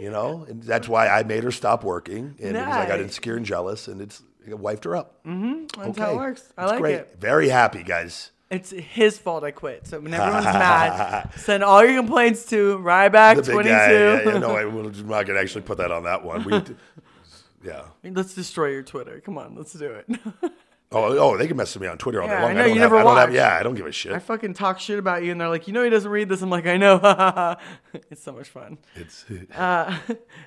You know, and that's why I made her stop working, and because I got insecure and jealous, and it's I wifed her up. That's how it works. I It's like great. it. Very happy, guys. It's his fault I quit. So when everyone's mad, send all your complaints to Ryback twenty. Yeah, yeah, no, I, we're not gonna actually put that on that one. We, yeah. Let's destroy your Twitter. Come on, let's do it. Oh, oh, they can mess with me on Twitter all Yeah, day long. I know, don't you have, never I don't have, yeah, I don't give a shit. I fucking talk shit about you, and they're like, you know, he doesn't read this. I'm like, I know. it's so much fun. It's. Uh,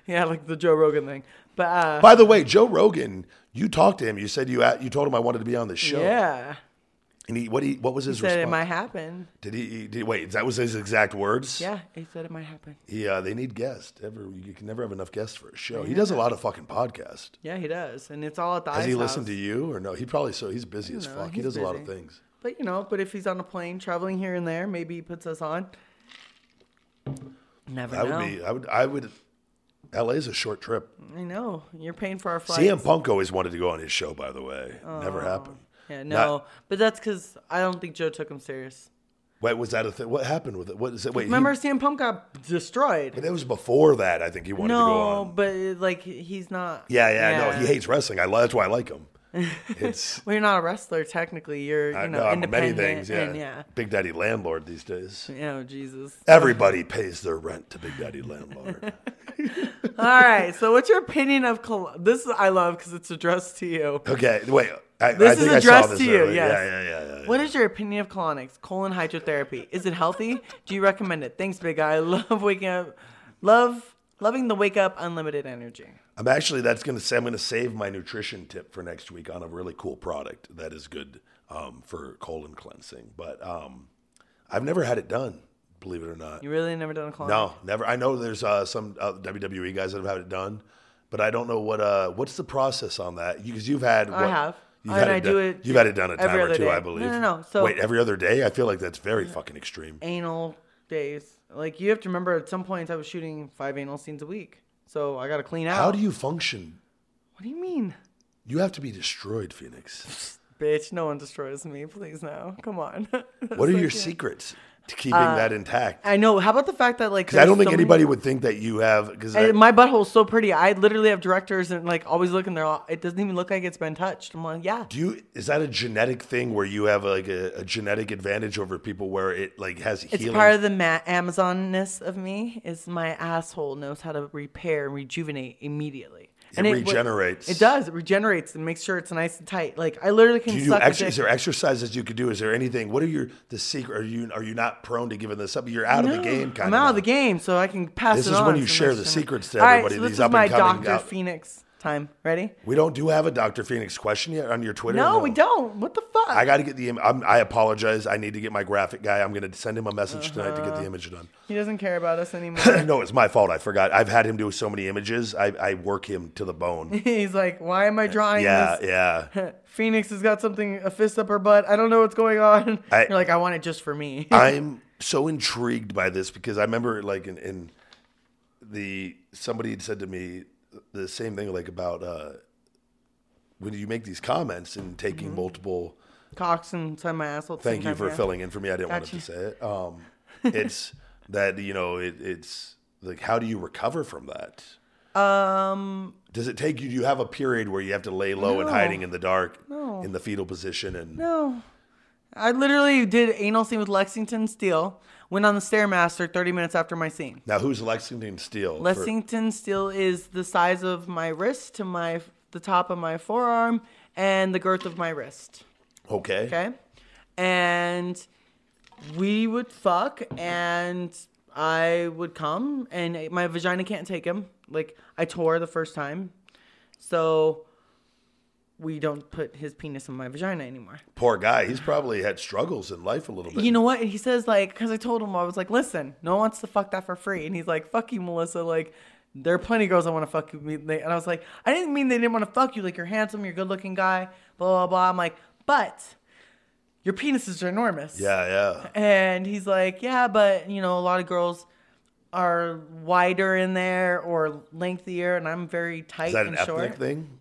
yeah, like the Joe Rogan thing. But uh, By the way, Joe Rogan, you talked to him. You said you a- you told him I wanted to be on the show. yeah, And he what he what was his He said it might happen. Did he, did, wait? That was his exact words. Yeah, he said it might happen. Yeah, uh, they need guests. Ever you can never have enough guests for a show. He does a lot of fucking podcasts. Yeah, he does, and it's all at the Has he House. listened to you or no? He probably so he's busy as know, fuck. He does a lot of things. But you know, but if he's on a plane traveling here and there, maybe he puts us on. Never I know. would be. I would. I would. LA's a short trip. I know you're paying for our flights. CM Punk always wanted to go on his show. By the way, never happened. Yeah, Not- no, but that's because I don't think Joe took him serious. Wait, was that a thing? What happened with it? What is it? Wait, he- Remember, CM Punk got destroyed. But that was before that. I think he wanted to go No, on. but like he's not. Yeah, yeah, no, he hates wrestling. I that's why I like him. It's Well, you're not a wrestler technically. You're you I know know many things. Yeah. and yeah. Big Daddy landlord these days. Yeah, know, Jesus. Everybody pays their rent to Big Daddy landlord. All right. So, what's your opinion of Col- this? I love because it's addressed to you. okay, wait. I, This I is think I saw addressed this to you, yes. Yeah, yeah, yeah, yeah. What is your opinion of colonics, colon hydrotherapy? Is it healthy? Do you recommend it? Thanks, big guy. I love waking up. Love loving the wake up unlimited energy. I'm actually that's gonna say I'm gonna save my nutrition tip for next week on a really cool product that is good um, for colon cleansing. But um, I've never had it done, believe it or not. You really never done a colonic? No, never. I know there's uh, some uh, WWE guys that have had it done, but I don't know what. Uh, what's the process on that? Because you've had. I have. You've And had I it do done, it You've had it done a time or two, day. I believe. no, no. So- wait, every other day? I feel like that's very fucking extreme. Anal days. Like you have to remember, at some point, I was shooting five anal scenes a week, so I got to clean out. How do you function? What do you mean, You have to be destroyed, Phoenix. bitch? No one destroys me, please. Now, come on. What are your secrets to keeping that uh, intact? I know. How about the fact that like I don't there's think so many- anybody would think that you have. Because And my butthole's so pretty. I literally have directors and like always look looking there. all- It doesn't even look like it's been touched. I'm like, yeah. do you is that a genetic thing where you have like a, a genetic advantage over people where it like has It's healing? part of the ma- Amazonness of me. Is my asshole knows how to repair and rejuvenate immediately. It regenerates. It does. It regenerates and makes sure it's nice and tight. Like I literally can Do you do ex- is there exercises you could do? Is there anything? What are your the secret? Are you are you not prone to giving this up? You're out of the game. Kind I'm of out now. of the game, so I can pass This it is on. when you share the secrets to right, everybody, so this these is my Doctor Phoenix time. Ready? We don't do have a Dr. Phoenix question yet on your Twitter. No, we don't. What the fuck? I got to get the. im- I apologize. I need to get my graphic guy. I'm going to send him a message tonight to get Uh-huh. the image done. he doesn't care about us anymore. no, it's my fault. I forgot. I've had him do so many images. I, I work him to the bone. He's like, why am I drawing yeah, this? yeah. Phoenix has got something, a fist up her butt. I don't know what's going on. I- You're like, I want it just for me. I'm so intrigued by this because I remember like in, in the somebody had said to me the same thing like about uh, when you make these comments and taking Mm-hmm. multiple. Cocks inside my asshole. Thank you for yeah. filling in for me. I didn't want to say it. Um, it's that you know it, it's like how do you recover from that? Um, Does it take you? Do you have a period where you have to lay low and hiding in the dark, No. in the fetal position, and no. I literally did anal scene with Lexington Steele. Went on the stairmaster 30 minutes after my scene. now who's Lexington Steele? Lexington Steele is the size of my wrist to my the top of my forearm and the girth of my wrist. okay. Okay. And we would fuck and I would come and my vagina can't take him. Like I tore the first time. So we don't put his penis in my vagina anymore. Poor guy. He's probably had struggles in life a little bit. You know what? He says like, because I told him I was like, listen, no one wants to fuck that for free, and he's like, fuck you, Melissa. Like, there are plenty of girls I want to fuck you. And I was like, I didn't mean they didn't want to fuck you. Like, you're handsome, you're a good looking guy, blah blah blah. I'm like, but your penis is enormous. Yeah, yeah. And he's like, yeah, but you know, a lot of girls are wider in there or lengthier, and I'm very tight Is that and an short. ethnic thing?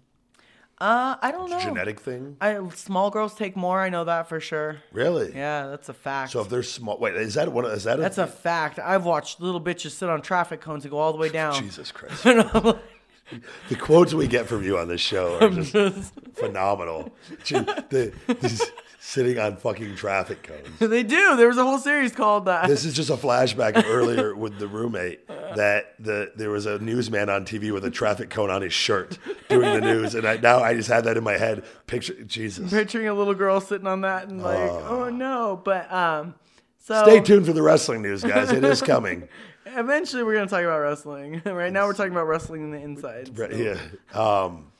Uh, I don't know. Genetic thing? I small girls take more. I know that for sure. Really? Yeah, that's a fact. So if they're small, wait, is that what? Is that a, That's a fact. I've watched little bitches sit on traffic cones and go all the way down. Jesus Christ? the quotes we get from you on this show are just phenomenal. The, these sitting on fucking traffic cones. they do. There was a whole series called that. This is just a flashback of earlier with the roommate that the there was a newsman on TV with a traffic cone on his shirt doing the news, and I, now I just had that in my head. Picture Jesus. Picturing a little girl sitting on that and like, oh, no. But um, so Stay tuned for the wrestling news, guys. It is coming. eventually we're gonna talk about wrestling. right now we're talking about wrestling in the inside. Right, so. yeah. Um,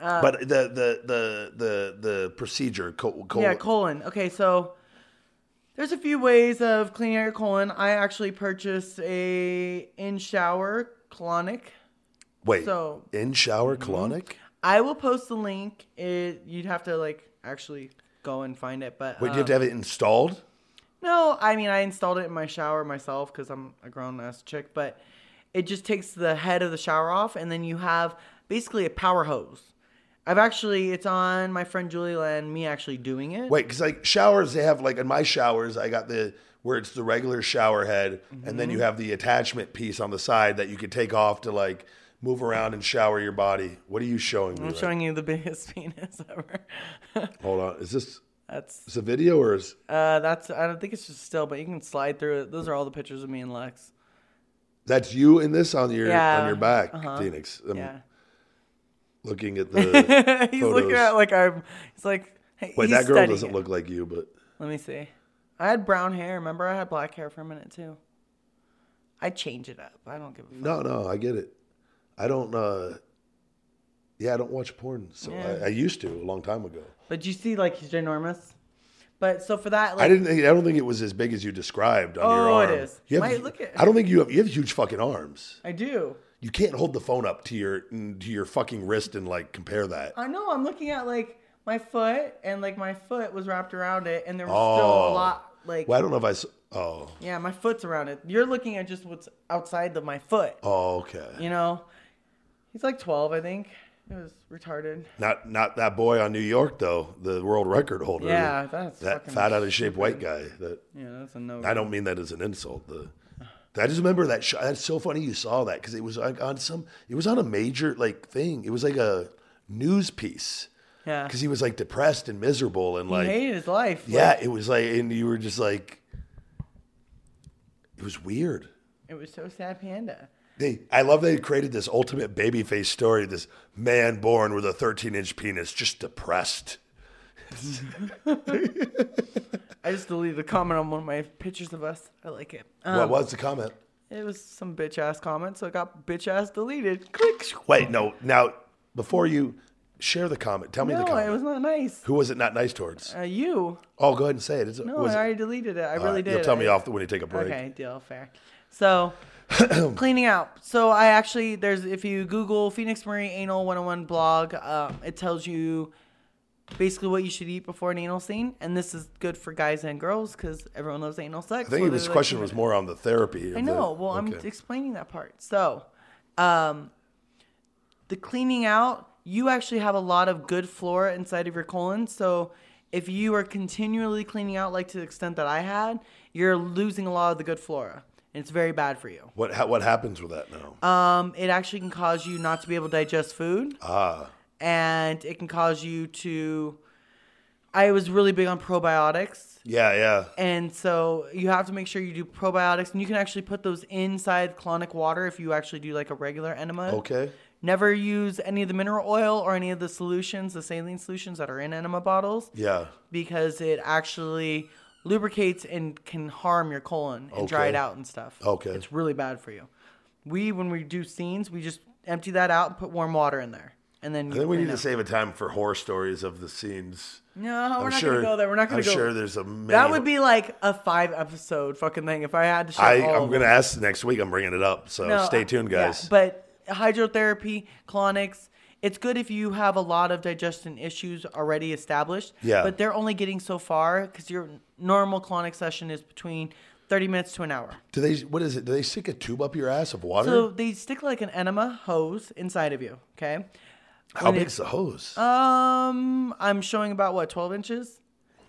Uh, but the the the the the procedure. Col- col- Yeah, colon. Okay, so there's a few ways of cleaning out your colon. I actually purchased a in shower colonic. wait. so- in shower colonic. I will post the link. It you'd have to like actually go and find it, but Wait, do you have um, to have it installed? No, I mean I installed it in my shower myself because I'm a grown ass chick, but it just takes the head of the shower off, and then you have basically a power hose. I've actually it's on my friend Julia and me actually doing it. Wait, because like showers, they have like in my showers, I got the where it's the regular shower head, and Mm-hmm. then you have the attachment piece on the side that you could take off to like move around and shower your body. What are you showing me? I'm right- showing you the biggest penis ever. Hold on, is this that's is a video or is uh that's I don't think it's just still, but you can slide through it. Those are all the pictures of me and Lex. that's you in this on your Yeah, on your back, uh-huh. Phoenix? I'm Yeah. Looking at the. he's looking at like I'm. He's like, hey, Wait, he's that girl doesn't it. look like you, but Let me see. I had brown hair. Remember, I had black hair for a minute too. I change it up. I don't give a fuck. no, no, I get it. I don't. uh Yeah, I don't watch porn, so Yeah. I, I used to a long time ago. But you see, like he's ginormous. But so for that, like, I didn't. Think, I don't think it was as big as you described on your Oh, it arm. is. You have, look at- I don't think you have. You have huge fucking arms. I do. You can't hold the phone up to your to your fucking wrist and like compare that. I know. I'm looking at like my foot, and like my foot was wrapped around it, and there was still a Oh. lot. Like, Well, I don't know if I. s- Oh, yeah, my foot's around it. You're looking at just what's outside of my foot. oh, okay. You know, he's like 12, I think. It was retarded. Not not that boy on New York though, the world record holder. Yeah, that's that fat out of shape white guy. That Yeah, that's a no. I don't mean that as an insult. The I just remember that. Sh- that's so funny you saw that because it was like on some. It was on a major like thing. It was like a news piece Yeah. because he was like depressed and miserable and like He hated his life. yeah, Like, it was like and you were just like, it was weird. it was so sad, Panda. They, I love they created this ultimate babyface story. This man born with a 13 inch penis, just depressed. I just deleted a comment on one of my pictures of us. I like it. Um, what was the comment? It was some bitch ass comment, so it got bitch ass deleted. Click. Wait, no. Now, before you share the comment, tell me the No, comment. it was not nice. Who was it not nice towards? Uh, you. Oh, go ahead and say it. Is it No, was I it- already deleted it. I All really right, did. You'll tell me I- off when you take a break. Okay, deal, fair. So, cleaning out. So I actually there's if you Google Phoenix Marie Anal 101 blog, um, it tells you basically what you should eat before an anal scene, and this is good for guys and girls because everyone loves anal sex. I think this like question was more on the therapy. I the- know. Well, I'm explaining that part. So, um, the cleaning out, you actually have a lot of good flora inside of your colon. So, if you are continually cleaning out, like to the extent that I had, you're losing a lot of the good flora. and it's very bad for you. What ha- what happens with that now? Um, it actually can cause you not to be able to digest food, ah, and it can cause you to. I was really big on probiotics. yeah, yeah. And so you have to make sure you do probiotics, and you can actually put those inside colonic water if you actually do like a regular enema. Okay. Never use any of the mineral oil or any of the solutions, the saline solutions that are in enema bottles, Yeah. because it actually lubricates and can harm your colon and dry it out and stuff. Okay. It's really bad for you. We, when we do scenes, we just empty that out and put warm water in there. And then I think we need to save a time for horror stories of the scenes. No, I'm we're not sure, gonna go there. We're not gonna I'm go. sure there's a. Many, that would be like a five episode fucking thing if I had to show I, going to ask next week. I'm bringing it up. So No, stay tuned, yeah, guys. but hydrotherapy, colonics, it's good if you have a lot of digestion issues already established. Yeah. But they're only getting so far because your normal colonic session is between 30 minutes to an hour. Do they? What is it? Do they stick a tube up your ass of water? So they stick like an enema hose inside of you. Okay. How big's the hose? Um, I'm showing about what 12 inches.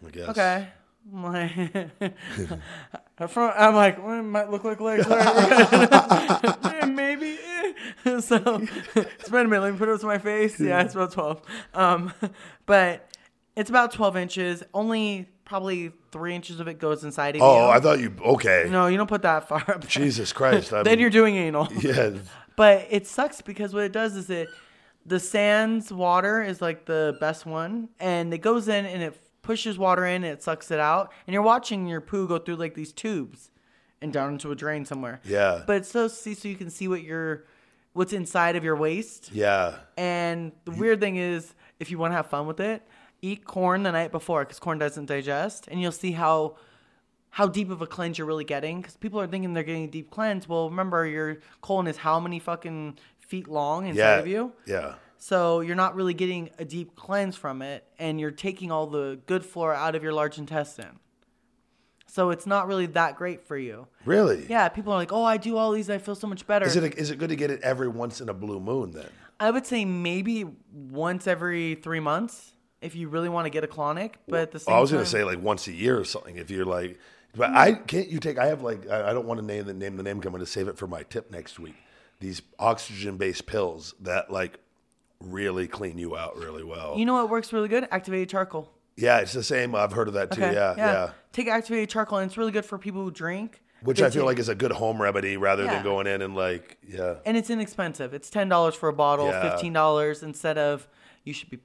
I guess. Okay. I'm like, I'm like, well, it might look like legs. Maybe. So, it's been a minute. Let me put it up to my face. Yeah, it's about 12. Um, but it's about 12 inches. Only probably three inches of it goes inside of you. Oh, I thought you. Okay. No, you don't put that far up. Jesus Christ. Then you're doing anal. Yeah. But it sucks because what it does is it the sands water is like the best one and it goes in and it pushes water in and it sucks it out and you're watching your poo go through like these tubes and down into a drain somewhere. Yeah. But it's so see so you can see what your what's inside of your waist. Yeah. And the weird thing is if you want to have fun with it, eat corn the night before cuz corn doesn't digest and you'll see how how deep of a cleanse you're really getting because people are thinking they're getting a deep cleanse. Well, remember your colon is how many fucking feet long inside Yeah. of you, Yeah. so you're not really getting a deep cleanse from it, and you're taking all the good flora out of your large intestine. So it's not really that great for you. Really? Yeah, people are like, "Oh, I do all these, I feel so much better." Is it is it good to get it every once in a blue moon then? I would say maybe once every three months if you really want to get a colonic. But at the same I was gonna say like once a year or something. If you're like, but mm. I can't. You take. I have like. I don't want to name the name the name. I'm going to save it for my tip next week. These oxygen based pills that like really clean you out really well. you know what works really good? Activated charcoal. yeah, it's the same. I've heard of that too. Yeah, yeah. Take activated charcoal, and it's really good for people who drink. Which I feel like is a good home remedy rather Yeah. than going in and like, yeah. and it's inexpensive. It's ten dollars for a bottle, Yeah. fifteen dollars instead of you should be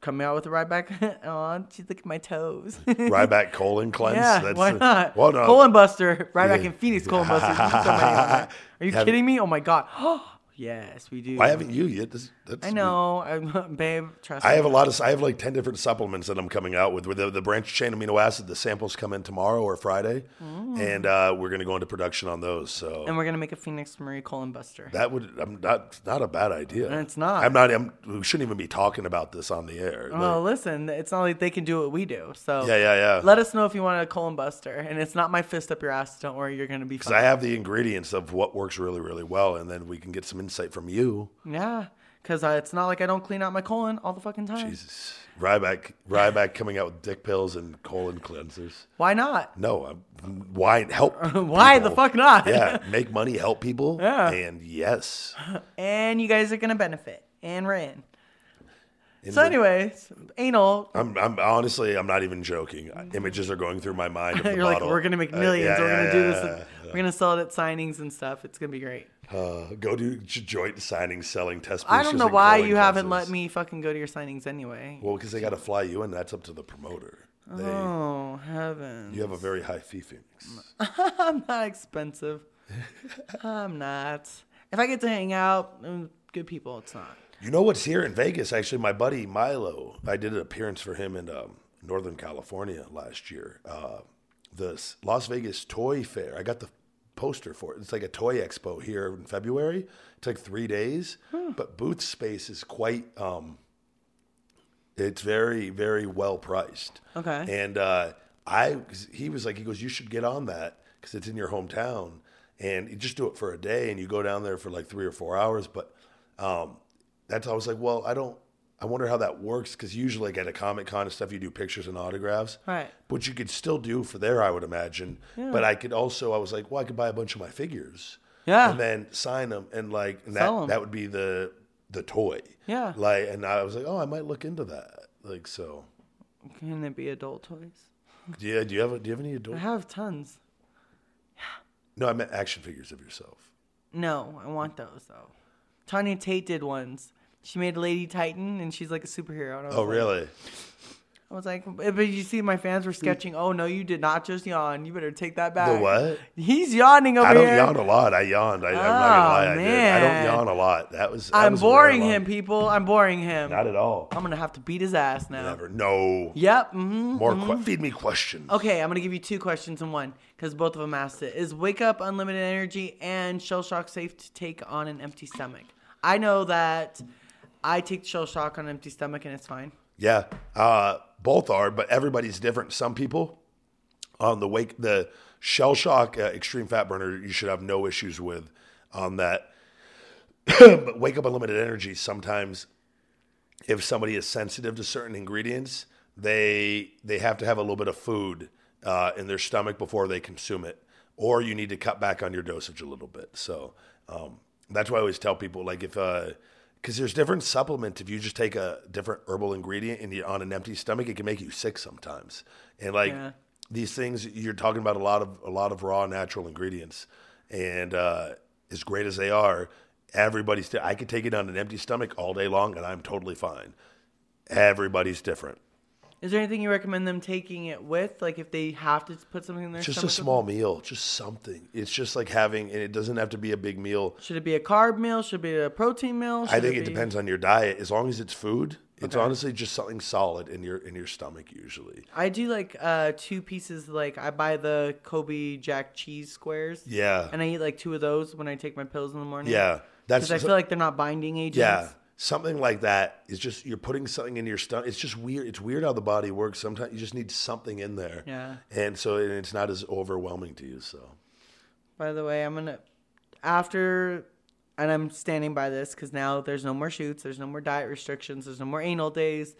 coming out with a Ryback. oh, geez, look at my toes. Ryback colon cleanse. yeah, why the- not? Well, no. Colon Buster, Ryback Yeah. in Phoenix. Colon Buster. You can somebody on there. Are you Have- kidding me? Oh my god. yes, we do. Why haven't you yet? This, that's, I know, I'm, babe. Trust I me. have a lot of. I have like ten different supplements that I'm coming out with. With the, the branch chain amino acid, the samples come in tomorrow or Friday, and uh, we're going to go into production on those. So and we're gonna make a Phoenix Marie Colon Buster. that would. I'm not. Not a bad idea. And it's not. I'm not. I'm, we shouldn't even be talking about this on the air. Like, well, listen, it's not like they can do what we do. So yeah, yeah, yeah. Let us know if you want a colon buster, and it's not my fist up your ass. Don't worry, you're gonna be Because. I have the ingredients of what works really, really well, and then we can get some insight from you. Yeah, because uh, it's not like I don't clean out my colon all the fucking time. Jesus, Ryback, Ryback coming out with dick pills and colon cleansers. Why not? No, I'm- why help? Why the fuck not? yeah, make money, help people. Yeah. and yes. And you guys are gonna benefit, and we're in. So, the- anyways, anal. I'm, I'm honestly, I'm not even joking. Images are going through my mind. You're like, we're gonna make Uh, millions. yeah, we're yeah, gonna do yeah, this. yeah, We're gonna sell it at signings and stuff. It's gonna be great. Uh, go do joint signing, selling test. I don't know why you haven't let me fucking go to your signings anyway. Well, because they got to fly you in. That's up to the promoter. They, Oh heaven! You have a very high fee, Phoenix. I'm not expensive. I'm not. If I get to hang out, mm, good people, it's not. You know what's here in Vegas? Actually, my buddy Milo. I did an appearance for him in um, Northern California last year. Uh, the Las Vegas Toy Fair. I got the poster for it. It's like a toy expo here in February. It's like three days, but booth space is quite. Um, it's very very well priced. Okay. And uh, I, he was like, he goes, you should get on that because it's in your hometown, and you just do it for a day, and you go down there for like three or four hours. But um, that's I was like, well, I don't, I wonder how that works because usually, like at a Comic Con and stuff, you do pictures and autographs. Right. Which you could still do for there, I would imagine. Yeah. But I could also, I was like, well, I could buy a bunch of my figures. Yeah. And then sign them and like, and Sell that, that would be the the toy. Yeah. Like, and I was like, oh, I might look into that. Like, so. Can it be adult toys? Yeah. do you have a, do you have any adult? I have tons. Yeah. No, I meant action figures of yourself. No, I want those though. Tanya Tate did ones. She made Lady Titan, and she's like a superhero. And I was Oh, like- really? I was like, but you see, my fans were sketching. Oh no, you did not just yawn. You better take that back. The what? He's yawning over here. I don't here. yawn a lot. I yawned. I, I'm not gonna Oh, lie. I, did. I don't yawn a lot. That was. That I'm was boring him, people. I'm boring him. Not at all. I'm gonna have to beat his ass now. Never. No. Yep. hmm More. Que- feed me questions. Okay, I'm gonna give you two questions in one because both of them asked it. Is Wake Up Unlimited Energy and Shell Shock safe to take on an empty stomach? I know that I take Shell Shock on an empty stomach and it's fine. Yeah, uh, both are, but everybody's different. Some people on the wake the shell shock uh, extreme fat burner you should have no issues with on that. but wake up unlimited energy sometimes if somebody is sensitive to certain ingredients, they they have to have a little bit of food uh, in their stomach before they consume it, or you need to cut back on your dosage a little bit. So um, that's why I always tell people like if because there's different supplements. If you just take a different herbal ingredient and you're on an empty stomach, it can make you sick sometimes. And like Yeah. these things, you're talking about a lot of a lot of raw natural ingredients, and uh, as great as they are, everybody's. I could take it on an empty stomach all day long, and I'm totally fine. Everybody's different. Is there anything you recommend them taking it with? Like if they have to put something in their Just a small meal, just something. It's just like having, and it doesn't have to be a big meal. Should it be a carb meal? Should it be a protein meal? I Should think it be- depends on your diet. As long as it's food, it's Okay. honestly just something solid in your in your stomach usually. I do like uh, two pieces. Like I buy the Colby Jack cheese squares. Yeah. And I eat like two of those when I take my pills in the morning. Yeah, that's Because I feel like they're not binding agents. Yeah, something like that is just you're putting something in your stomach. It's just weird. It's weird how the body works. Sometimes you just need something in there. Yeah. and so and it's not as overwhelming to you. So By the way, I'm gonna after, and I'm standing by this because now there's no more shoots, there's no more diet restrictions, there's no more anal days.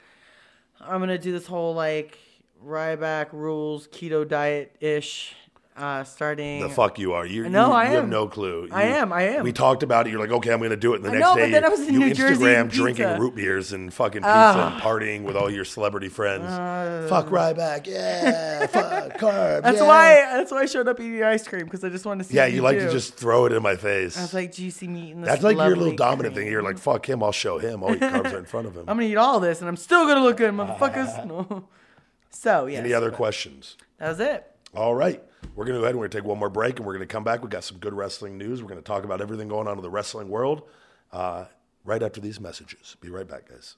I'm gonna do this whole like Ryback rules keto diet ish, uh, starting. the fuck you are. You're, No, you, I you have no clue. I am, I am. We talked about it. You're like, okay, I'm going to do it. And the I next know, day, but then I you- was in you New Instagram eating drinking pizza. root beers and fucking pizza Ah. and partying with all your celebrity friends. fuck Ryback, yeah. fuck carb. that's yeah. why. That's why I showed up eating ice cream because I just wanted to see. Yeah, you like to just throw it in my face. I was like, "Do you see me eating this?" That's like your little dominant cream? thing. You're like, fuck him, I'll show him. All your carbs are in front of him. I'm gonna eat all this, and I'm still gonna look good, motherfuckers. No. So yeah. Any other questions? That was it. All right. We're going to go ahead and we're going to take one more break and we're going to come back. We've got some good wrestling news. We're going to talk about everything going on in the wrestling world uh, right after these messages. Be right back, guys.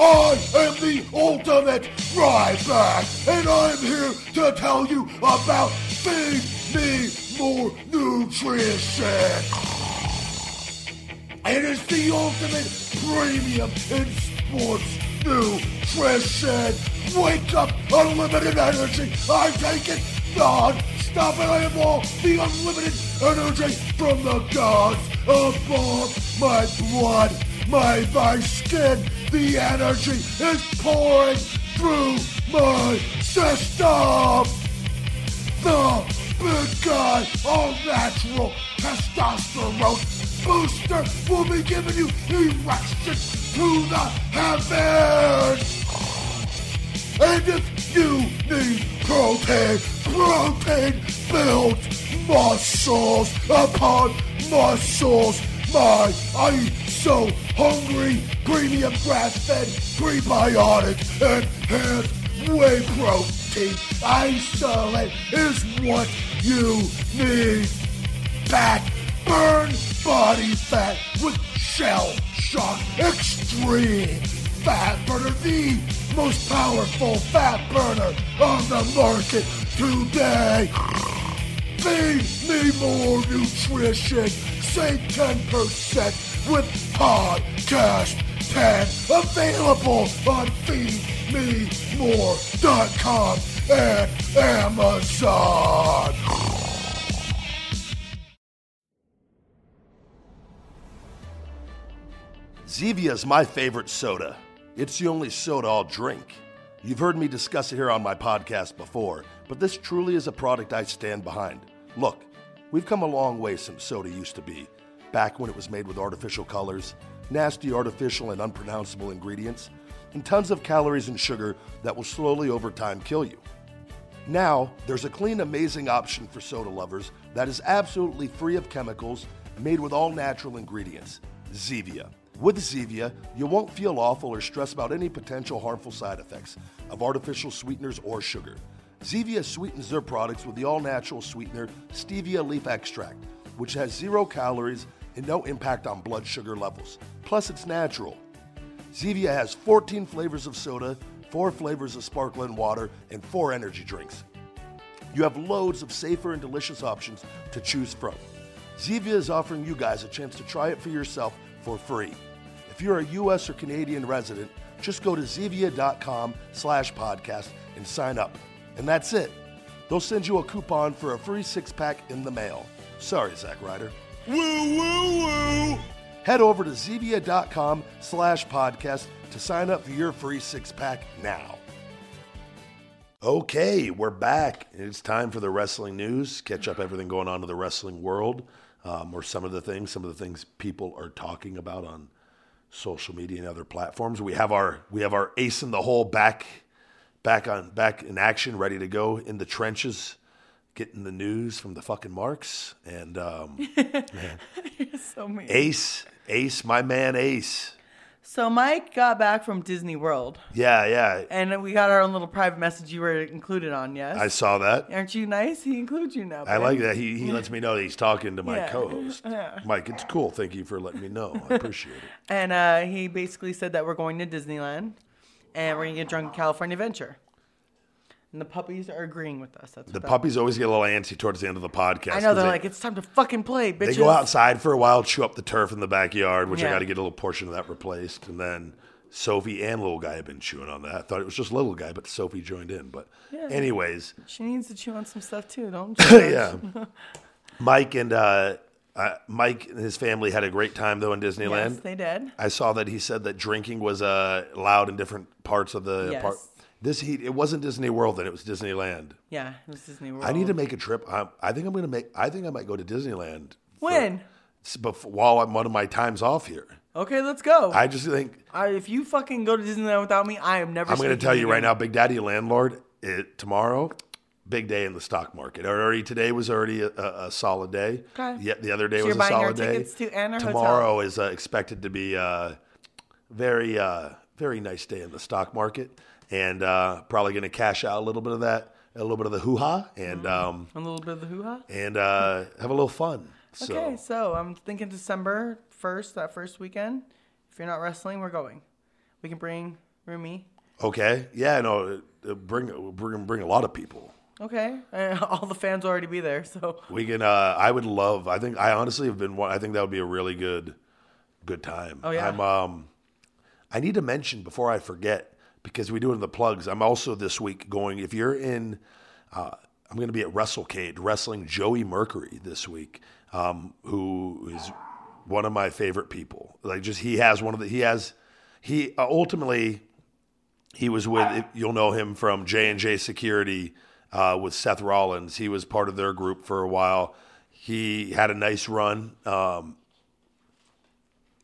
I am the ultimate Ryback, and I'm here to tell you about Feed Me More Nutrition. It is the ultimate premium in sports nutrition. Wake up, unlimited energy. I take it non-stop, and I have all the unlimited energy from the gods above my blood, my, my skin. The energy is pouring through my system. The big guy, all natural testosterone booster will be giving you erections to the heavens. And if you need protein, protein builds muscles upon muscles. My, I eat so hungry, premium grass-fed, prebiotic, enhanced whey protein. Isolate is what you need. Fat, burn body fat with Shell Shock Extreme. Fat Burner, the most powerful fat burner on the market today. Feed me more nutrition. Save 10% with Podcast 10. Available on feedmemore.com and Amazon. Zevia is my favorite soda. It's the only soda I'll drink. You've heard me discuss it here on my podcast before, but this truly is a product I stand behind. Look, we've come a long way since soda used to be, back when it was made with artificial colors, nasty artificial and unpronounceable ingredients, and tons of calories and sugar that will slowly over time kill you. Now, there's a clean, amazing option for soda lovers that is absolutely free of chemicals, made with all natural ingredients Zevia. With Zevia, you won't feel awful or stress about any potential harmful side effects of artificial sweeteners or sugar. Zevia sweetens their products with the all natural sweetener stevia leaf extract, which has zero calories and no impact on blood sugar levels. Plus, it's natural. Zevia has 14 flavors of soda, 4 flavors of sparkling water, and 4 energy drinks. You have loads of safer and delicious options to choose from. Zevia is offering you guys a chance to try it for yourself for free. If you're a US or Canadian resident, just go to zevia.com slash podcast and sign up. And that's it. They'll send you a coupon for a free six pack in the mail. Sorry, Zach Ryder. Woo, woo, woo. Head over to zevia.com slash podcast to sign up for your free six pack now. Okay, we're back. It's time for the wrestling news. Catch up everything going on in the wrestling world, um, or some of the things, some of the things people are talking about on social media and other platforms. We have our we have our ace in the hole back, back on back in action, ready to go in the trenches, getting the news from the fucking marks and um, so mean. Ace, Ace, my man, Ace. So Mike got back from Disney World, Yeah, yeah. and we got our own little private message you were included on. Yes, I saw that. aren't you nice? He includes you now. I like that. He, he lets me know that he's talking to my Yeah. co-host. Yeah. Mike, it's cool. Thank you for letting me know. I appreciate it. And uh, he basically said that we're going to Disneyland, and we're gonna get drunk in California Adventure. And the puppies are agreeing with us. That's The puppies always get a little antsy towards the end of the podcast. I know 'cause they're they, like, it's time to fucking play, bitches. they go outside for a while, chew up the turf in the backyard, which I Yeah. got to get a little portion of that replaced. And then Sophie and little guy have been chewing on that. I thought it was just little guy, but Sophie joined in. But anyways, She needs to chew on some stuff too, don't yeah. Mike and uh, uh, Mike and his family had a great time though in Disneyland. Yes, they did. I saw that he said that drinking was uh, allowed in different parts of the Yes. park. This heat, it wasn't Disney World then it was Disneyland. Yeah, it was Disney World. I need to make a trip. I, I think I'm gonna make. I think I might go to Disneyland. When? s- bef- while I'm one of my times off here. Okay, let's go. I just think I, if you fucking go to Disneyland without me, I am never. I'm going to tell you right now, Big Daddy Landlord. It tomorrow, big day in the stock market. Already today was already a, a, a solid day. Okay. Yeah, the other day So was a solid day. to- our hotel. tomorrow is uh, expected to be uh, very uh, very nice day in the stock market, and uh, probably going to cash out a little bit of that, a little bit of the hoo ha, and Mm-hmm. um, A little bit of the hoo ha. and uh, have a little fun. So. Okay, so I'm thinking December first, that first weekend. If you're not wrestling, we're going. We can bring Rumi. Okay. Yeah. No. uh, Bring bring bring a lot of people. Okay, all the fans will already be there. So We can. Uh, I would love. I think. I honestly have been. I think that would be a really good, good time. Oh, yeah. I'm. Um, I need to mention before I forget because we do it in the plugs. I'm also this week going. If you're in, uh, I'm going to be at WrestleCade wrestling Joey Mercury this week, um, who is one of my favorite people. Like, just he has one of the. He has. He uh, ultimately he was with you'll know him from J and J Security uh, with Seth Rollins. He was part of their group for a while. He had a nice run um,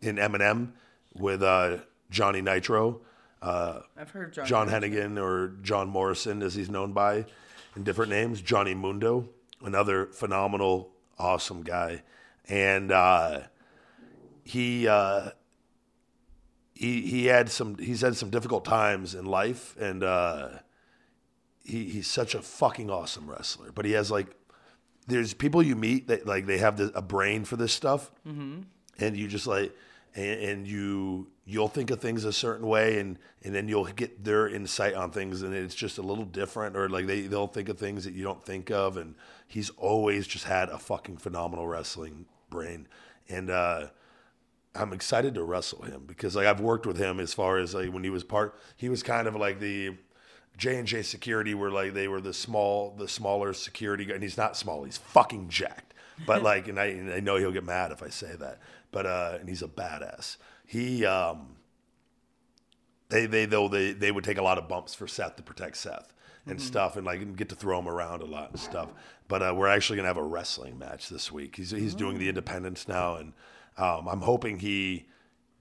in MNM with uh, Johnny Nitro, I've heard John. John Hennigan or John Morrison, as he's known by in different names. Johnny Mundo, another phenomenal, awesome guy, and uh, he. Uh, he he had some he's had some difficult times in life and uh he he's such a fucking awesome wrestler but he has like there's people you meet that like they have the, a brain for this stuff and you just like and, and you you'll think of things a certain way and and then you'll get their insight on things and it's just a little different or like they they'll think of things that you don't think of and he's always just had a fucking phenomenal wrestling brain. And uh I'm excited to wrestle him because like I've worked with him as far as like when he was part he was kind of like the J and J security were like they were the small the smaller security guy and he's not small he's fucking jacked. But like and I, and I know he'll get mad if I say that but uh and he's a badass he um they they though they they would take a lot of bumps for Seth to protect Seth and stuff, and like get to throw him around a lot and stuff. But uh, we're actually gonna have a wrestling match this week. He's he's doing the independents now, and um, I'm hoping he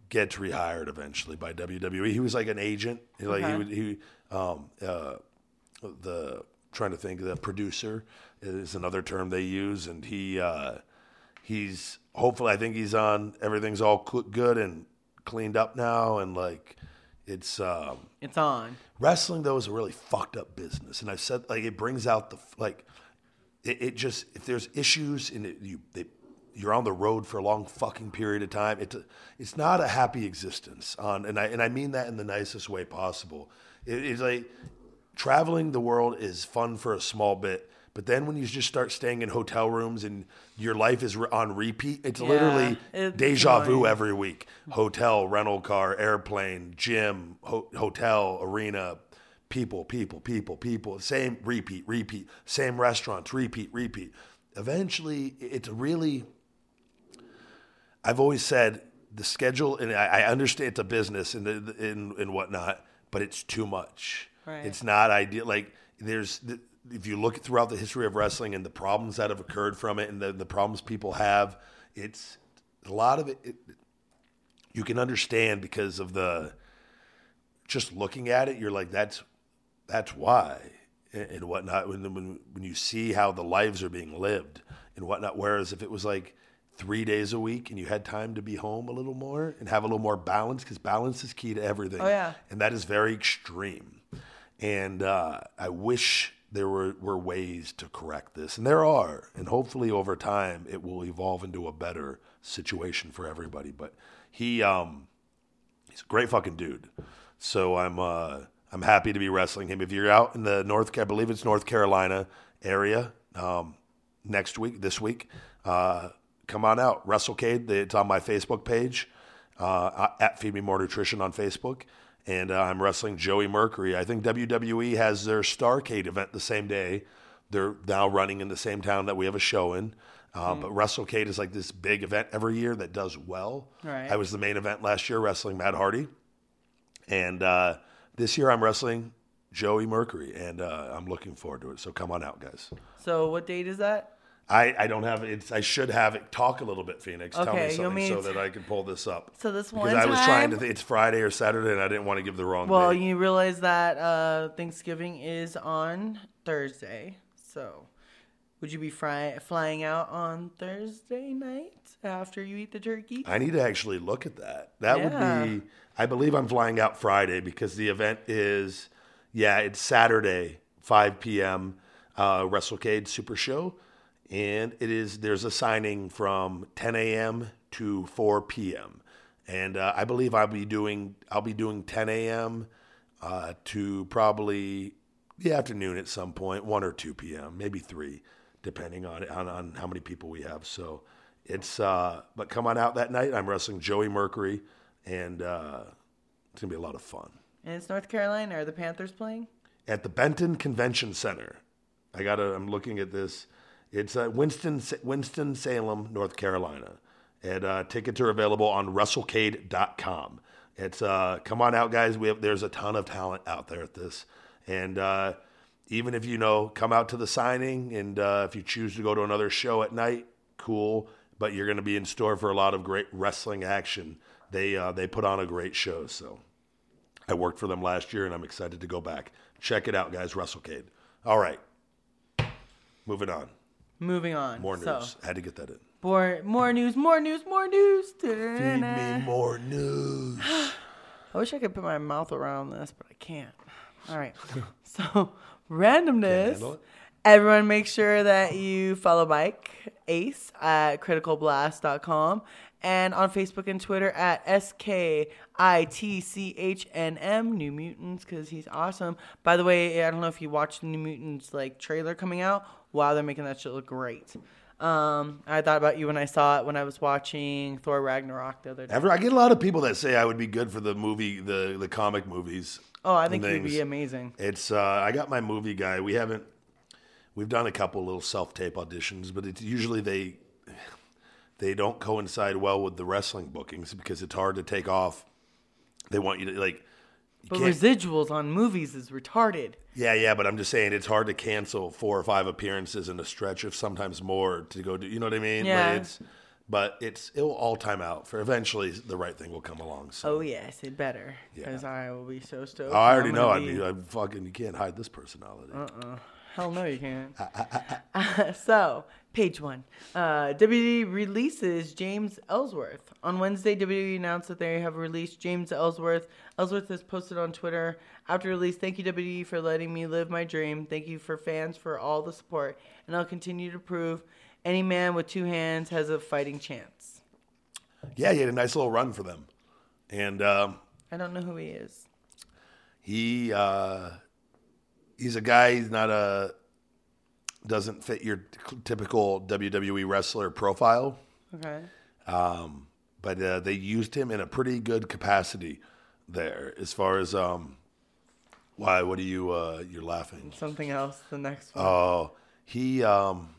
gets rehired eventually by WWE. He was like an agent, He, like he would he um uh the trying to think the producer is another term they use, and he uh he's hopefully I think he's on everything's all good and cleaned up now, and like it's um It's on. wrestling though is a really fucked up business and i said like it brings out the like it, it just if there's issues and it, you they, you're on the road for a long fucking period of time it's a, it's not a happy existence on and i and i mean that in the nicest way possible it, it's like traveling the world is fun for a small bit but then when you just start staying in hotel rooms and your life is on repeat it's Yeah, literally it's deja vu every week. Hotel rental car airplane gym ho- hotel arena people people people people. Same repeat repeat. Same restaurants repeat repeat. Eventually it's really i've always said the schedule and i, I understand it's a business and, the- and, and whatnot but it's too much. Right. it's not ideal like there's the, if you look throughout the history of wrestling and the problems that have occurred from it and the, the problems people have it's a lot of it, it you can understand because of the just looking at it, you're like, that's that's why and, and whatnot. When, when when you see how the lives are being lived and whatnot, whereas if it was like three days a week and you had time to be home a little more and have a little more balance, because balance is key to everything. Oh, yeah. and that is very extreme. And uh, I wish there were, were ways to correct this, and there are. And hopefully, over time, it will evolve into a better situation for everybody. But he, um, he's a great fucking dude. So I'm, uh, I'm happy to be wrestling him. If you're out in the North, I believe it's North Carolina area, um, next week, this week, uh, come on out. WrestleCade. It's on my Facebook page uh, at Feed Me More Nutrition on Facebook. And uh, I'm wrestling Joey Mercury. I think WWE has their Starcade event the same day. They're now running in the same town that we have a show in. Uh, But WrestleCade is like this big event every year that does well. Right. I was the main event last year wrestling Matt Hardy. And uh, this year I'm wrestling Joey Mercury. And uh, I'm looking forward to it. So come on out, guys. So what date is that? I, I don't have it. I should have it. Talk a little bit, Phoenix. Tell me something want me so that I can pull this up. So this one Because I was trying to. time- Th- it's Friday or Saturday, and I didn't want to give the wrong. Well, date. you realize that uh, Thanksgiving is on Thursday. So would you be fry- flying out on Thursday night after you eat the turkey? I need to actually look at that. That Yeah. would be. I believe I'm flying out Friday because the event is. Yeah, it's Saturday, 5 p.m. Uh, WrestleCade Super Show, and it is. There's a signing from 10 a.m. to 4 p.m. And uh, I believe I'll be doing. I'll be doing 10 a.m. Uh, to probably the afternoon at some point, 1 or 2 p.m., maybe 3, depending on on, on how many people we have. So it's uh but come on out that night. I'm wrestling Joey Mercury and uh it's gonna be a lot of fun. And it's North Carolina. Are the Panthers playing? At the Benton Convention Center. I gotta I'm looking at this. It's uh, Winston Winston Salem, North Carolina. And uh, tickets are available on WrestleCade.com. It's uh, come on out, guys. We have there's a ton of talent out there at this, and uh, even if you know, come out to the signing, and uh, if you choose to go to another show at night, cool. But you're going to be in store for a lot of great wrestling action. They uh, they put on a great show, so I worked for them last year, and I'm excited to go back. Check it out, guys. WrestleCade. All right, moving on. Moving on. More news. So, Had to get that in. more, more news, more news, more news. Feed me more news. I wish I could put my mouth around this, but I can't. All right. So, randomness. Everyone make sure that you follow Mike Ace at criticalblast.com and on Facebook and Twitter at S-K-I-T-C-H-N-M, New Mutants, because he's awesome. By the way, I don't know if you watched the New Mutants like trailer coming out. Wow, they're making that shit look great. Um, I thought about you when I saw it when I was watching Thor Ragnarok the other day. Ever, I get a lot of people that say I would be good for the movie, the the comic movies. Oh, I think you'd be amazing. It's uh, I got my movie guy. We haven't. We've done a couple little self tape auditions, but it's usually they they don't coincide well with the wrestling bookings because it's hard to take off. They want you to like But can't- residuals on movies is retarded. Yeah, yeah, but I'm just saying it's hard to cancel four or five appearances in a stretch of sometimes more to go do. You know what I mean? Yeah. Like it's, but it's it will all time out for eventually the right thing will come along. So. Oh yes, it better Yeah. because I will be so stoked. Oh, I already I'm know. I be- mean, I'm fucking. You can't hide this personality. Uh uh. Hell no, you can't. so, page one. Uh, WWE releases James Ellsworth. On Wednesday, WWE announced that they have released James Ellsworth. Ellsworth has posted on Twitter after release, Thank you, WWE, for letting me live my dream. Thank you for fans for all the support. And I'll continue to prove any man with two hands has a fighting chance. Yeah, he had a nice little run for them, and um, I don't know who he is. he uh, he's a guy. He's not a doesn't fit your typical WWE wrestler profile. Okay. Um, but uh, they used him in a pretty good capacity there, as far as um, why? What are you? Uh, you're laughing. Something else, the next one. Oh, he um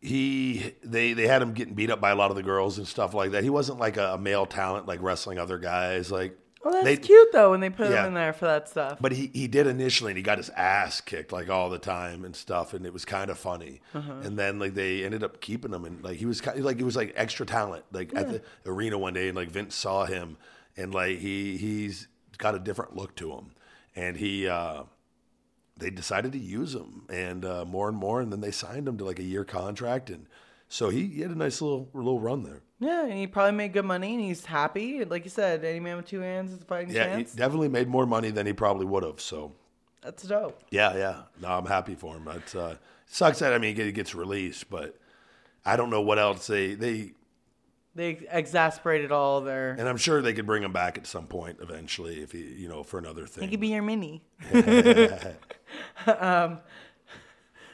he they they had him getting beat up by a lot of the girls and stuff like that. He wasn't like a, a male talent like wrestling other guys like well, that's they- cute, though, when they put Yeah. him in there for that stuff. but he, he did initially and he got his ass kicked like all the time and stuff and it was kind of funny. Uh-huh. And then like they ended up keeping him and like he was kind of like it was like extra talent like at the arena one day and like Vince saw him and like he he's got a different look to him and he uh they decided to use him and uh, more and more and then they signed him to like a year contract and so he, he had a nice little little run there. Yeah, and he probably made good money, and he's happy. Like you said, any man with two hands is a fighting Yeah, chance. he definitely made more money than he probably would have. So That's dope. Yeah, yeah. No, I'm happy for him. It uh, sucks that I mean he gets released, but I don't know what else they they They exasperated all their. and I'm sure they could bring him back at some point eventually if he you know for another thing. He could be your mini. um,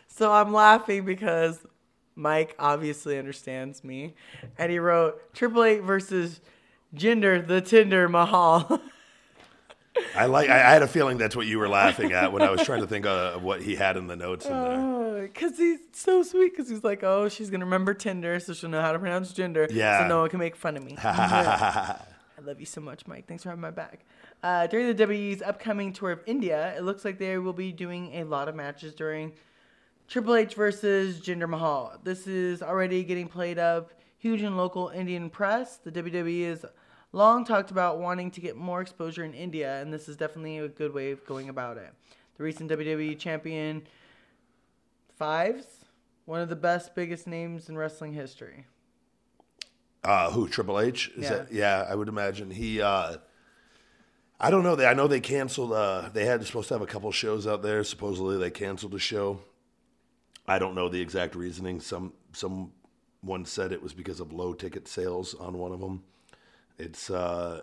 so I'm laughing because Mike obviously understands me, and he wrote Triple H versus Jinder the Tinder Mahal. I like. I, I had a feeling that's what you were laughing at when I was trying to think of, what he had in the notes in there. Because he's so sweet. Because he's like, oh, she's gonna remember Tinder, so she'll know how to pronounce gender. Yeah. So no one can make fun of me. I love you so much, Mike. Thanks for having my back. Uh, during the WWE's upcoming tour of India, it looks like they will be doing a lot of matches during Triple H versus Jinder Mahal. This is already getting played up huge in local Indian press. The WWE is long talked about wanting to get more exposure in India, and this is definitely a good way of going about it. The recent WWE champion Fives, one of the best, biggest names in wrestling history. Uh, who Triple H? Is Yeah. That, yeah, I would imagine he. Uh, I don't know. They I know they canceled. Uh, they had supposed to have a couple shows out there. Supposedly they canceled a show. I don't know the exact reasoning. Some someone said it was because of low ticket sales on one of them. It's uh,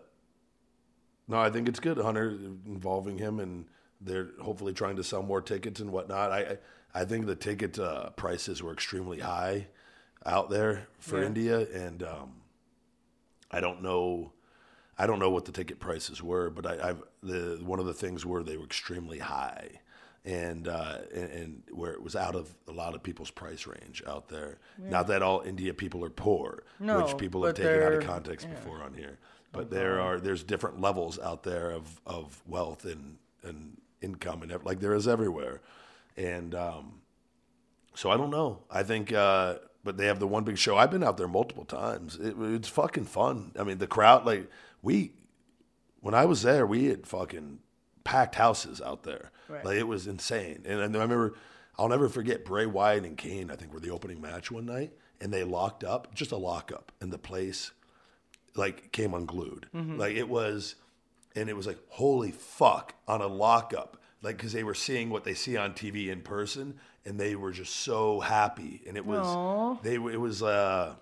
no, I think it's good. Hunter involving him, and they're hopefully trying to sell more tickets and whatnot. I I think the ticket uh, prices were extremely high out there for Yeah. India, and um, I don't know. I don't know what the ticket prices were, but I, I've the one of the things were they were extremely high, and, uh, and and where it was out of a lot of people's price range out there. Not that all India people are poor, No, which people have taken out of context yeah. before on here. But there are there's different levels out there of, of wealth and and income and like there is everywhere, and um, so I don't know. I think, uh, but they have the one big show. I've been out there multiple times. It, it's fucking fun. I mean, the crowd, like we, when I was there, we had fucking packed houses out there. Right. Like it was insane. And, and I remember, I'll never forget Bray Wyatt and Kane. I think were the opening match one night, and they locked up, just a lockup, and the place like came unglued. Like it was, and it was like holy fuck on a lockup. Like because they were seeing what they see on TV in person, and they were just so happy. And it was Aw. they it was uh,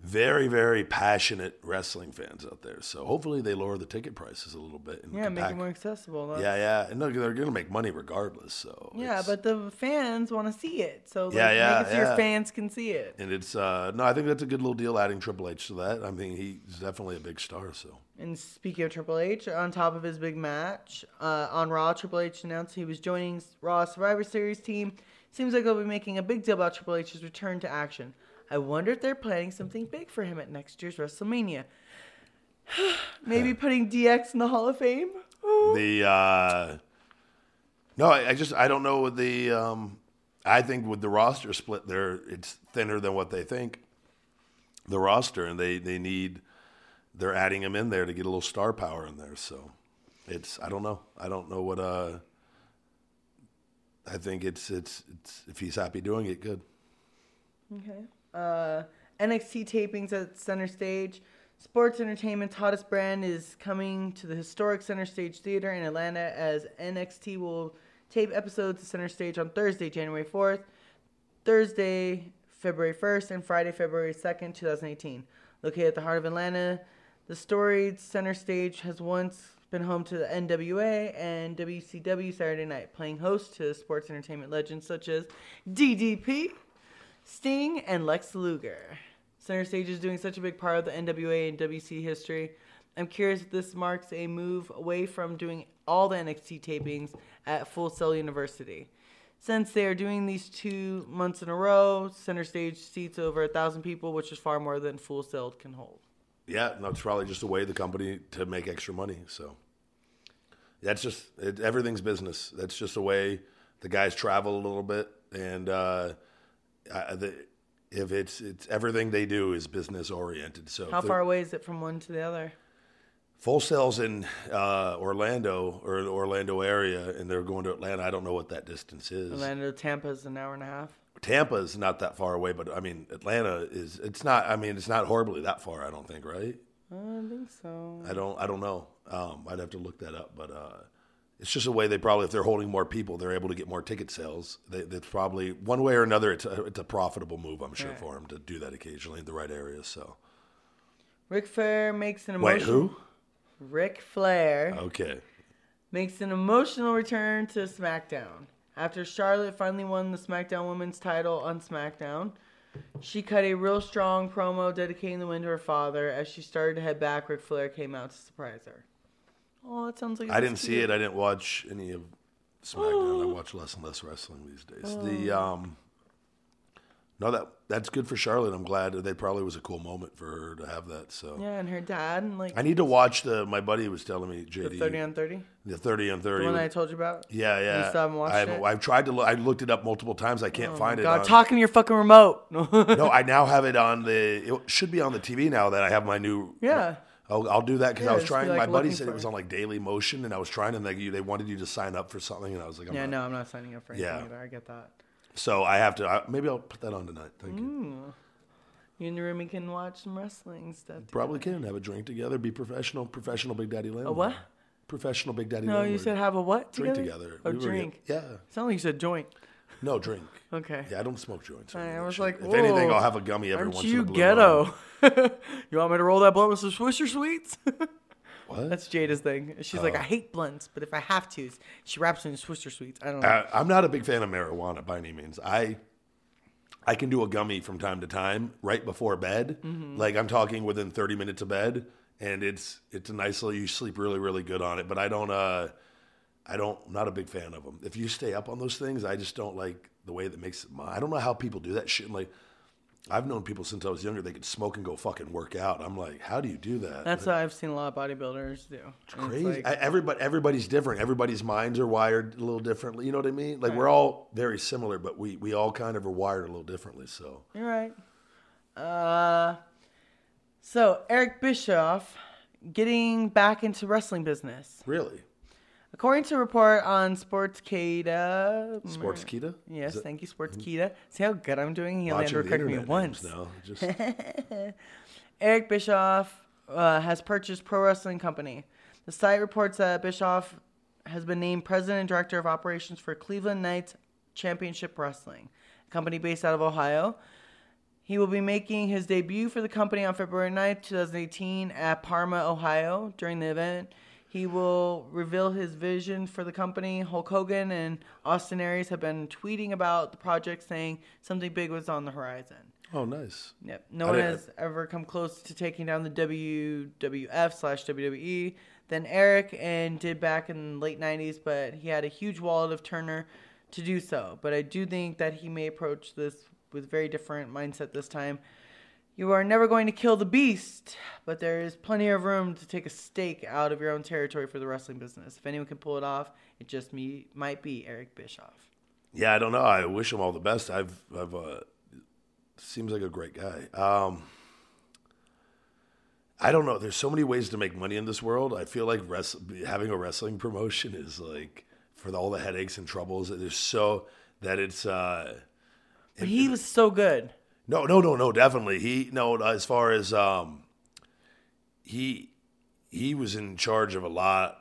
very very passionate wrestling fans out there. So hopefully they lower the ticket prices a little bit. And Yeah, make pack- it more accessible. That's- Yeah, yeah, and look, they're gonna make money regardless. So Yeah, it's- but the fans want to see it, so like, Yeah, yeah, make it so yeah. your fans can see it. and it's uh no, I think that's a good little deal adding Triple H to that. I mean, he's definitely a big star. So And speaking of Triple H, on top of his big match uh, on Raw, Triple H announced he was joining Raw Survivor Series team. Seems like they'll be making a big deal about Triple H's return to action. I wonder if they're planning something big for him at next year's WrestleMania. Maybe putting DX in the Hall of Fame. The uh, no, I, I just I don't know with the. Um, I think with the roster split, there it's thinner than what they think. The roster, and they they need. They're adding him in there to get a little star power in there. So, it's I don't know. I don't know what. Uh, I think it's it's it's if he's happy doing it, good. Okay. Uh, NXT tapings at Center Stage. Sports Entertainment's hottest brand is coming to the historic Center Stage Theater in Atlanta as NXT will tape episodes of Center Stage on Thursday, January 4th, Thursday, February 1st, and Friday, February 2nd, 2018. Located at the heart of Atlanta, the storied Center Stage has once been home to the NWA and WCW Saturday Night, playing host to sports entertainment legends such as DDP, Sting, and Lex Luger. Center Stage is doing such a big part of the NWA and WC history. I'm curious if this marks a move away from doing all the NXT tapings at Full Sail University. Since they are doing these two months in a row, Center Stage seats over a thousand people, which is far more than Full Sail can hold. Yeah, it's probably just a way the company to make extra money. So that's just it, everything's business. That's just a way the guys travel a little bit, and uh, I, the, if it's it's everything they do is business oriented. So How far away is it from one to the other? Full Sail's in uh, Orlando or the Orlando area, and they're going to Atlanta. I don't know what that distance is. Orlando, Tampa is an hour and a half. Tampa is not that far away, but I mean Atlanta is. It's not. I mean it's not horribly that far. I don't think. Right. I don't think so. I don't. I don't know. Um, I'd have to look that up, but uh, it's just a way they probably, if they're holding more people, they're able to get more ticket sales. They, that's probably one way or another. It's a, it's a profitable move, I'm sure, Right. for them to do that occasionally in the right areas. So Ric Flair makes an wait, emotional. who? Ric Flair Okay, makes an emotional return to SmackDown. After Charlotte finally won the SmackDown Women's title on SmackDown, she cut a real strong promo dedicating the win to her father. As she started to head back, Ric Flair came out to surprise her. Oh, that sounds like I didn't see it. I didn't watch any of SmackDown. I watch less and less wrestling these days. The um, no, that that's good for Charlotte. I'm glad that probably was a cool moment for her to have that. So Yeah, and her dad, and like I need to watch the. My buddy was telling me JD the 30 on 30. the 30 on 30. The one I told you about? Yeah, yeah. You still haven't watched I haven't- it? I've tried to look. I looked it up multiple times. I can't find it. God, on- talking to your fucking remote. no, I now have it on the. It should be on the TV now that I have my new. Yeah. I'll, I'll do that because Yeah, I was trying. like, my buddy said it was on like Daily Motion, and I was trying, and you, they wanted you to sign up for something, and I was like, I'm yeah, not. no, I'm not signing up for anything Yeah. either. I get that. So I have to. I, maybe I'll put that on tonight. Thank Mm. you. You and Remy can watch some wrestling stuff. Probably can have a drink together. Be professional. Professional Big Daddy Landlord. A what? Professional Big Daddy No, Landlord. you said have a what drink together? together. A We drink. get- yeah. Sound like you said joint. No drink. Okay. Yeah, I don't smoke joints. I that was shit. like, if anything, I'll have a gummy every Aren't once you in a blue ghetto? you want me to roll that blunt with some Swisher sweets? What? That's Jada's thing. She's like, I hate blunts, but if I have to, she wraps it in Swisher sweets. I don't know. Uh, I'm not a big fan of marijuana by any means. I I can do a gummy from time to time right before bed. Mm-hmm. Like I'm talking within 30 minutes of bed, and it's it's a nice little. You sleep really really good on it. But I don't. uh I don't. I'm not a big fan of them. If you stay up on those things, I just don't like the way that makes. I don't know how people do that shit. And like, I've known people since I was younger. They could smoke and go fucking work out. I'm like, how do you do that? That's what I've seen a lot of bodybuilders do. It's crazy. like- I, everybody, everybody's different. Everybody's minds are wired a little differently. You know what I mean? Like we're all very similar, but we we all kind of are wired a little differently. So You're right. Uh, so Eric Bischoff getting back into wrestling business. really, According to a report on Sportscada. Sports Kita. Yes, it- thank you, Sportskeeda. See how good I'm doing? He only had to the correct me once. now. Just Eric Bischoff uh, has purchased Pro Wrestling Company. The site reports that Bischoff has been named president and director of operations for Cleveland Knights Championship Wrestling, a company based out of Ohio. He will be making his debut for the company on February 9th, 2018, at Parma, Ohio. During the event, he will reveal his vision for the company. Hulk Hogan and Austin Aries have been tweeting about the project, saying something big was on the horizon. oh, nice. Yep. No I one didn't- has ever come close to taking down the WWF slash WWE than Eric and did back in the late 90s, but he had a huge wallet of Turner to do so. But I do think that he may approach this with very different mindset this time. You are never going to kill the beast, but there is plenty of room to take a stake out of your own territory for the wrestling business. If anyone can pull it off, it just me might be Eric Bischoff. Yeah, I don't know. I wish him all the best. I've, I've, uh, seems like a great guy. Um, I don't know. There's so many ways to make money in this world. I feel like rest, having a wrestling promotion is like for all the headaches and troubles. There's so that it's. Uh, But he was so good. No, no, no, no. Definitely, he no. As far as um, he he was in charge of a lot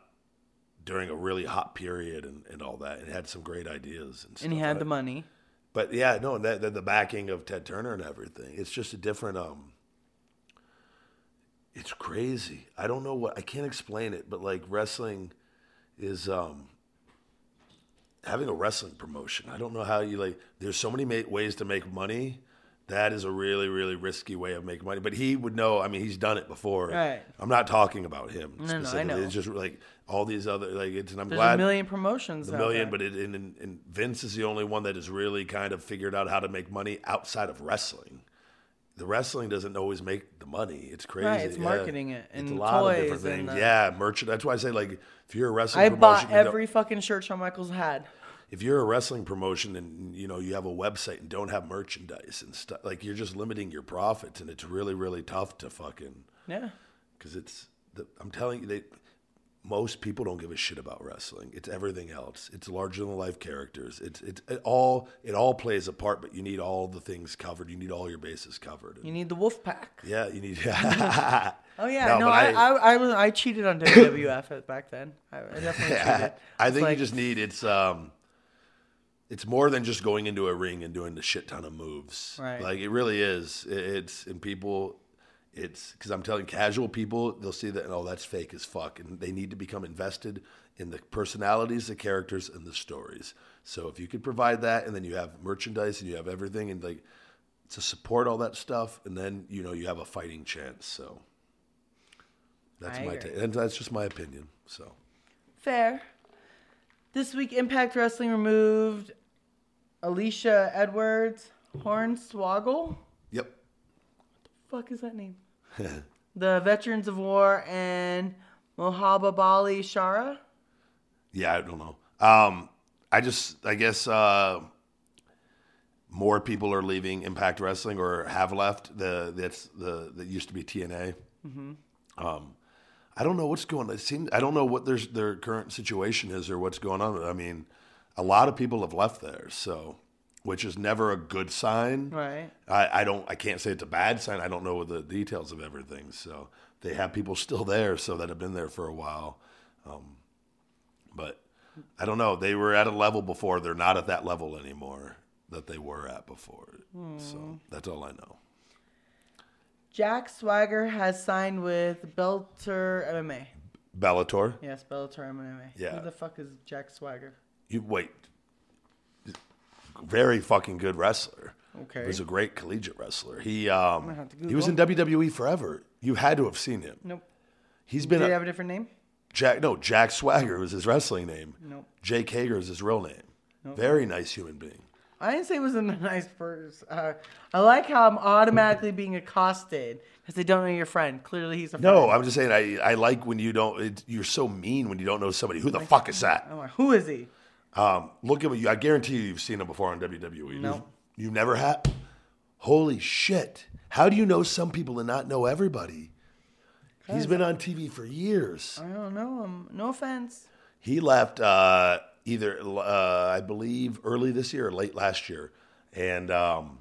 during a really hot period and, and all that, and had some great ideas. And, And he had the money. But yeah, no, that, that the backing of Ted Turner and everything. It's just a different um it's crazy. I don't know what I can't explain it, but like wrestling is um having a wrestling promotion. I don't know how you like there's so many ma- ways to make money. That is a really really risky way of making money. But he would know, I mean, he's done it before. Right. I'm not talking about him no, I specifically. know. It's just like all these other like it's and I'm There's glad a million promotions. a million, but it, and, and, and Vince is the only one that has really kind of figured out how to make money outside of wrestling. The wrestling doesn't always make the money. It's crazy. Right, it's yeah. marketing it it's a and lot of different things. the- uh, yeah, merchant. That's why I say like if you're a wrestling I bought every fucking shirt Shawn Michaels had. If you're a wrestling promotion and you know you have a website and don't have merchandise and stuff, like you're just limiting your profits, and it's really really tough to fucking Yeah. because it's the, I'm telling you they most people don't give a shit about wrestling. It's everything else. It's larger than life characters. It's it's it all it all plays a part, but you need all the things covered. You need all your bases covered. You need the wolf pack. yeah, you need. Oh yeah, No, no, I, I- I, I, was I cheated on WWF back then. I, I definitely cheated. I think like- you just need it's um it's more than just going into a ring and doing the shit ton of moves. Right. Like it really is. It- It's and people it's because I'm telling casual people they'll see that oh that's fake as fuck and they need to become invested in the personalities, the characters, and the stories. So if you could provide that and then you have merchandise and you have everything and like to support all that stuff and then you know you have a fighting chance. So that's I my take. And that's just my opinion. So Fair. This week, Impact Wrestling removed Alisha Edwards Hornswoggle. Yep. What the fuck is that name? the Veterans of War and Mahabali Shera. Yeah, I don't know. Um, I just, I guess, uh, more people are leaving Impact Wrestling or have left. The that's the that used to be TNA. Um, I don't know what's going. on. It seems I don't know what their their current situation is or what's going on. I mean, a lot of people have left there, so which is never a good sign. Right. I, I don't. I can't say it's a bad sign. I don't know the details of everything. So they have people still there, so that have been there for a while. Um, but I don't know. They were at a level before. They're not at that level anymore that they were at before. So that's all I know. Jack Swagger has signed with Belter MMA. Bellator. Yes, Bellator MMA. Yeah. Who the fuck is Jack Swagger? You wait. Very fucking good wrestler. Okay. He was a great collegiate wrestler. He um, he was in WWE forever. You had to have seen him. Nope. He's been Did a- he have a different name? Jack. No, Jack Swagger was his wrestling name. Nope. Jake Hager is his real name. Very nice human being. I didn't say it was a nice person. Uh, I like how I'm automatically being accosted because they don't know your friend. Clearly, he's a friend. No, I'm just saying. I, I like when you don't. It, you're so mean when you don't know somebody. Who the fuck is that? Like, who is he? Um, look at you. I guarantee you, you've seen him before on WWE. No. You've, you never have. Holy shit! How do you know some people and not know everybody? He's been on TV for years. I don't know him. No offense. He left uh, either, uh, I believe, early this year or late last year, and um,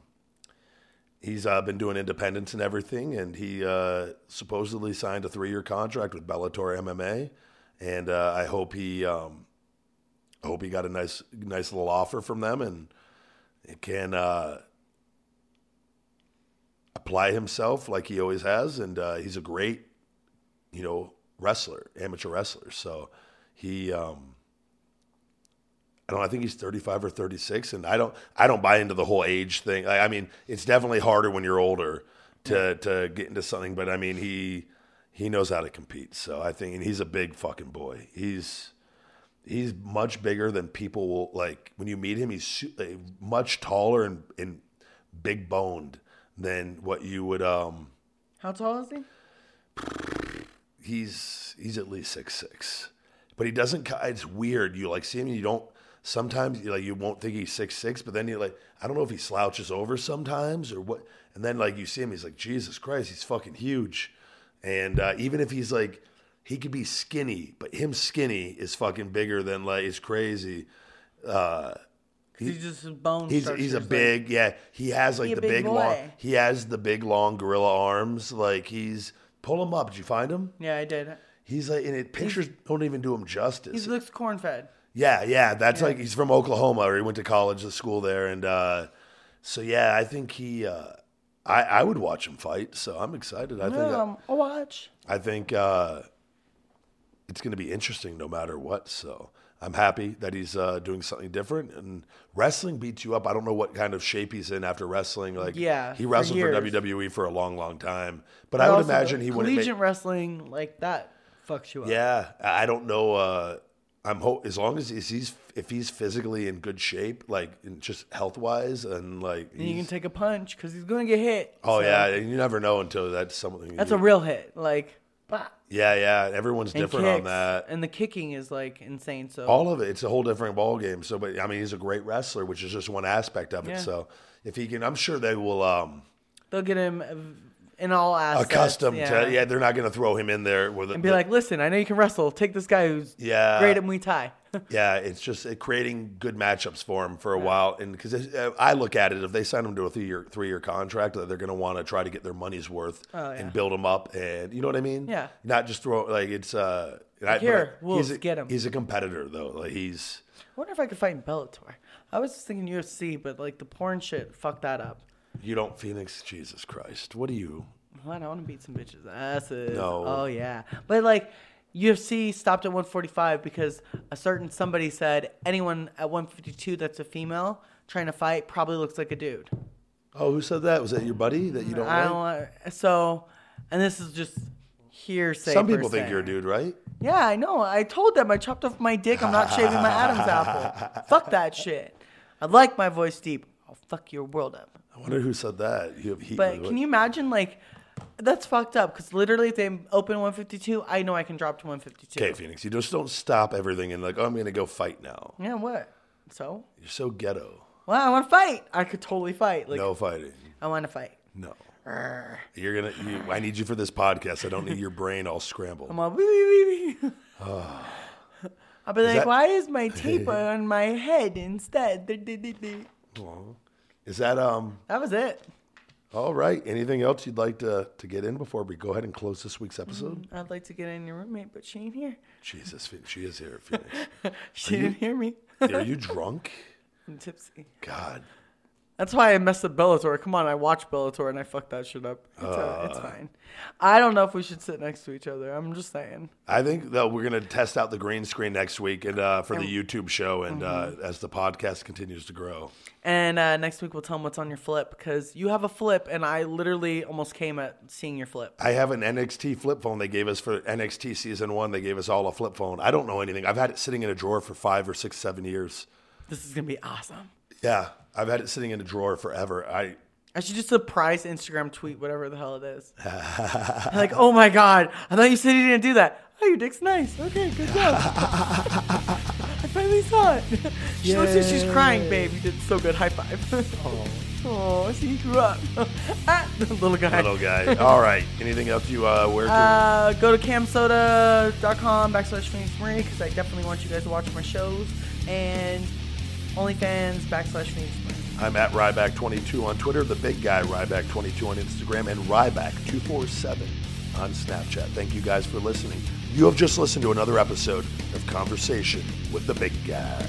he's uh, been doing independence and everything. And he uh, supposedly signed a three-year contract with Bellator MMA, and uh, I hope he, um, hope he got a nice, nice little offer from them, and can uh, apply himself like he always has. And uh, he's a great you know, wrestler, amateur wrestler. So he, um, I don't. I think he's thirty-five or thirty-six, and I don't. I don't buy into the whole age thing. I, I mean, it's definitely harder when you're older to to get into something. But I mean, he he knows how to compete. So I think, and he's a big fucking boy. He's he's much bigger than people will like. When you meet him, he's uh, much taller and and big boned than what you would. Um, How tall is he? he's he's at least six six, but he doesn't. It's weird. You like see him, you don't. Sometimes you like you won't think he's six six, but then you like I don't know if he slouches over sometimes or what. And then like you see him, he's like Jesus Christ, he's fucking huge. And uh, even if he's like he could be skinny, but him skinny is fucking bigger than like it's crazy. He's just a bone. He's he's a big yeah. He has like the big big, long. He has the big long gorilla arms. Like he's pull him up. Did you find him? Yeah, I did. He's like and it pictures don't even do him justice. He looks corn fed. Yeah, yeah, that's like he's from Oklahoma, or he went to college, the school there, and uh, so yeah, I think he, uh, I, I would watch him fight. So I'm excited. I think, Um, a watch. I think uh, it's going to be interesting no matter what. So I'm happy that he's uh, doing something different. And wrestling beats you up. I don't know what kind of shape he's in after wrestling. Like, Yeah, he wrestled for, years. WWE for a long, long time. But I would imagine he wouldn't. collegiate Make, wrestling like that fucks you up. yeah, I don't know. Uh, I'm hope as long as he's- he's if he's physically in good shape, like just health wise, and like And you can take a punch because he's gonna get hit. oh so yeah, you never know until that's something. that's you- a real hit. Like, bah, yeah, yeah. Everyone's and different on that. and the kicking is like insane. So All of it, it's a whole different ball game. So, but I mean, he's a great wrestler, which is just one aspect of it. Yeah. So, if he can, I'm sure they will um, they'll get him in all aspects. accustomed yeah. to. Yeah, they're not going to throw him in there with and be like, listen, I know you can wrestle. Take this guy who's Yeah. great at Muay Thai. Yeah, it's just creating good matchups for him for a while, and because uh, I look at it, if they sign him to a three year three year contract, that they're going to want to try to get their money's worth Oh, yeah. and build him up, and you know what I mean? Yeah. not just throw like it's uh. I- here, I- Wolves, he's a, get him. He's a competitor though. Like he's I wonder if I could fight in Bellator. I was just thinking UFC, but like the porn shit, fuck that up. You don't Phoenix. Jesus Christ, what are you? What? I want to beat some bitches' asses. No. Oh yeah, but like UFC stopped at 145 because a certain somebody said anyone at 152 that's a female trying to fight probably looks like a dude. Oh, who said that? Was that your buddy that you don't I like? don't want so, and this is just hearsay. Some people think se. you're a dude, right? Yeah, I know. I told them I chopped off my dick. I'm not shaving my Adam's apple. Fuck that shit. I like my voice deep. I'll fuck your world up. I wonder who said that. You have heat. But can you imagine like that's fucked up because literally if they open 152, I know I can drop to 152. Okay, Phoenix, you just don't stop everything and like, oh, I'm going to go fight now. Yeah, what? So? You're so ghetto. Well, I want to fight. I could totally fight. Like No fighting. I want to fight. No. You're gonna. You, I need you for this podcast. I don't need your brain all scrambled. I'm all wee wee wee wee. I'll be like, that- why is my tape on my head instead? Is that um? That was it. All right. Anything else you'd like to to get in before we go ahead and close this week's episode? I'd like to get in your roommate, but she ain't here. Jesus, she is here. Phoenix. She didn't hear me. Are you drunk? I'm tipsy. God. That's why I messed up Bellator. Come on, I watched Bellator and I fucked that shit up. It's, uh, it's fine. I don't know if we should sit next to each other. I'm just saying. I think that we're gonna test out the green screen next week and uh, for the YouTube show, and Mm-hmm. uh, as the podcast continues to grow. And uh, next week we'll tell them what's on your flip because you have a flip, and I literally almost came at seeing your flip. I have an NXT flip phone they gave us for NXT season one. They gave us all a flip phone. I don't know anything. I've had it sitting in a drawer for five or six, seven years. This is gonna be awesome. Yeah, I've had it sitting in a drawer forever. I I should just surprise Instagram tweet whatever the hell it is. like, oh my god, I thought you said you didn't do that. Oh, your dick's nice. Okay, good job. I finally saw it. she looks like she's crying, babe. You did so good. High five. oh, I see you grew up. ah, little guy. little guy. all right. Anything else you uh, wear? To? Uh, go to camsoda.com backslash Phoenix Marie because I definitely want you guys to watch my shows. And OnlyFans backslash Marie. I'm at Ryback22 on Twitter, the big guy Ryback22 on Instagram, and Ryback247 on Snapchat. Thank you guys for listening. You have just listened to another episode of Conversation with the Big Guy.